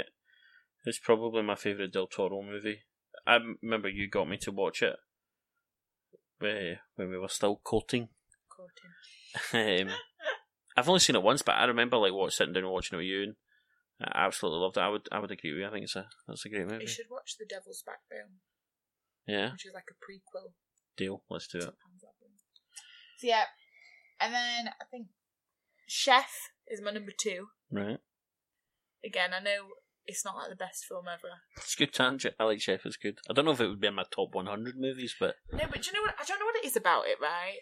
It's probably my favourite Del Toro movie. I remember you got me to watch it when we were still courting. Courting. um, I've only seen it once, but I remember like what sitting down and watching it with you, and I absolutely loved it. I would I would agree with you. I think it's a that's a great movie. You should watch The Devil's Backbone, Yeah, which is like a prequel deal. Let's do it. So yeah, and then I think Chef is my number two. Right, Again, I know it's not like the best film ever. it's good tangent. I like Chef. It's good. I don't know if it would be in my top 100 movies, but No, but do you know what? I don't know what it is about it, right?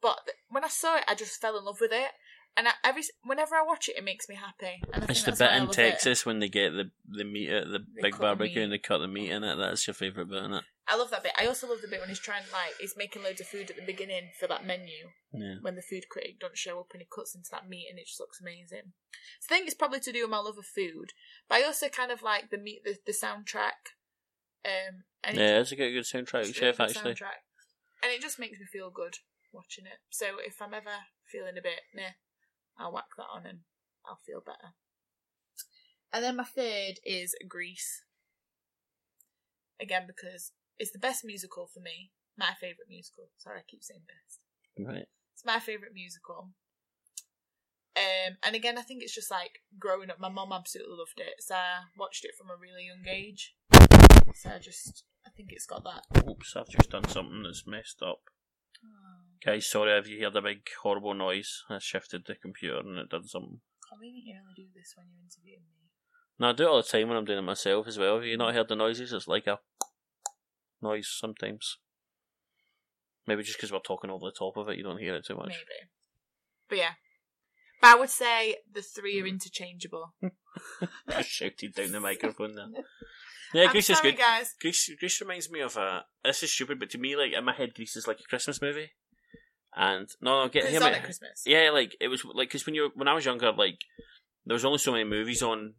But th- when I saw it, I just fell in love with it, and I, every whenever I watch it, it makes me happy. And I it's the bit in Texas when they get the the meat at the They big cut the barbecue and they cut the meat in it. That's your favourite bit in it. It. I love that bit. I also love the bit when he's trying like he's making loads of food at the beginning for that menu Yeah. when the food critic don't show up and he cuts into that meat and it just looks amazing. So I think it's probably to do with my love of food, but I also kind of like the meat the, the soundtrack. Um, and Yeah, it's a good, good soundtrack, It's Chef. good Actually, soundtrack. And it just makes me feel good watching it. So if I'm ever feeling a bit meh, I'll whack that on and I'll feel better. And then my third is Grease. Again, because it's the best musical for me. My favourite musical. Sorry, I keep saying best. right? It's my favourite musical. Um, and again, I think it's just like growing up. My mum absolutely loved it, so I watched it from a really young age. So I just, I think it's got that Oops, I've just done something that's messed up. Guys, sorry if you heard the big horrible noise. I shifted the computer and it did something. Convenient you only do this when you're interviewing me. No, I do it all the time when I'm doing it myself as well. Have you not heard the noises? It's like a noise sometimes. Maybe just because we're talking over the top of it, you don't hear it too much. Maybe. But yeah. But I would say the three are mm. interchangeable. just shouted down the microphone there. Yeah, I'm Grease is good. guys. Grease, Grease reminds me of a. This is stupid, but to me, like in my head, Grease is like a Christmas movie. And no, no, get 'Cause hear it's on at Christmas. Yeah, like it was like because when you when I was younger, like there was only so many movies on.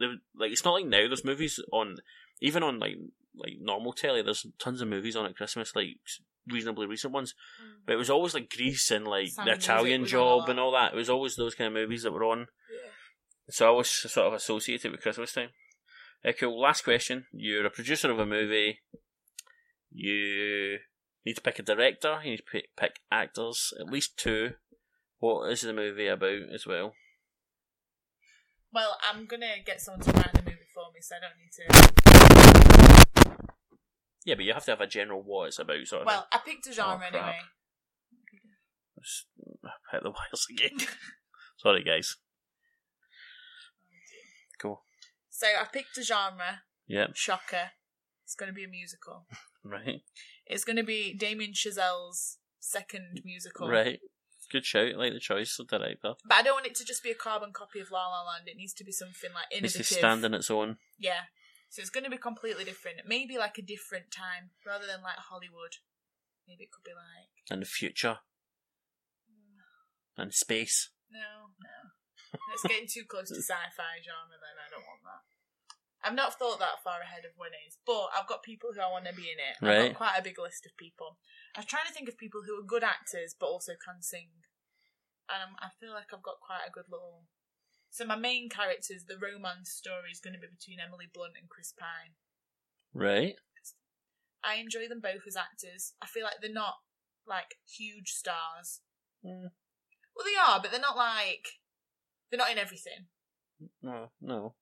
There, like it's not like now. There's movies on even on like like normal telly. There's tons of movies on at Christmas, like reasonably recent ones. Mm. But it was always like Grease and like Sound the Italian was on a Job and all that. It was always those kind of movies that were on. Yeah. So I was sort of associated with Christmas time. Uh, cool. Last question. You're a producer of a movie. You need to pick a director. You need to pick, pick actors, at least two. What is the movie about as well? Well, I'm gonna get someone to write the movie for me, so I don't need to. Yeah, but you have to have a general what it's about, sort of. Well, I picked a genre Oh, anyway. thing. It's- hit the wires again. Sorry, guys. Oh, cool. So I picked a genre. Yep. Shocker. It's going to be a musical. Right. It's going to be Damien Chazelle's second musical. Right. Good shout. Like the choice of director. But I don't want it to just be a carbon copy of La La Land. It needs to be something like innovative. to stand on its own. Yeah. So it's going to be completely different. Maybe like a different time rather than like Hollywood. Maybe it could be like In the future. And space. no, no. It's getting too close to sci-fi genre. Then I don't want that. I've not thought that far ahead of is, but I've got people who I want to be in it. I've Right. got quite a big list of people. I was trying to think of people who are good actors but also can sing, and I'm, I feel like I've got quite a good little. So my main characters, the romance story is going to be between Emily Blunt and Chris Pine. Right. I enjoy them both as actors. I feel like they're not like huge stars. Mm. Well, they are, but they're not like they're not in everything. No. No.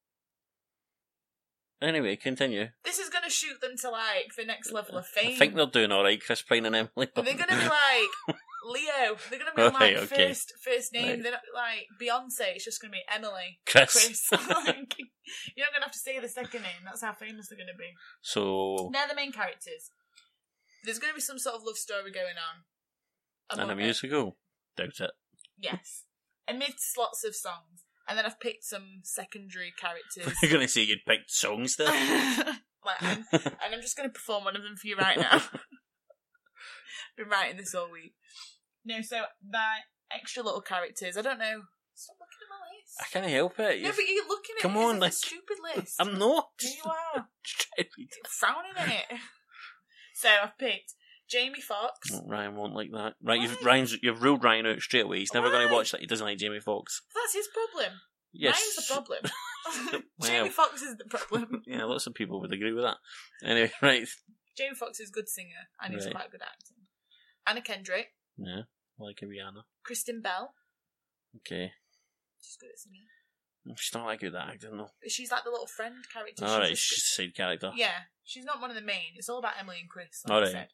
Anyway, continue. This is going to shoot them to like the next level of fame. I think they're doing all right, Chris Pine and Emily. They're going to be like Leo. They're going to be like Right, okay. first first name. Right. They're not like Beyonce. It's just going to be Emily. Chris. Chris. like, you're not going to have to say the second name. That's how famous they're going to be. So, They're the main characters. There's going to be some sort of love story going on. and a musical? Doubt it. Yes. Amidst lots of songs. And then I've picked some secondary characters. You're going to say you'd picked songs there? like, I'm, and I'm just going to perform one of them for you right now. Been writing this all week. No, so my extra little characters, I don't know. Stop looking at my list. I can't help it. no, You've- but you're looking at Come it. on, like- a stupid list. I'm not. Here you are. Just trying to read it. Frowning at it. So I've picked Jamie Foxx. Ryan won't like that. Right, you've Why? Ryan's you've ruled Ryan out straight away. He's never going to Why? watch that. He doesn't like Jamie Foxx. That's his problem. Yes, Mine's the problem. Well. Jamie Foxx is the problem. yeah, lots of people would agree with that. Anyway, right. Jamie Foxx is a good singer and he's Right. quite good at acting. Anna Kendrick, Yeah, like a Rihanna. Kristen Bell, Okay, she's good at singing. she's not that good at acting though. But she's like the little friend character. All right, just- she's a side character. yeah, she's not one of the main. It's all about Emily and Chris. Like All I right. said.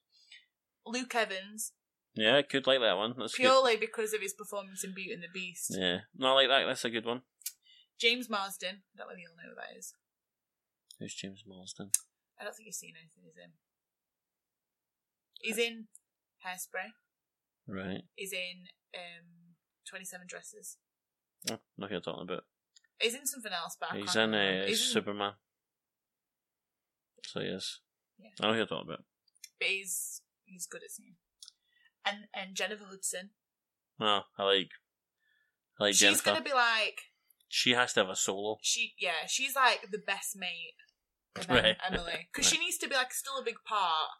Luke Evans, Yeah, I could like that one. That's good. purely because of his performance in Beauty and the Beast. Yeah, no, I like that. That's a good one. James Marsden, I don't know if you'll know who that is. Who's James Marsden? I don't think you've seen anything he's in. He's in Hairspray. Right. He's in um, 27 Dresses. Oh, not who you're talking about. He's in something else, but He's in uh, He's in- Superman. So yes. Yeah. I know who you're talking about. but he's he's good at singing. And and Jennifer Hudson. No, I like. I like she's Jennifer. gonna be like She has to have a solo. she yeah she's like the best mate Right. Emily because she needs to be like still a big part.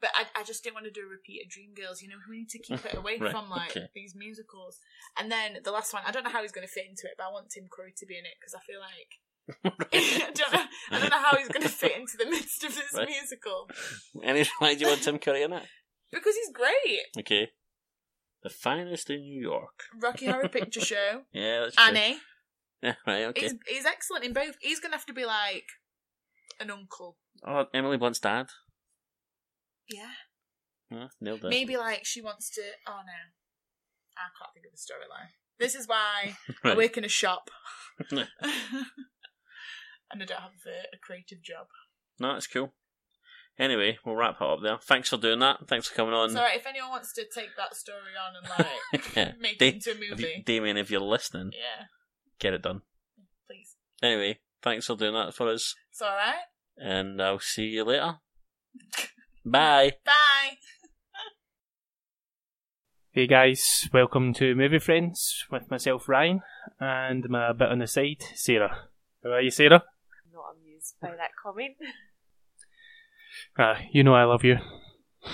But I, I just didn't want to do a repeat of Dreamgirls. You know, we need to keep it away Right, from like okay. these musicals. And then the last one, I don't know how he's going to fit into it, but I want Tim Curry to be in it because I feel like I don't know. I don't know how he's going to fit into the midst of this Right. musical Any why do you want Tim Curry in it? because he's great. Okay. The finest in New York. Rocky Horror Picture Show, Yeah, that's true. Annie. Yeah, right, okay. He's he's excellent in both. He's going to have to be like an uncle. Oh, Emily Blunt's dad. Yeah. Huh, nailed it. Maybe like she wants to. Oh no, I can't think of the storyline. This is why I work in a shop, and I don't have a, a creative job. No, that's cool. Anyway, we'll wrap it up there. Thanks for doing that. Thanks for coming on. So if anyone wants to take that story on and like Yeah. make Da- it into a If you- movie, Damien, if you're listening, yeah, get it done. please. Anyway, thanks for doing that for us, It's all right. and I'll see you later. Bye. Bye. Hey guys, welcome to Movie Friends with myself Ryan and my bit on the side, Sarah. How are you, Sarah? Amused by that comment. Ah, you know I love you.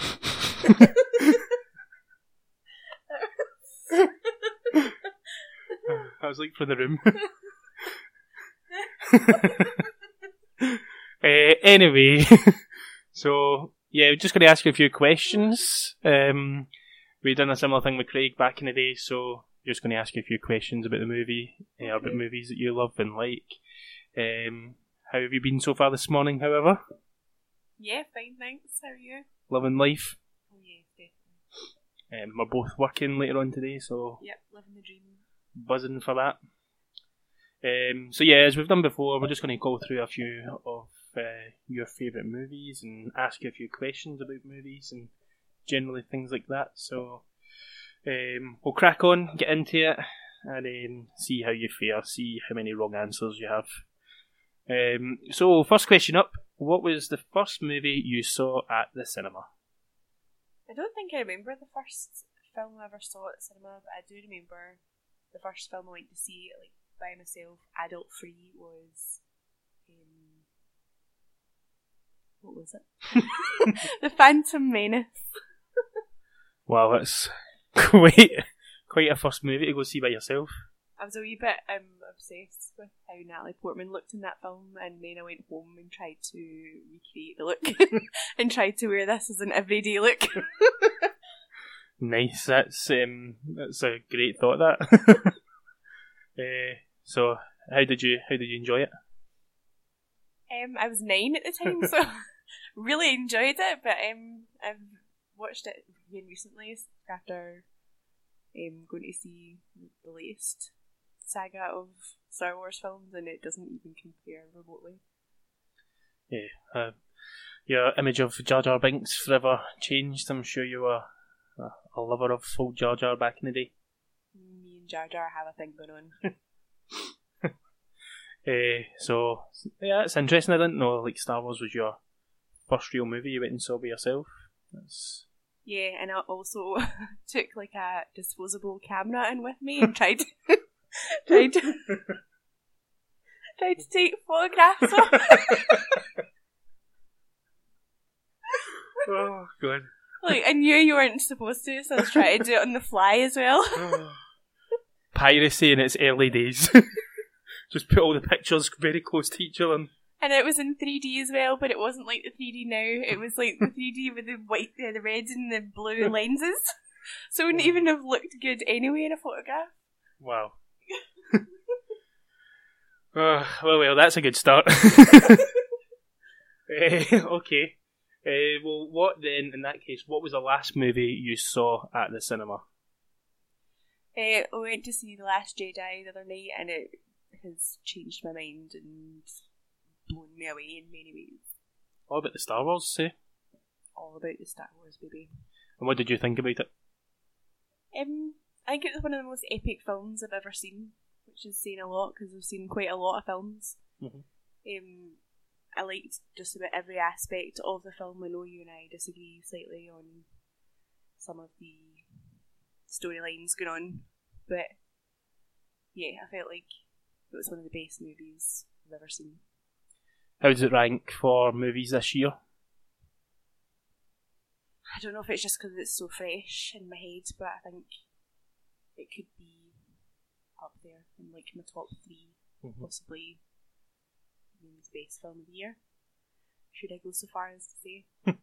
I was like for the room. uh, anyway, so yeah, we're just going to ask you a few questions. Um, we done a similar thing with Craig back in the day, so just going to ask you a few questions about the movie, uh, about movies that you love and like. Um, how have you been so far this morning? However, Yeah, fine, thanks. How are you? loving life. Oh, yeah, Um, we're both working later on today, so Yep, living the dream. buzzing for that. Um, so yeah, as we've done before, we're just going to go through a few of uh, your favourite movies and ask you a few questions about movies and generally things like that. So um, we'll crack on, get into it, and then see how you fare, see how many wrong answers you have. Um, so first question up: What was the first movie you saw at the cinema? I don't think I remember the first film I ever saw at the cinema, but I do remember the first film I went to see, like by myself, adult free, was um, what was it? the Phantom Menace. Wow, that's quite quite a first movie to go see by yourself. I was a wee bit um, obsessed with how Natalie Portman looked in that film, and then I went home and tried to recreate the look and tried to wear this as an everyday look. Nice. That's um, that's a great thought. That. uh, so, how did you how did you enjoy it? Um, I was nine at the time, so really enjoyed it. But um, I've watched it again recently after um, going to see the latest saga of Star Wars films, and it doesn't even compare remotely. Yeah. Uh, your image of Jar Jar Binks forever changed. I'm sure you were a, a lover of old Jar Jar back in the day. Me and Jar Jar have a thing going on. Uh, so yeah, it's interesting. I didn't know like Star Wars was your first real movie you went and saw by yourself. That's Yeah, and I also took like a disposable camera in with me and tried tried to tried to take photographs of oh god. Like I knew you weren't supposed to, so I was trying to do it on the fly as well. Piracy in its early days. Just put all the pictures very close to each other. And it was in 3D as well, but it wasn't like the 3D now. It was like the 3D with the white, uh, the red and the blue lenses. So it wouldn't even have looked good anyway in a photograph. Wow. Uh, well, well, that's a good start. Eh, okay. Uh, well, what then, in that case, what was the last movie you saw at the cinema? Uh, I went to see The Last Jedi the other night, and it has changed my mind and blown me away in many ways. All about the Star Wars, say? All about the Star Wars, baby. And what did you think about it? Um, I think it was one of the most epic films I've ever seen, which is saying a lot because I've seen quite a lot of films. Mhm. Um, I liked just about every aspect of the film. I know you and I disagree slightly on some of the storylines going on, but yeah, I felt like it was one of the best movies I've ever seen. How does it rank for movies this year? I don't know if it's just because it's so fresh in my head, but I think it could be up there in like my top 3 Mhm. possibly the best film of the year. Should I go so far as to say?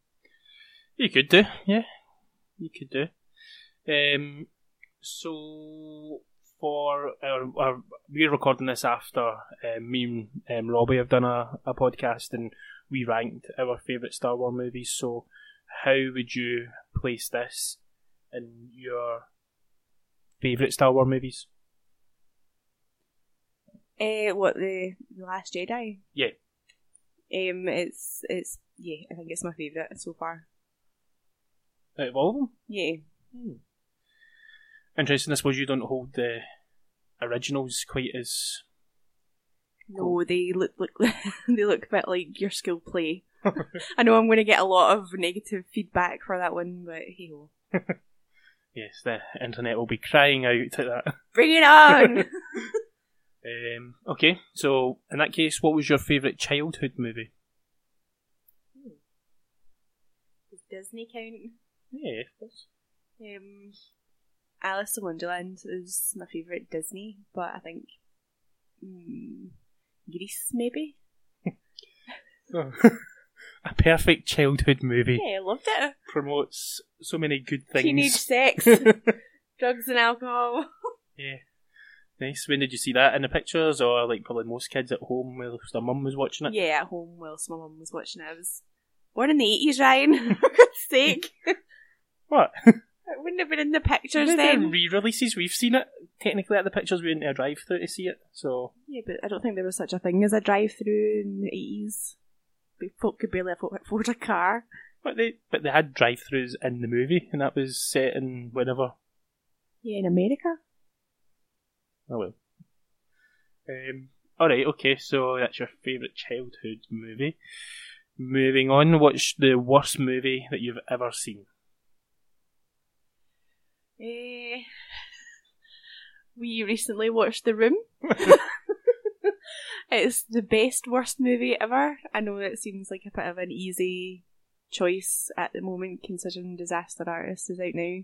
You could do, yeah. You could do. Um, so for our, our, we're recording this after um, me and um, Robbie have done a, a podcast and we ranked our favourite Star Wars movies. So how would you place this in your favourite Star Wars movies? Uh, what the, the Last Jedi? Yeah. Um, it's it's yeah, I think it's my favourite so far. Out of all of them? Yeah, Interesting. I suppose you don't hold the originals quite as no, they look look they look a bit like your school play. I know I'm going to get a lot of negative feedback for that one, but hey ho, yes. The internet will be crying out at that. bring it on! Um, okay, so in that case, what was your favourite childhood movie? Does Disney count? Yeah, of course. Um, Alice in Wonderland is my favourite Disney, but I think mm, Grease maybe. a perfect childhood movie Yeah, I loved it. promotes so many good things. Teenage sex, drugs and alcohol. Yeah, nice. When did you see that in the pictures, or like probably most kids at home whilst their mum was watching it? Yeah, at home whilst my mum was watching it. I was born in the eighties, Ryan. For God's sake. What? It wouldn't have been in the pictures Maybe then. re-releases, we've seen it technically at the pictures. We went to a drive-through to see it, so Yeah, but I don't think there was such a thing as a drive-through in the eighties. Folk could barely afford afford a car. but they but they had drive-throughs in the movie, and that was set in whenever. Yeah, in America. Oh well. Um. All right. Okay. So that's your favourite childhood movie. Moving on. What's the worst movie that you've ever seen? Eh, we recently watched The Room. it's the best worst movie ever. I know it seems like a bit of an easy choice at the moment, considering Disaster Artist is out now.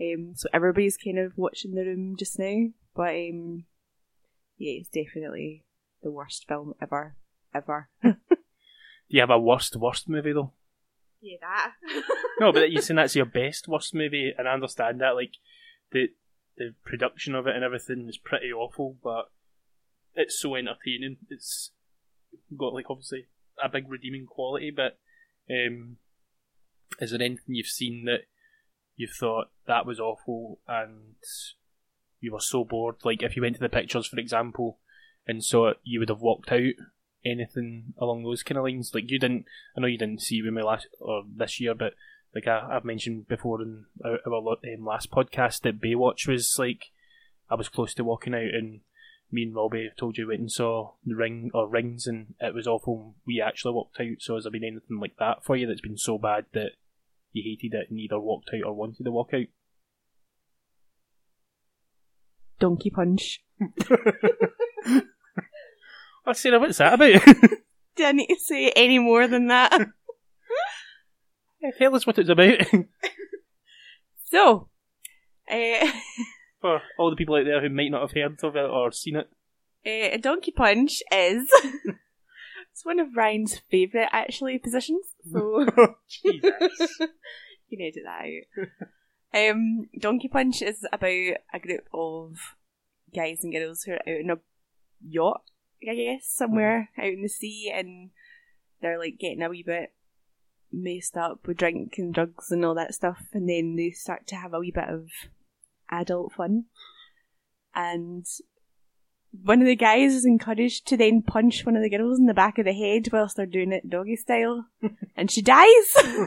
Um, so everybody's kind of watching The Room just now, but um, yeah, it's definitely the worst film ever, ever. Do you have a worst worst movie though? yeah, that. No, but you're saying that's your best worst movie, and I understand that. Like the the production of it and everything is pretty awful, but it's so entertaining. It's got like obviously a big redeeming quality. But um, is there anything you've seen that you've thought that was awful and you were so bored? Like if you went to the pictures, for example, and saw it, you would have walked out. Anything along those kind of lines? Like you didn't. I know you didn't see when we last or this year, but like I, I've mentioned before in our, our um, last podcast that Baywatch was like I was close to walking out and me and Robbie told you went and saw the ring or rings and it was awful. We actually walked out. So has there been anything like that for you that's been so bad that you hated it and either walked out or wanted to walk out? Donkey Punch. I Sarah, what's that about? Do I need to say any more than that? Tell us what it's about so, uh, for all the people out there who might not have heard of it or seen it. Uh, a donkey punch is it's one of Ryan's favourite actually positions. So Jesus. you can edit that out. Um, donkey punch is about a group of guys and girls who are out in a yacht, I guess, somewhere out in the sea, and they're like getting a wee bit messed up with drink and drugs and all that stuff, and then they start to have a wee bit of adult fun. And one of the guys is encouraged to then punch one of the girls in the back of the head whilst they're doing it doggy style, and she dies.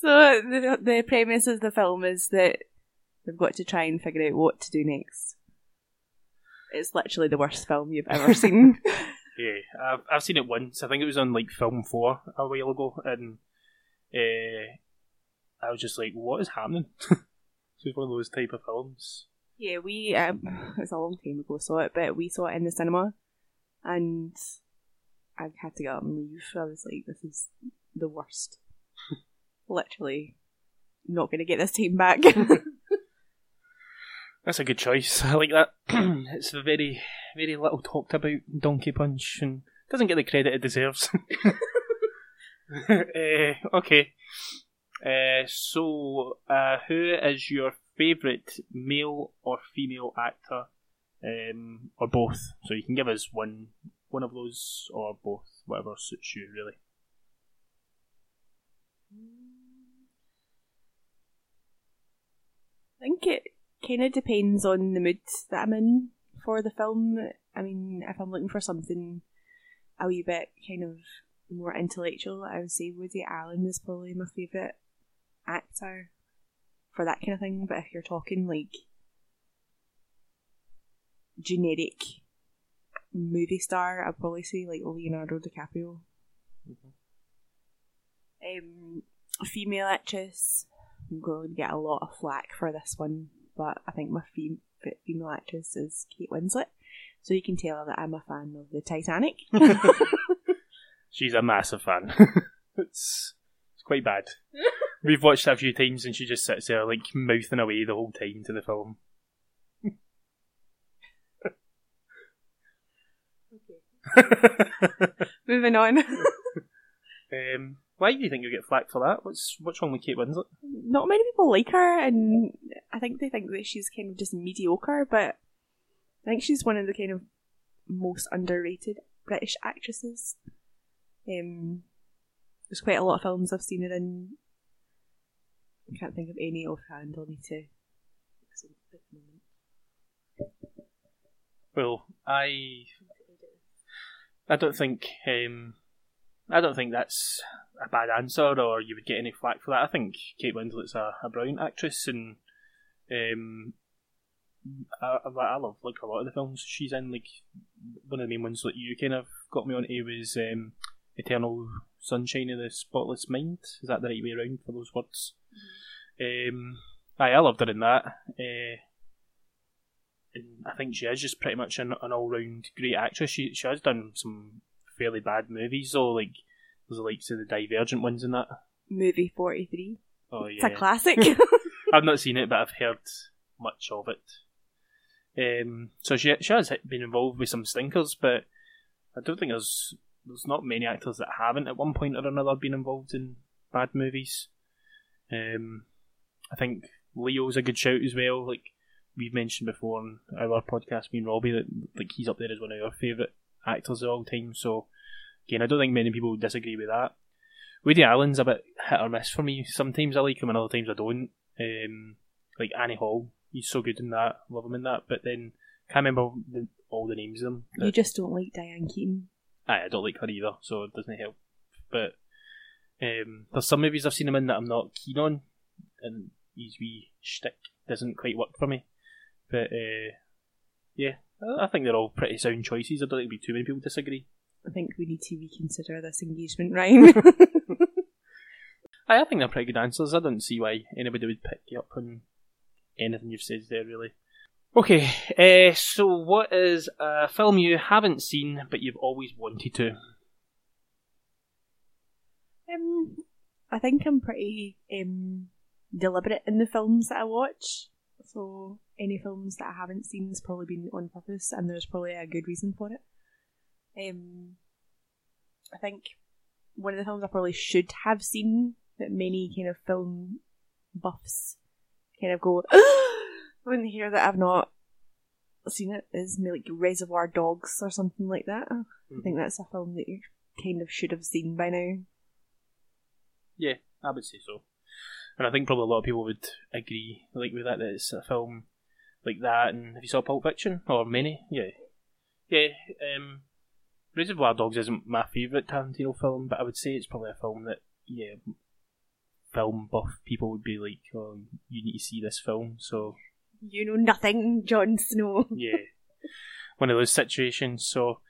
so the the premise of the film is that they've got to try and figure out what to do next. It's literally the worst film you've ever seen. Yeah, I've, I've seen it once. I think it was on like Film 4 a while ago, and uh, I was just like, what is happening? it's one of those type of films. Yeah, we um, it was a long time ago saw it, but we saw it in the cinema, and I had to get up and leave. I was like, "This is the worst." Literally, not going to get this team back. That's a good choice. I like that. it's a very, very little talked about Donkey Punch and doesn't get the credit it deserves. uh, okay. Uh, so, uh, who is your favourite male or female actor, um, or both? So you can give us one, one of those, or both, whatever suits you, really. Think it kind of depends on the mood that I'm in for the film. I mean, if I'm looking for something a wee bit kind of more intellectual, I would say Woody Allen is probably my favourite actor for that kind of thing. But if you're talking like generic movie star, I'd probably say like Leonardo DiCaprio. Um, female actress, I'm going to get a lot of flack for this one, but I think my fem- female actress is Kate Winslet. So you can tell that I'm a fan of the Titanic. She's a massive fan. it's it's quite bad. We've watched it a few times and she just sits there like mouthing away the whole time to the film. Moving on. um, why do you think you'll get flack for that? What's what's wrong with Kate Winslet? Not many people like her, and I think they think that she's kind of just mediocre, but I think she's one of the kind of most underrated British actresses. Um, there's quite a lot of films I've seen her in I can't think of any offhand. I'll need to. Well, I I don't think um, I don't think that's a bad answer, or you would get any flack for that. I think Kate Winslet's a, a brilliant actress, and um, I, I, love like a lot of the films she's in. Like one of the main ones that you kind of got me onto was um, Eternal Sunshine of the Spotless Mind. Is that the right way around for those words? Um, aye, I loved her in that. Uh, and I think she is just pretty much an, an all round great actress. She she has done some fairly bad movies though, like there's the likes of the Divergent ones in that. Movie 43. Oh yeah. It's a classic. I've not seen it, but I've heard much of it. Um, so she she has been involved with some stinkers, but I don't think there's there's not many actors that haven't at one point or another been involved in bad movies. Um, I think Leo's a good shout as well. Like we've mentioned before on our podcast, me and Robbie, that like he's up there as one of our favourite actors of all time. So again, I don't think many people would disagree with that. Woody Allen's a bit hit or miss for me. Sometimes I like him, and other times I don't. Um, like Annie Hall, he's so good in that. Love him in that. But then can't remember the, all the names of them. you just don't like Diane Keaton. Aye, I don't like her either, so it doesn't help. But um, there's some movies I've seen him in that I'm not keen on, and his wee shtick doesn't quite work for me. But uh, yeah, I I think they're all pretty sound choices. I don't think there'll be too many people disagree. I think we need to reconsider this engagement, Ryan. Aye, I think they're pretty good answers. I don't see why anybody would pick you up on anything you've said there, really. Okay, uh, so what is a film you haven't seen but you've always wanted to? um, I think I'm pretty um, deliberate in the films that I watch. So any films that I haven't seen has probably been on purpose, and there's probably a good reason for it. Um, I think one of the films I probably should have seen that many kind of film buffs kind of go when they hear that I've not seen it is maybe like Reservoir Dogs or something like that. I think that's a film that you kind of should have seen by now. Yeah, I would say so. And I think probably a lot of people would agree, like with that, that it's a film like that. And if you saw Pulp Fiction or many? Yeah, yeah. Um, Reservoir Dogs isn't my favourite Tarantino film, but I would say it's probably a film that yeah, film buff people would be like, oh, you need to see this film. So You know nothing, Jon Snow. yeah, one of those situations. So,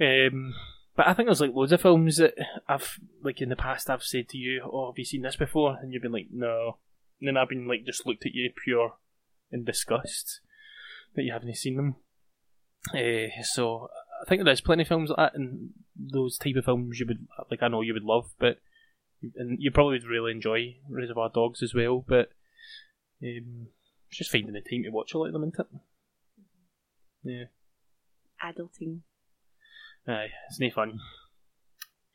um, but I think there's like loads of films that I've like in the past I've said to you, "Oh, have you seen this before?" And you've been like, "No," and then I've been like just looked at you pure in disgust that you haven't seen them. Uh, so I think there's plenty of films like that, and those type of films you would like. I know you would love, but and you probably would really enjoy Reservoir Dogs as well. But um, it's just finding the time to watch a lot of them, isn't it? Yeah. Adulting. Aye, it's no fun.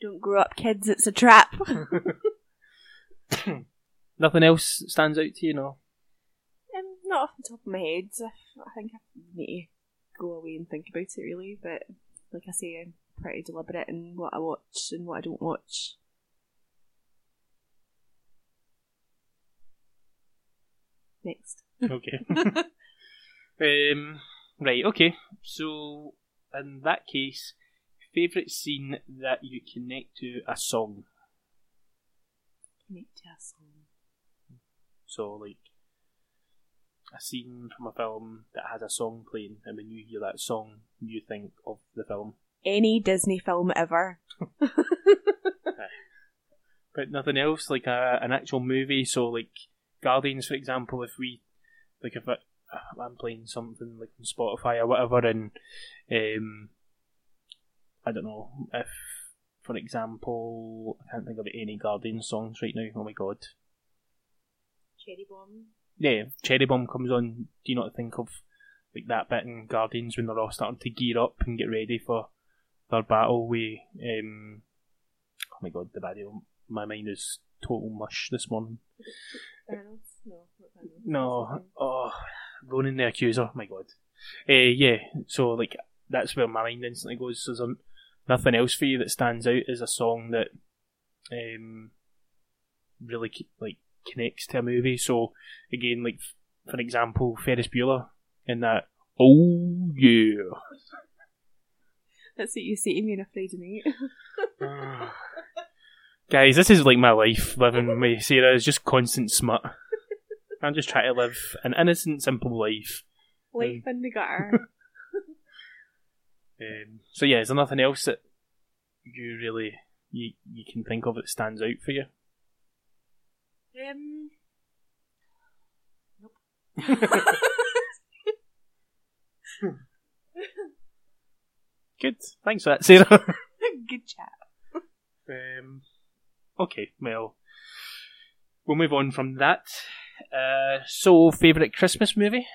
Don't grow up, kids. It's a trap. Nothing else stands out to you, no? Um, not off the top of my head. I think I need to go away and think about it really. But like I say, I'm pretty deliberate in what I watch and what I don't watch. Next. Okay. um, right, okay. So, in that case, favourite scene that you connect to a song. Connect to a song. So, like, a scene from a film that has a song playing, and when you hear that song, you think of the film. Any Disney film ever. But nothing else, like a, an actual movie. So, like, Guardians, for example, if we, like, if it, I'm playing something like on Spotify or whatever, and um, I don't know if, for example, I can't think of any Guardian songs right now. Oh my god! Cherry Bomb. Yeah, Cherry Bomb comes on. Do you not think of like that bit in Guardians when they're all starting to gear up and get ready for their battle with? Um, oh my god, the body. My mind is total mush this morning. Thanos? No, Thanos. No, oh, Ronan the Accuser. My god. Uh, yeah, so like that's where my mind instantly goes. So there's nothing else for you that stands out as a song that um really like connects to a movie. So again, like for example, Ferris Bueller in that. Oh yeah. That's what you say to me on a Friday night. Guys, this is like my life living with Sarah is just constant smut. I'm just trying to live an innocent, simple life. Life in the gutter. Um, so yeah, is there nothing else that you really you you can think of that stands out for you? Um, Good. Thanks for that, Sarah. good chat. um, okay, well, we'll move on from that. Uh, so, favourite Christmas movie?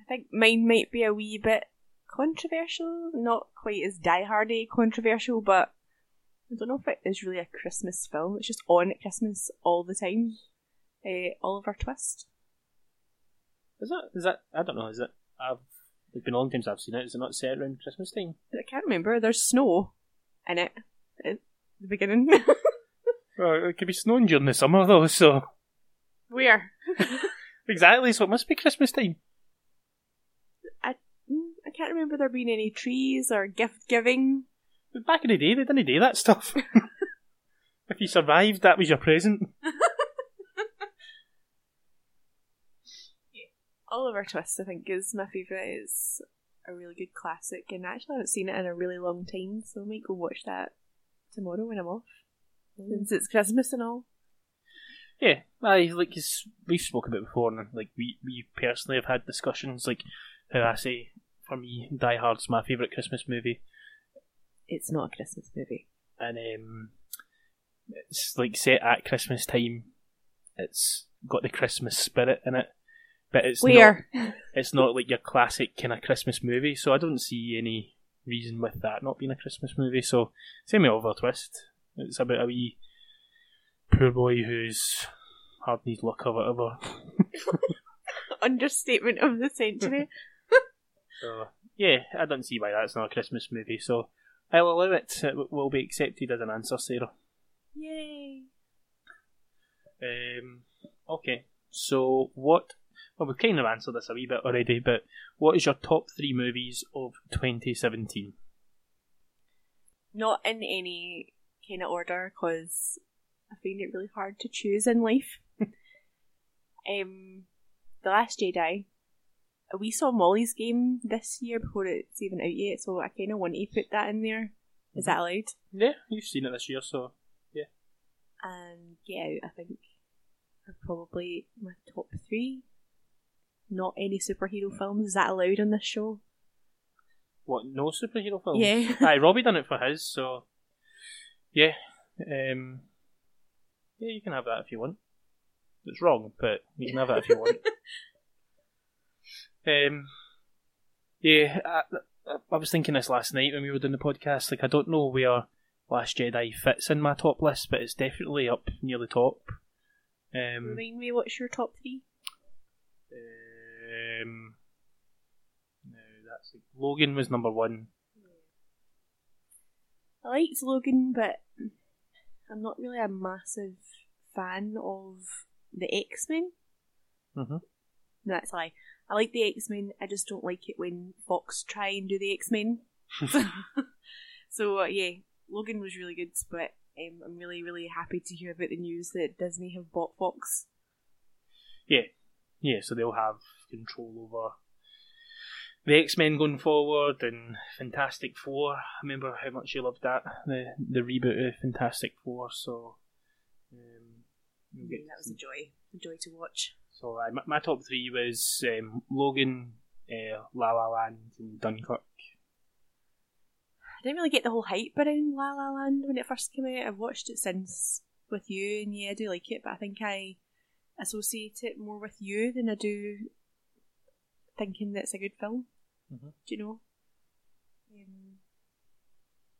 I think mine might be a wee bit controversial, not quite as diehardy controversial, but I don't know if it is really a Christmas film. It's just on at Christmas all the time. Uh, Oliver Twist. Is that? Is that? I don't know. Is it? I've. It's been a long time since I've seen it. Is it not set around Christmas time? I can't remember. There's snow in it at the beginning. Well, it could be snowing during the summer though, so Where? exactly. So it must be Christmas time. I mm, I can't remember there being any trees or gift giving. But back in the day, they didn't do that stuff. if you survived, that was your present. Oliver Twist, I think, is my favourite. It's a really good classic, and actually, I haven't seen it in a really long time, so I might go watch that tomorrow when I'm off. Since it's Christmas and all. Yeah, I like we've spoken about it before, and like we we personally have had discussions. Like how I say, for me, Die Hard's my favourite Christmas movie, It's not a Christmas movie. and um, it's like set at Christmas time. It's got the Christmas spirit in it, but it's not, it's not like your classic kind of Christmas movie. So I don't see any reason with that not being a Christmas movie. So same with Oliver Twist. It's about a wee poor boy who's hard needs luck or whatever. Understatement of the century. So yeah, I don't see why that's not a Christmas movie. So I'll allow it. It will be accepted as an answer, Sarah. Yay. Um, okay, so what? Well, we've kind of answered this a wee bit already, but what is your top three movies of 2017? Not in any kind of order, because I find it really hard to choose in life. um, The Last Jedi. We saw Molly's game this year before it's even out yet, so I kind of want to put that in there. Is that mhm. allowed? Yeah, you've seen it this year, so yeah. and Get Out, I think, are probably my top three. Not any superhero mm. films. Is that allowed on this show? what? No superhero films? Yeah. Aye, Robbie done it for his, so yeah, um, yeah, you can have that if you want. It's wrong, but you can have that if you want. Um, yeah, I, I- was thinking this last night when we were doing the podcast. Like, I don't know where Last Jedi fits in my top list, but it's definitely up near the top. Um, Remind me, what's your top three? um, no, that's like, Logan was number one. I liked Logan, but I'm not really a massive fan of the X Men. Mhm. No, that's a lie. I like the X Men. I just don't like it when Fox try and do the X Men. so uh, yeah, Logan was really good, but um, I'm really really happy to hear about the news that Disney have bought Fox. Yeah, yeah. So they'll have control over the X Men going forward and Fantastic Four. I remember how much you loved that the the reboot of Fantastic Four. So um, you'll that was a joy, a joy to watch. So uh, my, my top three was um, Logan, uh, La La Land, and Dunkirk. I didn't really get the whole hype around La La Land when it first came out. I've watched it since with you, and yeah, I do like it, but I think I associate it more with you than I do thinking that it's a good film. Mhm. Do you know? Um,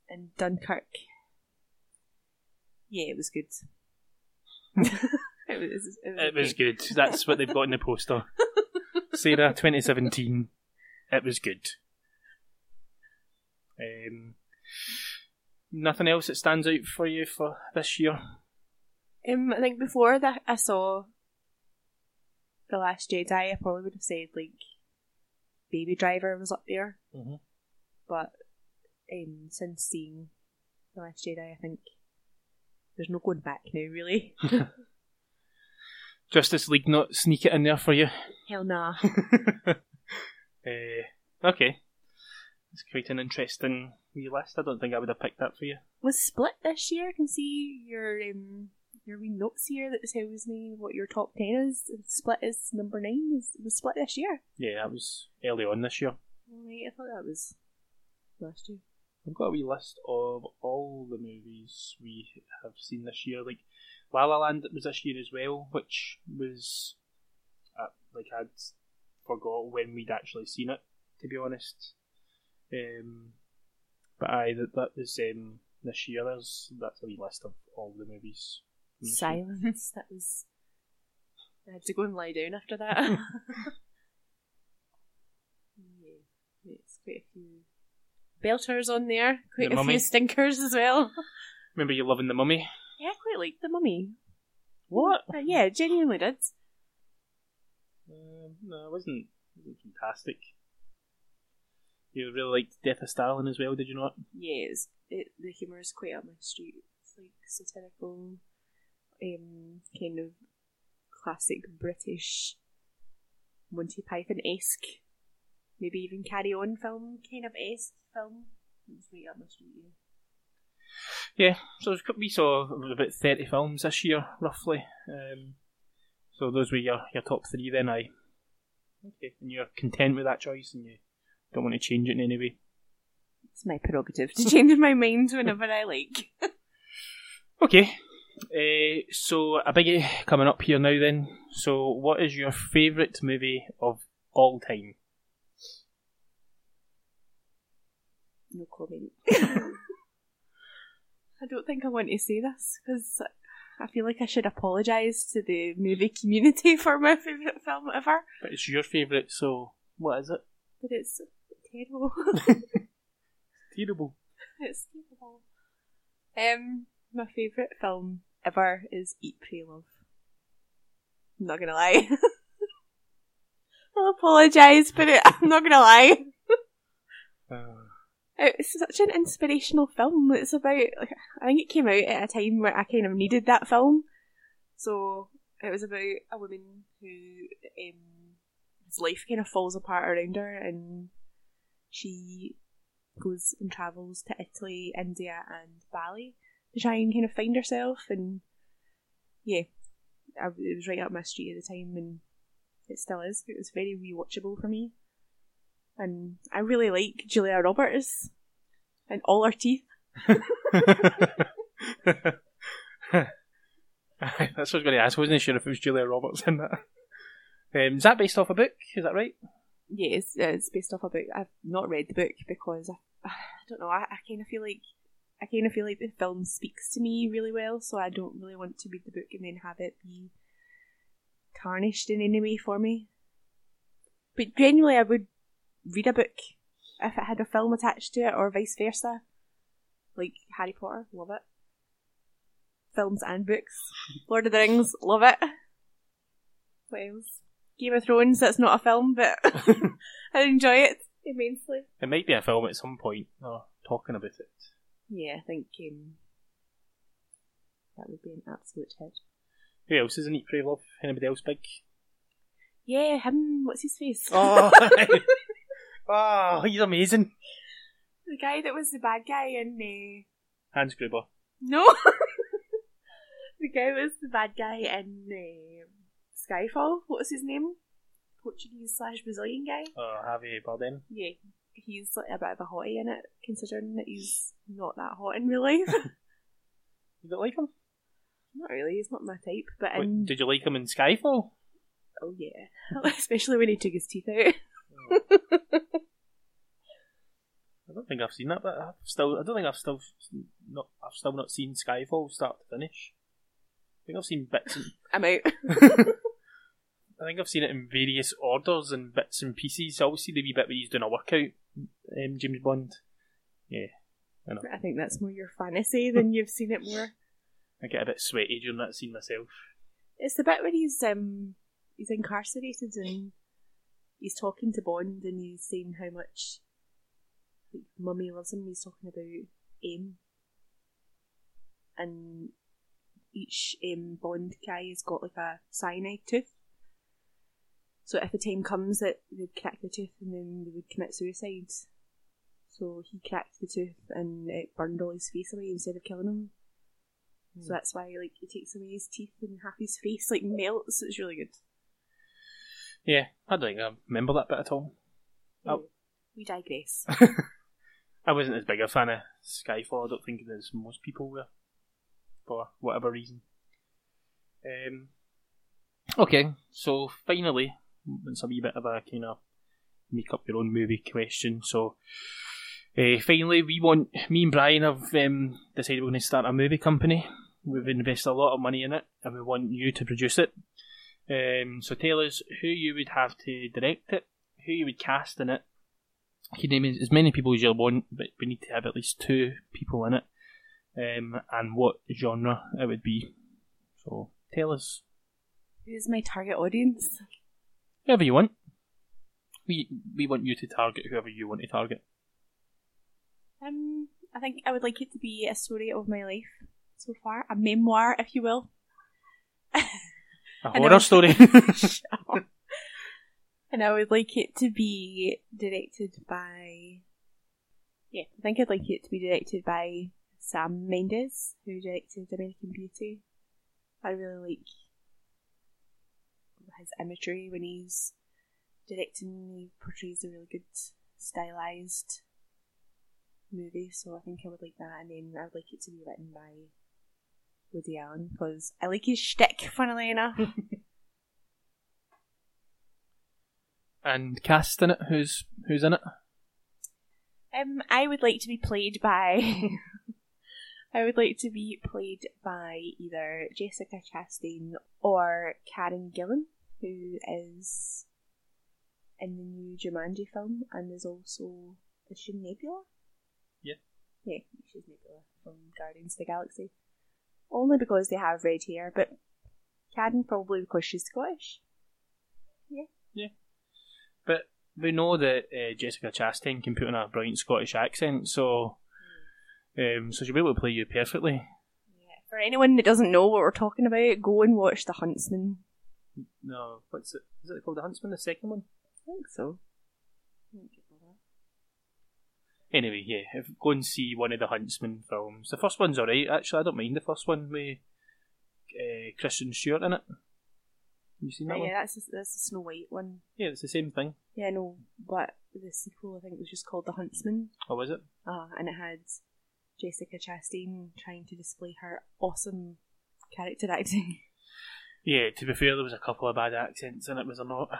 and Dunkirk, yeah, it was good. it was. It was, It was good. That's what they've got in the poster. Sarah, 2017. It was good. Um, nothing else that stands out for you for this year? Um, I think before that I saw The Last Jedi, I probably would have said like Baby Driver was up there. Mhm. But um, since seeing The Last Jedi, I think there's no going back now, really. Justice League not sneak it in there for you. Hell nah. Eh, okay. It's quite an interesting wee list. I don't think I would have picked that for you. Was Split this year? I can see your um, your wee notes here that tells me what your top ten is. Split is number nine. Is was Split this year? Yeah, that was early on this year. Right, I thought that was last year. I've got a wee list of all the movies we have seen this year. Like La La Land was this year as well, which was uh, like I'd forgot when we'd actually seen it. To be honest, um, but I that that was um, this year. There's that's a wee list of all the movies. Silence. That was. I had to go and lie down after that. yeah, it's quite a few belters on there. Quite The a Mummy. few stinkers as well. Remember you loving the Mummy? Yeah, I quite liked the mummy. What? Uh, yeah, genuinely did. Um, no, it wasn't. It wasn't fantastic. You really liked Death of Stalin as well, did you not? Yes, it, the humour is quite up my street. It's like satirical, um, kind of classic British Monty Python esque, maybe even Carry On film kind of esque film. It's right up my street. Yeah. Yeah, so it's- we saw about 30 films this year, roughly. Um, so those were your, your top three then, I. Okay, and you're content with that choice and you don't want to change it in any way. It's my prerogative to change my mind whenever I like. Okay, uh, so a biggie coming up here now then. So, what is your favourite movie of all time? No comment. I don't think I want to say this because I feel like I should apologise to the movie community for my favourite film ever. But it's your favourite, so what is it? But it's terrible. Terrible. it's terrible. Um, my favourite film ever is Eat, Pray, Love. I'm not gonna lie. I'll apologise, but it, I'm not gonna lie. Uh, It's such an inspirational film. It's about, like, I think it came out at a time where I kind of needed that film. So it was about a woman who, um, his life kind of falls apart around her, and she goes and travels to Italy, India, and Bali to try and kind of find herself. And yeah, I, it was right up my street at the time, and it still is. It was very rewatchable for me. And I really like Julia Roberts and all her teeth. That's what I was going to ask. I wasn't sure if it was Julia Roberts in that. Um, is that based off a book? Is that right? Yeah, it's, uh, it's based off a book. I've not read the book because I, I don't know. I, I kind of feel like I kind of feel like the film speaks to me really well, so I don't really want to read the book and then have it be tarnished in any way for me. But genuinely, I would read a book if it had a film attached to it, or vice versa. Like Harry Potter, love it. Films and books. Lord of the Rings, love it. What else? Game of Thrones, that's not a film, but I enjoy it immensely. It might be a film at some point. Or talking about it. Yeah, I think um, that would be an absolute hit. Who else is in Eat, Pray, Love? Anybody else big? Yeah, him, what's his face? Oh, oh he's amazing. The guy that was the bad guy in. Uh... Hans Gruber. No! the guy was the bad guy in uh, Skyfall. What was his name? Portuguese slash Brazilian guy? Oh, Javier Bardem. Yeah, he's like a bit of a hottie in it, considering that he's not that hot in real life. You don't like him? not really, he's not my type, but Wait, in. did you like him in Skyfall? Oh yeah. Especially when he took his teeth out. I don't think I've seen that, but I've still. I don't think I've still not. I've still not seen Skyfall start to finish. I think I've seen bits. And, I'm out. I think I've seen it in various orders and bits and pieces. I always see the wee bit where he's doing a workout. Um, James Bond. Yeah, I know. I think that's more your fantasy than you've seen it more. I get a bit sweaty during that scene myself. It's the bit where he's um he's incarcerated and he's talking to Bond and he's saying how much like mummy loves him. He's talking about M, and each um, Bond guy has got like a cyanide tooth. So if the time comes that they'd crack the tooth and then they would commit suicide. So he cracked the tooth and it burned all his face away instead of killing him. So that's why like he takes away his teeth and half his face like melts. It's really good. Yeah, I don't think I remember that bit at all. Oh. We digress. I wasn't as big a fan of Skyfall, I don't think, as most people were, for whatever reason. Um, okay, so finally, it's a wee bit of a kind of make up your own movie question. So, uh, finally, we want, me and Brian have um, decided we're going to start a movie company. We've invested a lot of money in it, and we want you to produce it. Um, so tell us who you would have to direct it, who you would cast in it. You name as many people as you want, but we need to have at least two people in it, um, and what genre it would be. So tell us Who's my target audience? whoever you want. We we want you to target whoever you want to target. Um, I think I would like it to be a story of my life so far, a memoir, if you will. A horror story. and I would like it to be directed by. Yeah, I think I'd like it to be directed by Sam Mendes, who directed American Beauty. I really like his imagery when he's directing. He portrays a really good stylized movie, so I think I would like that. And then I would like it to be written by Woody Allen because I like his shtick. Funnily enough. and cast in it. Who's who's in it? Um, I would like to be played by. I would like to be played by either Jessica Chastain or Karen Gillan, who is in the new Jumanji film and is also is she Nebula? Yeah. Yeah, she's Nebula from Guardians of the Galaxy. Only because they have red hair, but Karen probably because she's Scottish. Yeah. Yeah. But we know that uh, Jessica Chastain can put on a brilliant Scottish accent, so um, so she'll be able to play you perfectly. Yeah. For anyone that doesn't know what we're talking about, go and watch The Huntsman. No, what's it? Is it called the Huntsman? The second one. I think so. Anyway, yeah, if, go and see one of the Huntsman films. The first one's alright, actually. I don't mind the first one with uh, Kristen Stewart in it. You seen that Oh, one? yeah, that's the, that's the Snow White one. Yeah, it's the same thing. Yeah, no, but the sequel I think was just called The Huntsman. Or was it? Ah, and it had Jessica Chastain trying to display her awesome character acting. Yeah, to be fair, there was a couple of bad accents in it, was there not?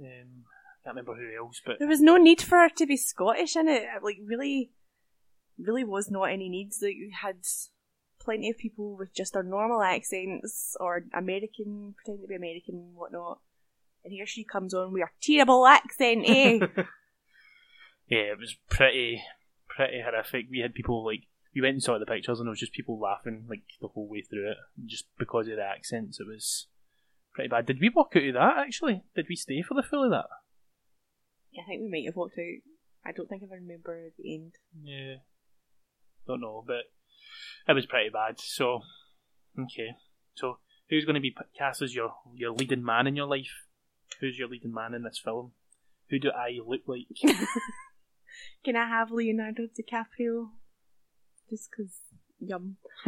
Um, can't remember who else, but there was no need for her to be Scottish in it. Like, really, really was not any needs. Like, you had plenty of people with just their normal accents or American, pretending to be American and whatnot. And here she comes on with her terrible accent, eh? yeah, it was pretty, pretty horrific. We had people like we went and saw the pictures, and it was just people laughing like the whole way through it, just because of the accents. It was pretty bad. Did we walk out of that actually? Did we stay for the full of that? I think we might have walked out. I don't think I remember the end. Yeah, don't know, but it was pretty bad. So, okay, so who's going to be cast as your your leading man in your life? Who's your leading man in this film? Who do I look like? Can I have Leonardo DiCaprio? Just 'cause yum.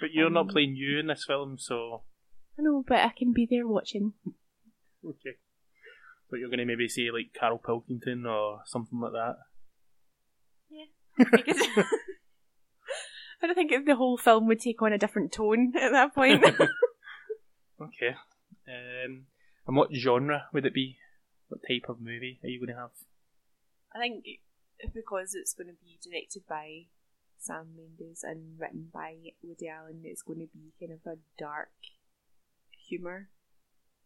but you're not Um, playing you in this film, so I know, but I can be there watching. okay. But you're going to maybe say like Karl Pilkington or something like that. Because I don't think the whole film would take on a different tone at that point. Okay. Um, and what genre would it be? What type of movie are you going to have? I think because it's going to be directed by Sam Mendes and written by Woody Allen, it's going to be kind of a dark humour,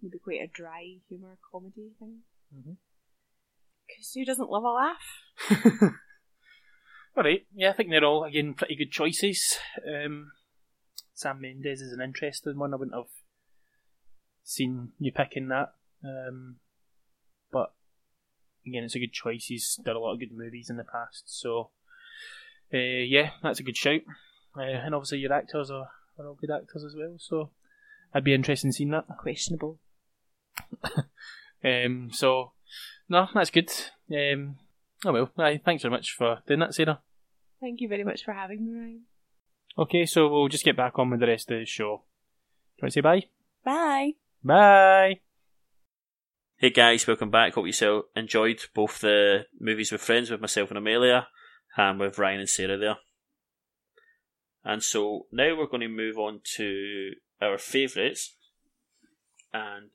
maybe quite a dry humour comedy thing. Because who doesn't love a laugh? all right. Yeah, I think they're all again pretty good choices. Um, Sam Mendes is an interesting one. I wouldn't have seen you picking that. Um, but again, it's a good choice. He's done a lot of good movies in the past, so uh, yeah, that's a good shout. Uh, and obviously, your actors are, are all good actors as well, so I'd be interested in seeing that. Questionable. Um, so no, that's good. Um, oh well, aye, thanks very much for doing that, Sarah. Thank you very much for having me, Ryan. Okay, so we'll just get back on with the rest of the show. Do you want to say bye? Bye. Bye. Hey guys, welcome back. Hope you so enjoyed both the movies with friends with myself and Amelia, and with Ryan and Sarah there. And so now we're going to move on to our favourites. And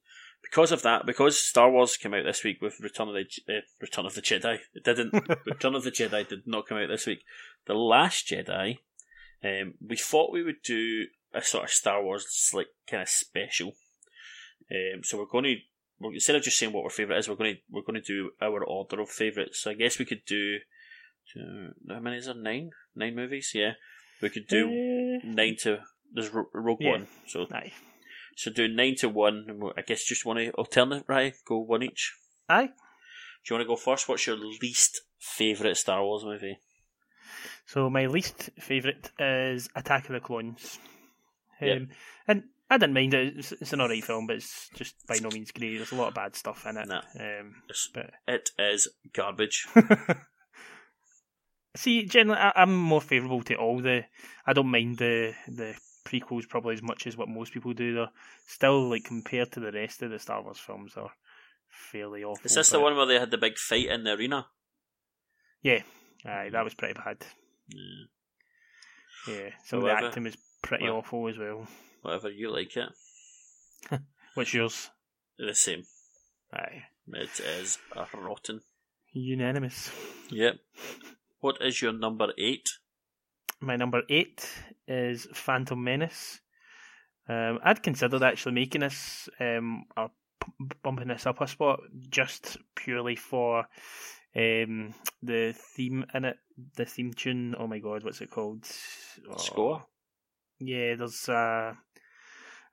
because of that, because Star Wars came out this week with Return of the uh, Return of the Jedi, it didn't. Return of the Jedi did not come out this week. The Last Jedi, um, we thought we would do a sort of Star Wars like kind of special. Um, so we're going to well, instead of just saying what our favourite is, we're going to we're going to do our order of favourites. So I guess we could do how many is there? Nine, nine movies. Yeah, we could do Uh, nine to there's Ro- Rogue Yeah. One. So aye. So do nine to one. I guess just want to alternate, right? Go one each. Aye. Do you want to go first? What's your least favourite Star Wars movie? So my least favourite is Attack of the Clones. Um, Yep. And I didn't mind it. It's, it's an alright film, but it's just by no means great. There's a lot of bad stuff in it. No. Um, but It is garbage. See, generally, I, I'm more favourable to all the. I don't mind the the prequels probably as much as what most people do. They're still like compared to the rest of the Star Wars films, are fairly awful. Is this the one where they had the big fight in the arena? Yeah, aye, that was pretty bad. Yeah. Yeah, of Whatever. the acting was pretty Well- awful as well. Whatever you like it. What's yours? The same. Aye, It is rotten. unanimous. Yep. What is your number eight? My number eight is Phantom Menace. Um, I'd considered actually making this um, or p- bumping this up a spot just purely for um, the theme in it. The theme tune. Oh my god, what's it called? Oh, Score? Yeah, there's uh,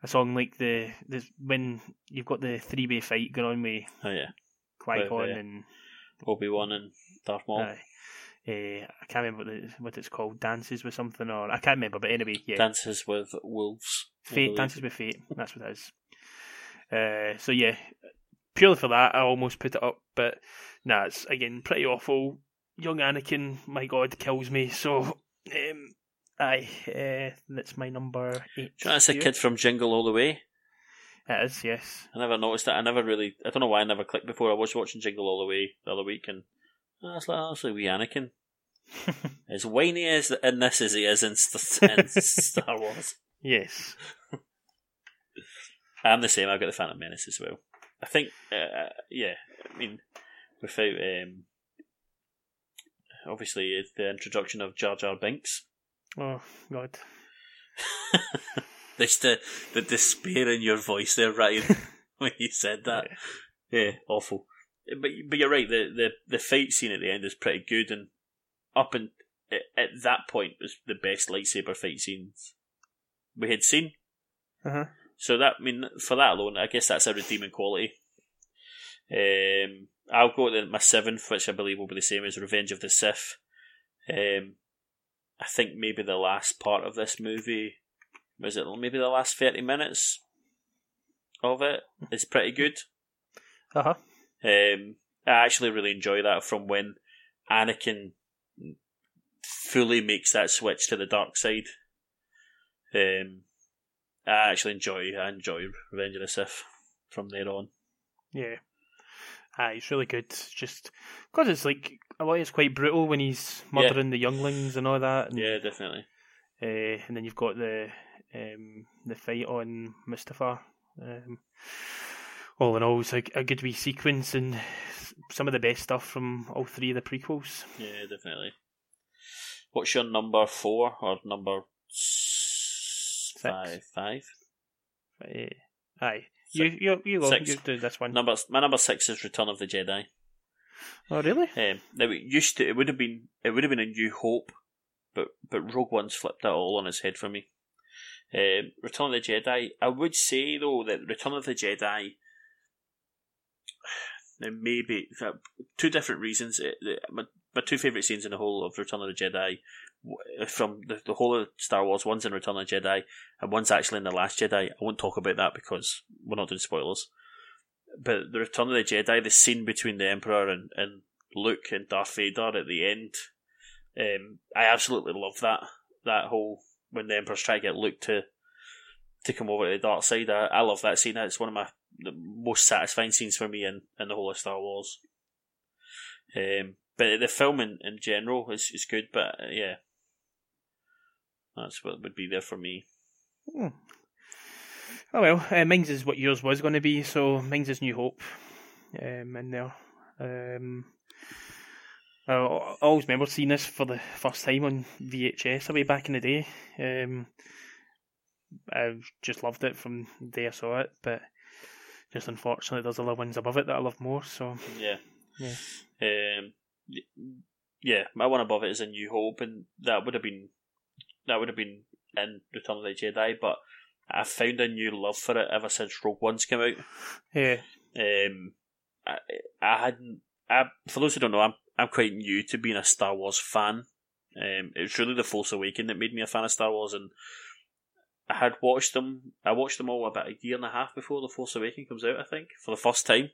a song like the the when you've got the three way fight going on with Oh yeah. Qui Gon and Obi Wan and Darth Maul. Aye. Uh, I can't remember what, the, what it's called. Dances with something, or I can't remember. But anyway, yeah, Dances with Wolves. Fate. Dances with Fate. That's what it is. Uh, so yeah, purely for that, I almost put it up. But nah, it's again pretty awful. Young Anakin, my God, kills me. So, um, aye, uh, that's my number eight. That's a kid from Jingle All the Way? It is, yes. I never noticed that. I never really. I don't know why I never clicked before. I was watching Jingle All the Way the other week, and oh, that's like honestly we Anakin. As whiny as in this as he is in, St- in Star Wars. yes. I'm the same. I've got the Phantom Menace as well. I think, uh, yeah. I mean, without um, obviously it's the introduction of Jar Jar Binks, Oh God. there's the the despair in your voice there, Ryan, when you said that. Yeah, awful. But but you're right. The, the the fight scene at the end is pretty good, and up and at, at that point was the best lightsaber fight scenes we had seen. Uh-huh. So that I mean, for that alone, I guess that's a redeeming quality. Um, I'll go to my seventh, which I believe will be the same as Revenge of the Sith. Um, I think maybe the last part of this movie was it maybe the last thirty minutes of it is pretty good. Uh huh. Um, I actually really enjoy that from when Anakin fully makes that switch to the dark side. Um, I actually enjoy I enjoy Revenge of the Sith from there on. Yeah. Ah, it's really good. It's just because it's like a lot. It's quite brutal when he's murdering the younglings and all that. And, Yeah, definitely. Uh, and then you've got the um, the fight on Mustafar. Um, all in all, it's a, a good wee sequence and some of the best stuff from all three of the prequels. Yeah, definitely. What's your number four or number s- five? Five. Uh, aye, you you you go. Six. You do this one. Number my number six is Return of the Jedi. Oh really? Um, now it used to it would have been it would have been a New Hope, but but Rogue One's flipped that all on its head for me. Um, Return of the Jedi. I would say though that Return of the Jedi. Now maybe two different reasons. Uh, My, my two favourite scenes in the whole of Return of the Jedi, from the, the whole of Star Wars, one's in Return of the Jedi, and one's actually in the Last Jedi. I won't talk about that because we're not doing spoilers. But the Return of the Jedi, the scene between the Emperor and, and Luke and Darth Vader at the end, um, I absolutely love that. That whole when the Emperor's trying to get Luke to to come over to the dark side. I, I love that scene. It's one of my the most satisfying scenes for me in, in the whole of Star Wars. Um, but the film in, in general is, is good, but uh, yeah, that's what would be there for me. Hmm. Oh well, uh, mine's is what yours was going to be, so mine's is New Hope um, in there. Um, I always remember seeing this for the first time on VHS way back in the day. Um, I just loved it from the day I saw it, but just unfortunately, there's other ones above it that I love more. So Yeah. Yeah. Um, yeah, my one above it is a New Hope, and that would have been that would have been in Return of the Jedi, but I found a new love for it ever since Rogue One's came out. yeah, Um, I, I hadn't. I, for those who don't know, I'm I'm quite new to being a Star Wars fan. Um, it was really the Force Awakens that made me a fan of Star Wars, and I had watched them. I watched them all about a year and a half before the Force Awakens comes out. I think for the first time.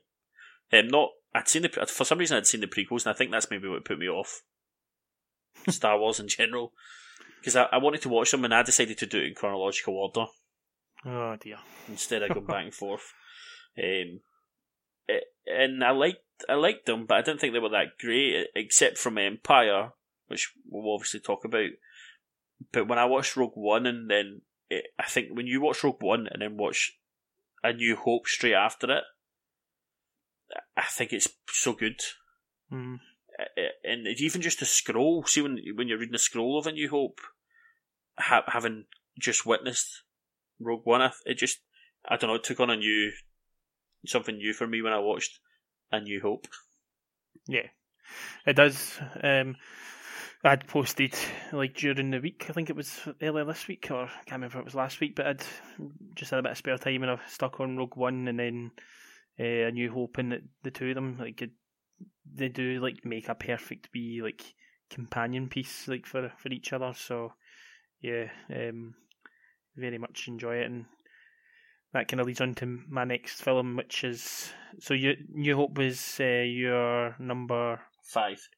Um, not I'd seen the for some reason I'd seen the prequels, and I think that's maybe what put me off Star Wars in general. Because I, I wanted to watch them, and I decided to do it in chronological order oh dear, instead I go back and forth. Um, it, and I liked I liked them, but I didn't think they were that great, except from Empire, which we'll obviously talk about. But when I watched Rogue One, and then it, I think when you watch Rogue One and then watch A New Hope straight after it, I think it's so good. mm. And it's even just the scroll. See when when you're reading the scroll of A New Hope, ha- having just witnessed Rogue One, it just I don't know. It took on a new something new for me when I watched A New Hope. yeah, it does. Um, I'd posted like during the week. I think it was earlier this week, or I can't remember if it was last week. But I'd just had a bit of spare time and I stuck on Rogue One and then uh, A New Hope, and the, two of them like they do like make a perfect wee like companion piece like for for each other. So yeah, um, very much enjoy it, and that kind of leads on to my next film, which is so you New Hope was uh, your number Five.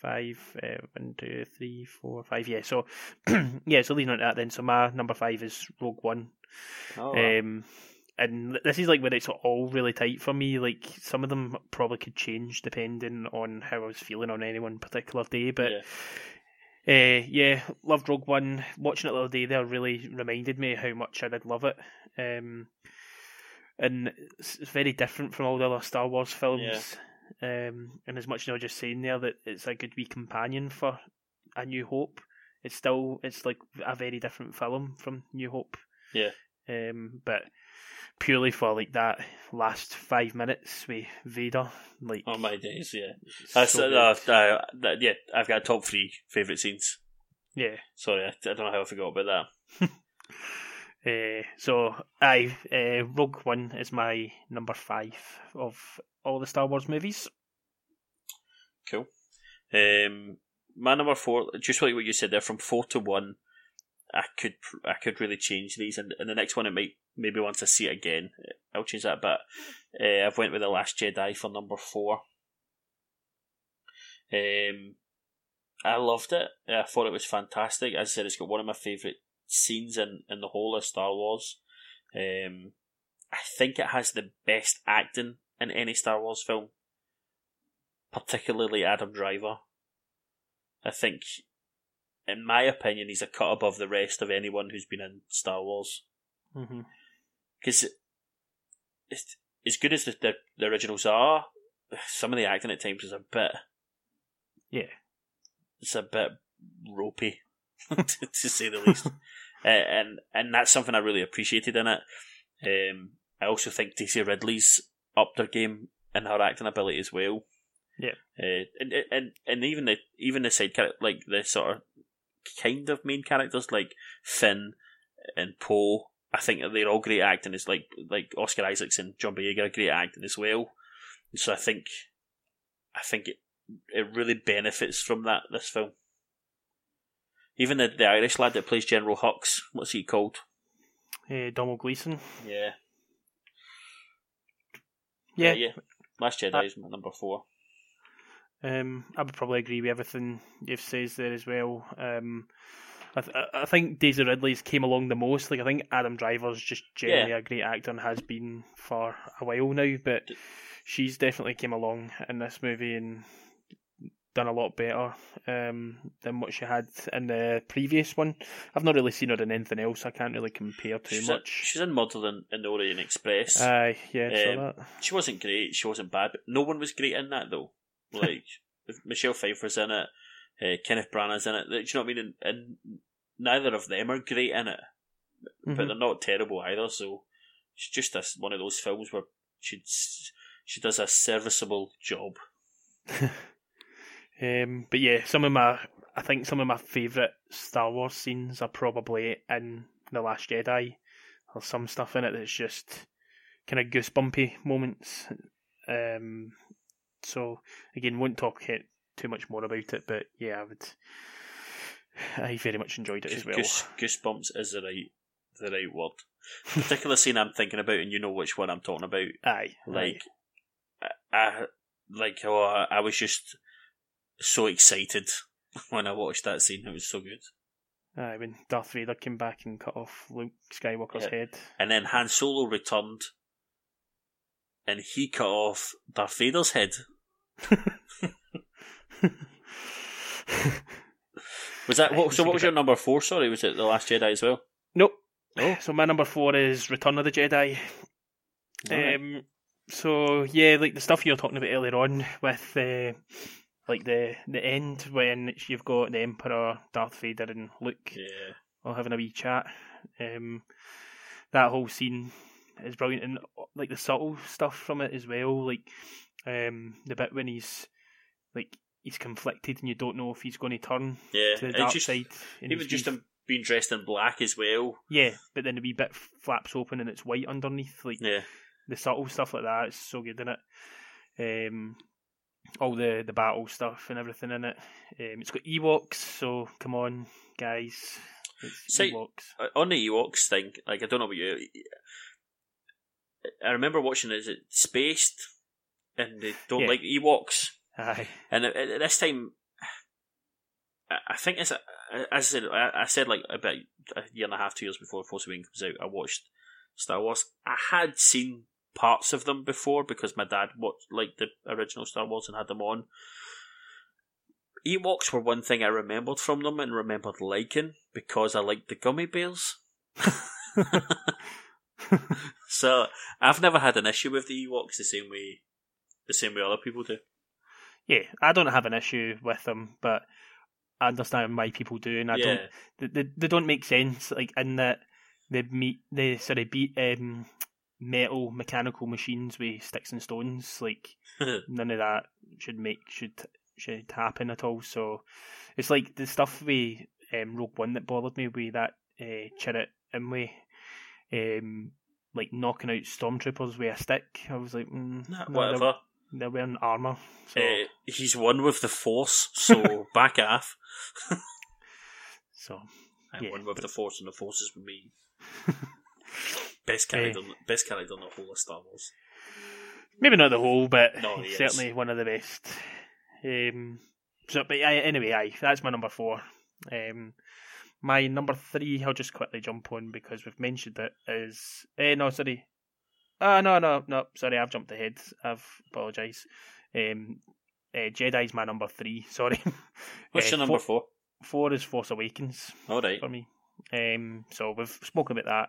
Five, uh, one, two, three, four, five. Yeah, so yeah, so leading on to that then. So my number five is Rogue One. Oh, Um, and this is like when it's all really tight for me. Like some of them probably could change depending on how I was feeling on any one particular day. But yeah. uh, yeah, loved Rogue One. Watching it the other day there really reminded me how much I did love it. Um, and it's it's very different from all the other Star Wars films. Um, and as much as I was just saying there that it's a good wee companion for A New Hope, it's still it's like a very different film from New Hope. Yeah. Um, but purely for like that last five minutes with Vader, like On my days, yeah. so That's, good. uh, uh, that, yeah, I've got top three favourite scenes. yeah. Sorry, I, I don't know how I forgot about that. Uh, so, I uh, Rogue One is my number five of all the Star Wars movies. Cool. Um, my number four, just like what you said there, from four to one, I could I could really change these, and, and the next one it might maybe once I see it again, I'll change that. But uh, I've went with the Last Jedi for number four. Um, I loved it. I thought it was fantastic. As I said, it's got one of my favourite scenes in, in the whole of Star Wars. Um, I think it has the best acting in any Star Wars film particularly Adam Driver. I think, in my opinion, he's a cut above the rest of anyone who's been in Star Wars. Mm-hmm. Because as good as the, the, the originals are, some of the acting at times is a bit. Yeah. It's a bit ropey, to, to say the least. uh, and and that's something I really appreciated in it. Um, I also think Daisy Ridley's upped her game in her acting ability as well. Yeah. Uh, and and and even the even the side character, like the sort of kind of main characters like Finn and Poe. I think they're all great acting. It's like like Oscar Isaacs and John Boyega are great acting as well. So I think I think it it really benefits from that this film. Even the, the Irish lad that plays General Hux, what's he called? Uh, Domhnall Gleeson. Yeah. Yeah, yeah. Last Jedi is my number four. Um, I would probably agree with everything you've says there as well. Um, I, th- I think Daisy Ridley's came along the most. Like I think Adam Driver's just generally Yeah. a great actor and has been for a while now, but she's definitely came along in this movie and done a lot better um, than what she had in the previous one. I've not really seen her in anything else. I can't really compare too She's, much. In, she's in Murder in, in the Orient Express. Aye, yeah, Um, that. she wasn't great. She wasn't bad, but no one was great in that though. Like Michelle Pfeiffer's in it, uh, Kenneth Branagh's in it. Do you know what I mean? And, and neither of them are great in it, but Mhm. they're not terrible either. So it's just a, one of those films where she she does a serviceable job. Um, but yeah, some of my I think some of my favourite Star Wars scenes are probably in The Last Jedi. There's some stuff in it that's just kind of goosebumpy moments. Um, so again, won't talk it too much more about it, but yeah, I would. I very much enjoyed it as well. Goose, goosebumps is the right the right word. Particular scene I'm thinking about, and you know which one I'm talking about. Aye, Like, I, I like oh, I was just so excited when I watched that scene. It was so good. aye, when Darth Vader came back and cut off Luke Skywalker's Yeah. head. And then Han Solo returned, and he cut off Darth Vader's head. Was that what? So what was your number four? Sorry, was it the Last Jedi as well? Nope. Oh. So my number four is Return of the Jedi. Alright. Um, so yeah, like the stuff you were talking about earlier on with uh, like the the end when you've got the Emperor, Darth Vader, and Luke Yeah, all having a wee chat. Um, that whole scene is brilliant, and like the subtle stuff from it as well. Like um, the bit when he's like he's conflicted and you don't know if he's going to turn yeah. to the dark just, side. and even just him being dressed in black as well. yeah, but then the wee bit flaps open and it's white underneath. Like Yeah, the subtle stuff like that is so good in it. Um, all the the battle stuff and everything in it. Um, it's got Ewoks, so come on, guys, it's Say- Ewoks. Uh, on the Ewoks thing, like I don't know about you. I remember watching is it Spaced, and they don't Yeah. like Ewoks. Aye, And at, at this time, I- think as I, as I said, I I said like about a year and a half, two years before Force Awakens comes out, I watched Star Wars. I had seen parts of them before because my dad watched like the original Star Wars and had them on. Ewoks were one thing I remembered from them and remembered liking because I liked the gummy bears. so I've never had an issue with the Ewoks the same way, the same way other people do. yeah, I don't have an issue with them, but I understand why people do, and I yeah. don't. They, they, they don't make sense. Like in that they meet they sort of beat um, metal mechanical machines with sticks and stones. Like none of that should make should should happen at all. So it's like the stuff with um, Rogue One that bothered me with that uh, Chirrut Imwe, um, like knocking out stormtroopers with a stick. I was like, mm, Nah, whatever. They're, they're wearing armor, so Uh, he's one with the force, so back off. so I'm Yeah, one with but- the force, and the force is with me. Best character, Eh. best character in the whole of Star Wars. maybe not the whole, but No, he is. certainly one of the best. Um, so, but aye, anyway, aye, that's my number four. Um, my number three, I'll just quickly jump on because we've mentioned it. Is eh, no, sorry, ah, no, no, no, sorry, I've jumped ahead. I've apologise. Um, uh, Jedi's my number three. Sorry. What's Eh, your number four, four? four is Force Awakens All right. for me. Um, so we've spoken about that.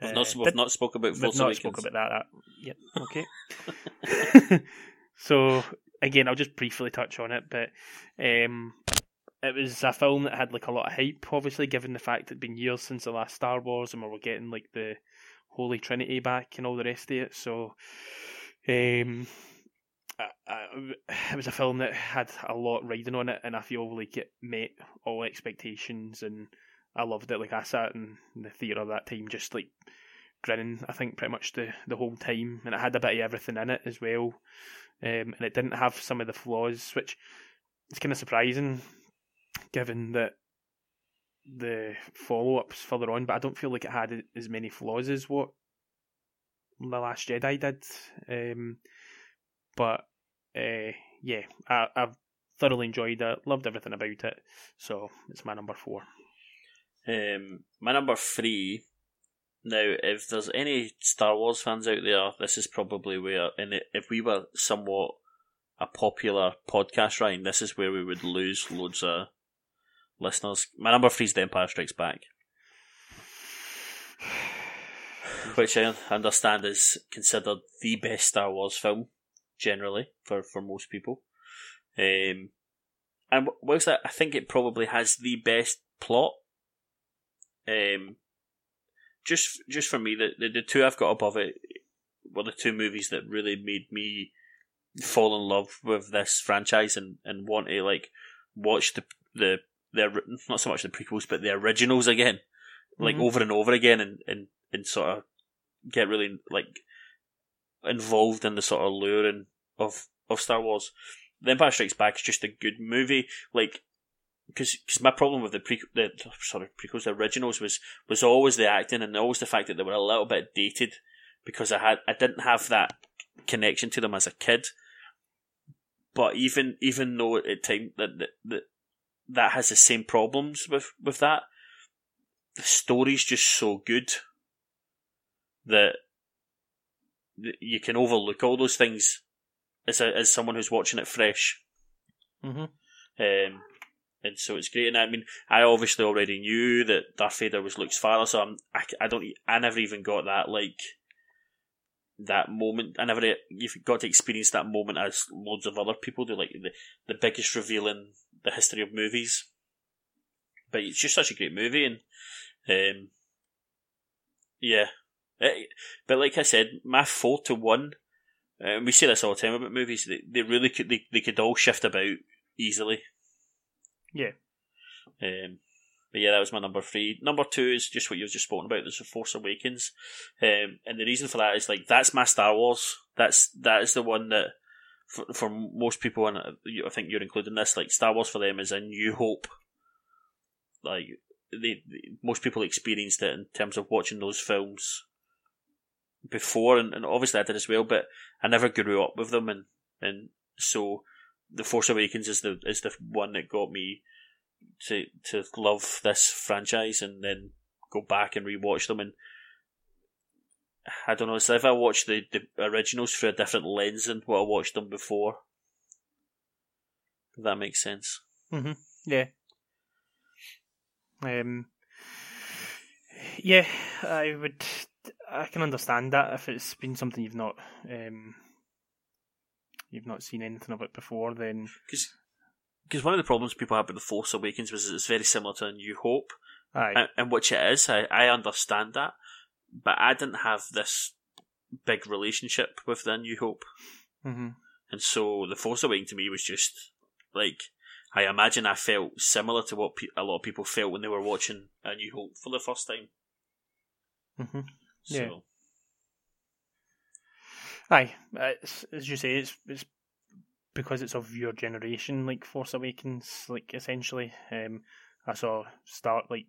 We've Uh, not, we've did- not spoke about We've not Awakens. spoke about that. that yep. Okay. so again, I'll just briefly touch on it, but um, it was a film that had like a lot of hype. Obviously, given the fact it'd been years since the last Star Wars, and we were getting like the Holy Trinity back and all the rest of it. So, um, I, I, it was a film that had a lot riding on it, and I feel like it met all expectations and I loved it. Like I sat in the theatre that time, just like grinning. I think pretty much the the whole time, and it had a bit of everything in it as well. Um, and it didn't have some of the flaws, which is kind of surprising, given that the follow ups further on. But I don't feel like it had as many flaws as what the Last Jedi did. Um, but uh, yeah, I, I've thoroughly enjoyed it. Loved everything about it. So it's my number four. Um, my number three. Now, if there's any Star Wars fans out there, this is probably where, and if we were somewhat a popular podcast, Ryan, this is where we would lose loads of listeners. My number three is The Empire Strikes Back, which I understand is considered the best Star Wars film generally for for most people. Um, and whilst I think it probably has the best plot, um, just just for me, the, the, the two I've got above it were the two movies that really made me fall in love with this franchise and, and want to like watch the the the not so much the prequels but the originals again, like Mhm. over and over again, and, and and sort of get really like involved in the sort of luring of of Star Wars. The Empire Strikes Back is just a good movie, like because my problem with the pre the sorry prequels the originals was was always the acting and always the fact that they were a little bit dated because I had I didn't have that connection to them as a kid. But even even though at time that that that, that has the same problems with with that, the story's just so good that, that you can overlook all those things as a, as someone who's watching it fresh. Mm-hmm. Um, and so it's great. And I mean, I obviously already knew that Darth Vader was Luke's father, so I'm, I, I don't, I never even got that like that moment. I never, you've got to experience that moment as loads of other people do, like the the biggest reveal in the history of movies. But it's just such a great movie, and um, yeah. It- but like I said, my four to one. And we say this all the time about movies. They, they really could they, they could all shift about easily. Yeah. Um, but yeah, that was my number three. Number two is just what you've just spoken about. There's the Force Awakens, um, and the reason for that is like that's my Star Wars. That's that is the one that for, for most people, and I think you're including this. Like Star Wars for them is a New Hope. Like they, they most people experienced it in terms of watching those films before, and, and obviously I did as well. But I never grew up with them, and and so the Force Awakens is the is the one that got me to to love this franchise, and then go back and rewatch them. And I don't know, it's if I watch the, the originals through a different lens than what I watched them before. If that makes sense. Yeah. Um. Yeah, I would. I can understand that if it's been something you've not, um, you've not seen anything of it before. Then Because one of the problems people have with the Force Awakens was it's very similar to A New Hope, aye, and, and which it is. I, I understand that, but I didn't have this big relationship with the New Hope. hmm And so the Force Awakens to me was just like I imagine I felt similar to what pe- a lot of people felt when they were watching A New Hope for the first time. hmm So Yeah. Aye, it's, as you say, it's it's because it's of your generation, like Force Awakens, like essentially. Um, I saw start like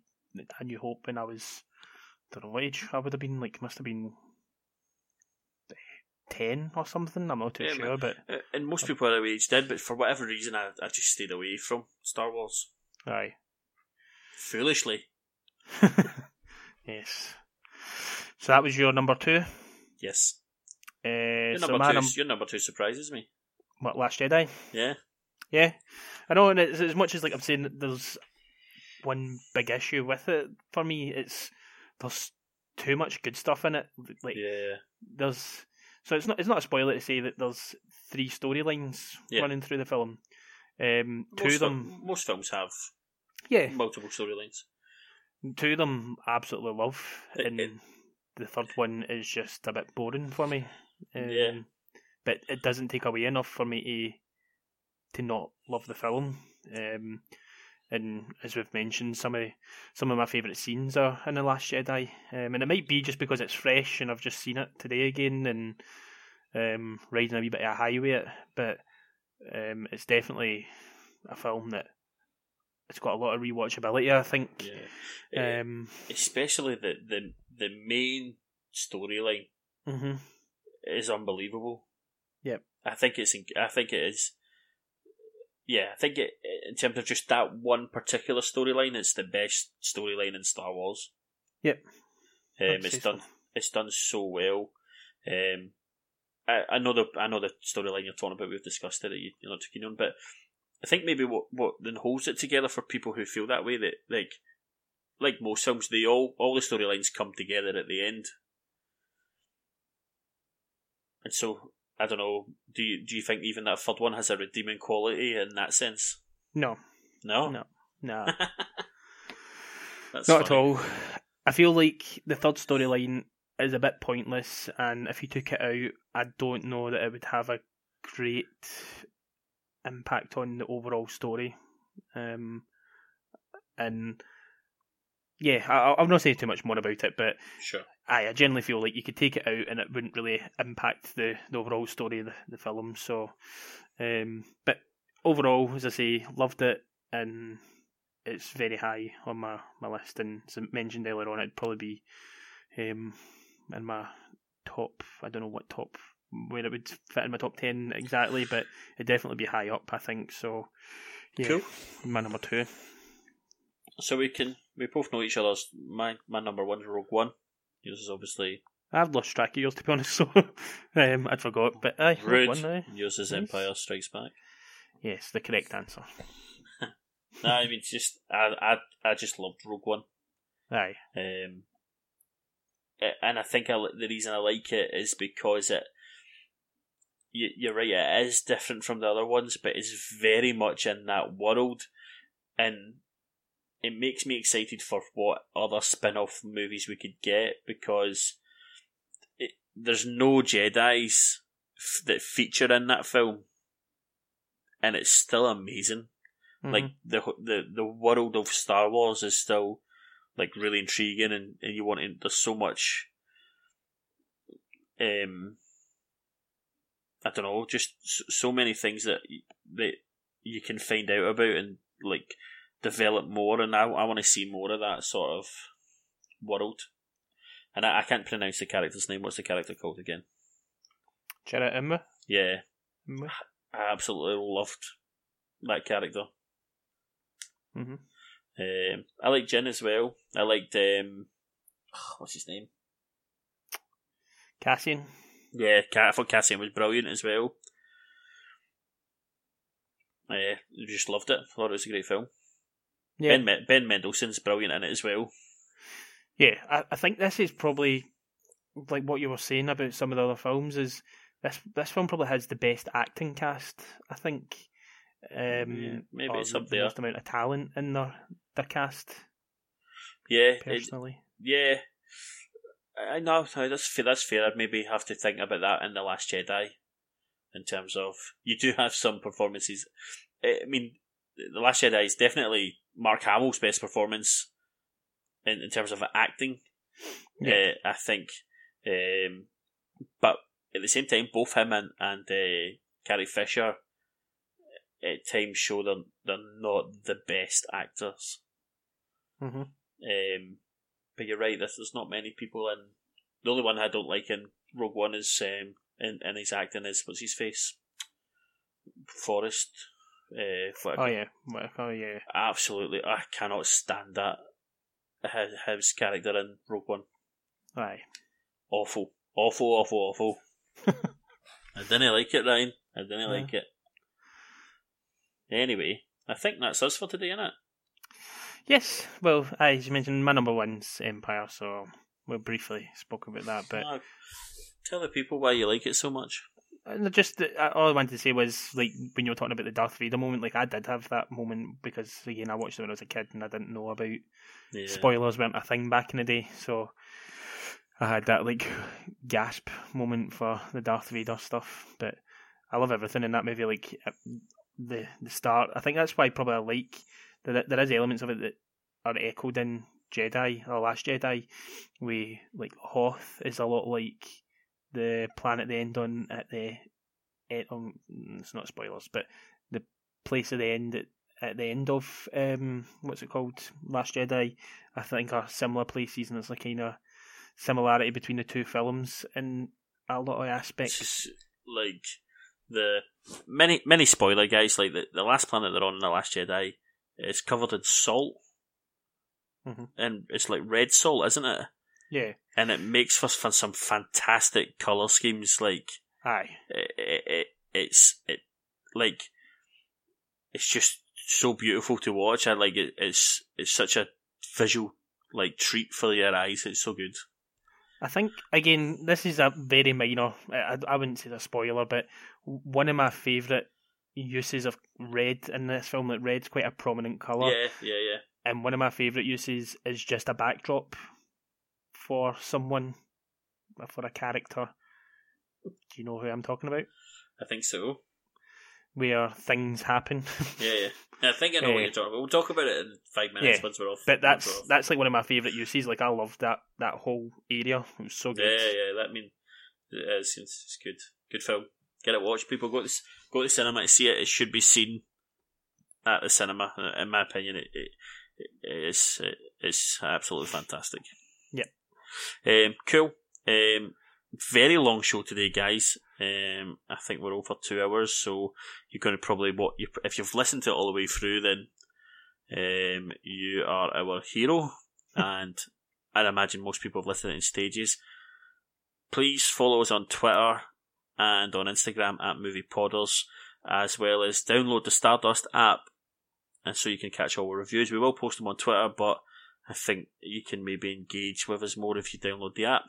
A New Hope when I was, don't know what age I would have been. Like, must have been ten or something. I'm not too Yeah, sure, but Uh, and most people our age did, but for whatever reason, I, I just stayed away from Star Wars aye. foolishly. yes. So that was your number two. Yes, Uh, your so number two. your number two surprises me. what Last Jedi. Yeah, Yeah, I know, and it's, as much as like I'm saying, there's one big issue with it for me. It's there's too much good stuff in it. Like yeah, there's so it's not it's not a spoiler to say that there's three storylines Yeah. running through the film. Um, two of them, most films have yeah, multiple storylines. two of them absolutely love, It- and it- the third one is just a bit boring for me. Um, Yeah. but it doesn't take away enough for me to to not love the film. Um, and as we've mentioned, some of some of my favourite scenes are in the Last Jedi, um, and it might be just because it's fresh and I've just seen it today again and um, riding a wee bit of a high with it, but um, it's definitely a film that it's got a lot of rewatchability. I think, Yeah. um, Especially the, the, the main storyline hmm is unbelievable. Yep. I think it's. I think it is. Yeah, I think it in terms of just that one particular storyline, it's the best storyline in Star Wars. Yep. Um, it's done. It's done so well. Um, I, I know the I know the storyline you're talking about. We've discussed it. That you, you're not too keen on, but I think maybe what what then holds it together for people who feel that way that like like most films, they all all the storylines come together at the end. And so I don't know. Do you do you think even that third one has a redeeming quality in that sense? no, No, no, no. Not at all. I feel like the third storyline is a bit pointless, and if you took it out, I don't know that it would have a great impact on the overall story. Um, and yeah, I, I'll not say too much more about it, but Sure. Aye, I generally feel like you could take it out and it wouldn't really impact the, the overall story of the, the film. So, um, but overall, as I say, loved it, and it's very high on my, my list. And as I mentioned earlier on, it'd probably be um, in my top. I don't know what top where it would fit in my top ten exactly, but it'd definitely be high up. I think so. Yeah, Cool. my number two. So we can we both know each other's. My my number one's Rogue One. Yours is obviously I've lost track of yours to be honest, so um, I'd forgot. But Rogue Rude. One, aye. Yours is Nice. Empire Strikes Back. Yes, the correct answer. no, I mean it's just I I I just loved Rogue One. Aye. Um, and I think I, the reason I like it is because it. You, you're right. It is different from the other ones, but it's very much in that world, and it makes me excited for what other spin-off movies we could get because it, there's no Jedi's f- that feature in that film, and it's still amazing. Like Mhm. the the the world of Star Wars is still like really intriguing, and, and you want to. There's so much. Um, I don't know, just so, so many things that that you can find out about and like develop more, and I I want to see more of that sort of world. And I, I can't pronounce the character's name. What's the character called again? Jenna Emma. Yeah, Imra. I absolutely loved that character. Mhm. Um, I like Jyn as well. I liked um, what's his name? Cassian. Yeah, I thought Cassian was brilliant as well. Uh, just loved it. I thought it was a great film. Yeah. Ben Ben Mendelsohn's brilliant in it as well. Yeah, I, I think this is probably like what you were saying about some of the other films is this this film probably has the best acting cast. I think. Um, Yeah, maybe it's the up there. most amount of talent in their their cast. Yeah, it, Personally, yeah. I know that's fair. That's fair. I'd maybe have to think about that in the Last Jedi, in terms of you do have some performances. I mean, the Last Jedi is definitely Mark Hamill's best performance in, in terms of acting. Yeah. Uh, I think, um, but at the same time, both him and and uh, Carrie Fisher at times show they're they're not the best actors. hmm Um, but you're right. There's, there's not many people in. The only one I don't like in Rogue One is um, in, in his acting is what's his face, Forest. Uh, oh yeah, oh yeah. absolutely, I cannot stand that. His, his character in Rogue One, Aye. awful, awful, awful, awful. I didn't like it, Ryan. I didn't Yeah. like it. Anyway, I think that's us for today, innit? Yes, well, as you mentioned, my number one's Empire, so we briefly spoke about that. But tell the people why you like it so much. Just uh, all I wanted to say was like when you were talking about the Darth Vader moment, like I did have that moment because again I watched it when I was a kid and I didn't know about Yeah. spoilers weren't a thing back in the day, so I had that like gasp moment for the Darth Vader stuff. But I love everything in that movie, like uh, the the start. I think that's why probably I like there, there is elements of it that are echoed in Jedi or Last Jedi. We like Hoth is a lot like the planet they end on at the end. Um, it's not spoilers, but the place at the end at, at the end of um, what's it called, Last Jedi. I think are similar places, and there's a kind of similarity between the two films in a lot of aspects. It's like the many many spoiler guys like the, the last planet they're on in the Last Jedi is covered in salt, Mhm. and it's like red salt, isn't it? Yeah, And it makes for some fantastic color schemes. Like aye. it, it, it it's it like it's just so beautiful to watch. I like it. It's it's such a visual like treat for your eyes. It's so good. I think again, this is a very minor. I, I wouldn't say a spoiler, but one of my favourite uses of red in this film. Like red's quite a prominent colour, Yeah, yeah, yeah. and one of my favourite uses is just a backdrop for someone, for a character. Do you know who I'm talking about? I think so. Where things happen. Yeah, yeah. I think I know what Eh. you're talking about. We'll talk about it in five minutes Yeah, once we're off. but that's off. that's like one of my favourite uses. Like I loved that that whole area. It was so good. Yeah, yeah. That mean it's, it's, it's good. Good film. Get it watched. People go to go to the cinema to see it. It should be seen at the cinema. In my opinion, it, it, it is it, it's absolutely fantastic. Yeah. Um, cool. Um, very long show today, guys. Um, I think we're over two hours, so you're going to probably what you if you've listened to it all the way through, then um, you are our hero, and I'd imagine most people have listened in stages. Please follow us on Twitter and on Instagram at Movie Podders, as well as download the Stardust app, and so you can catch all our reviews. We will post them on Twitter, but I think you can maybe engage with us more if you download the app.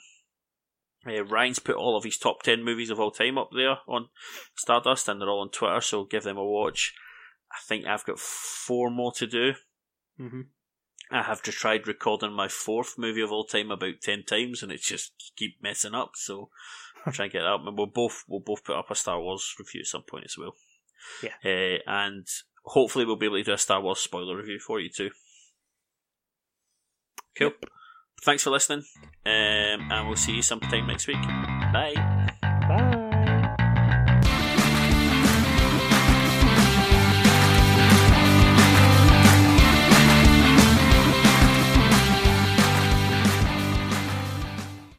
Uh, Ryan's put all of his top 10 movies of all time up there on Stardust, and they're all on Twitter, so give them a watch. I think I've got four more to do. hmm I have just tried recording my fourth movie of all time about 10 times, and it's just keep messing up, so I'll try and get it up. And we'll both, we'll both put up a Star Wars review at some point as well. Yeah. Uh, and hopefully we'll be able to do a Star Wars spoiler review for you too. Cool. Thanks for listening, um, and we'll see you sometime next week. Bye. Bye.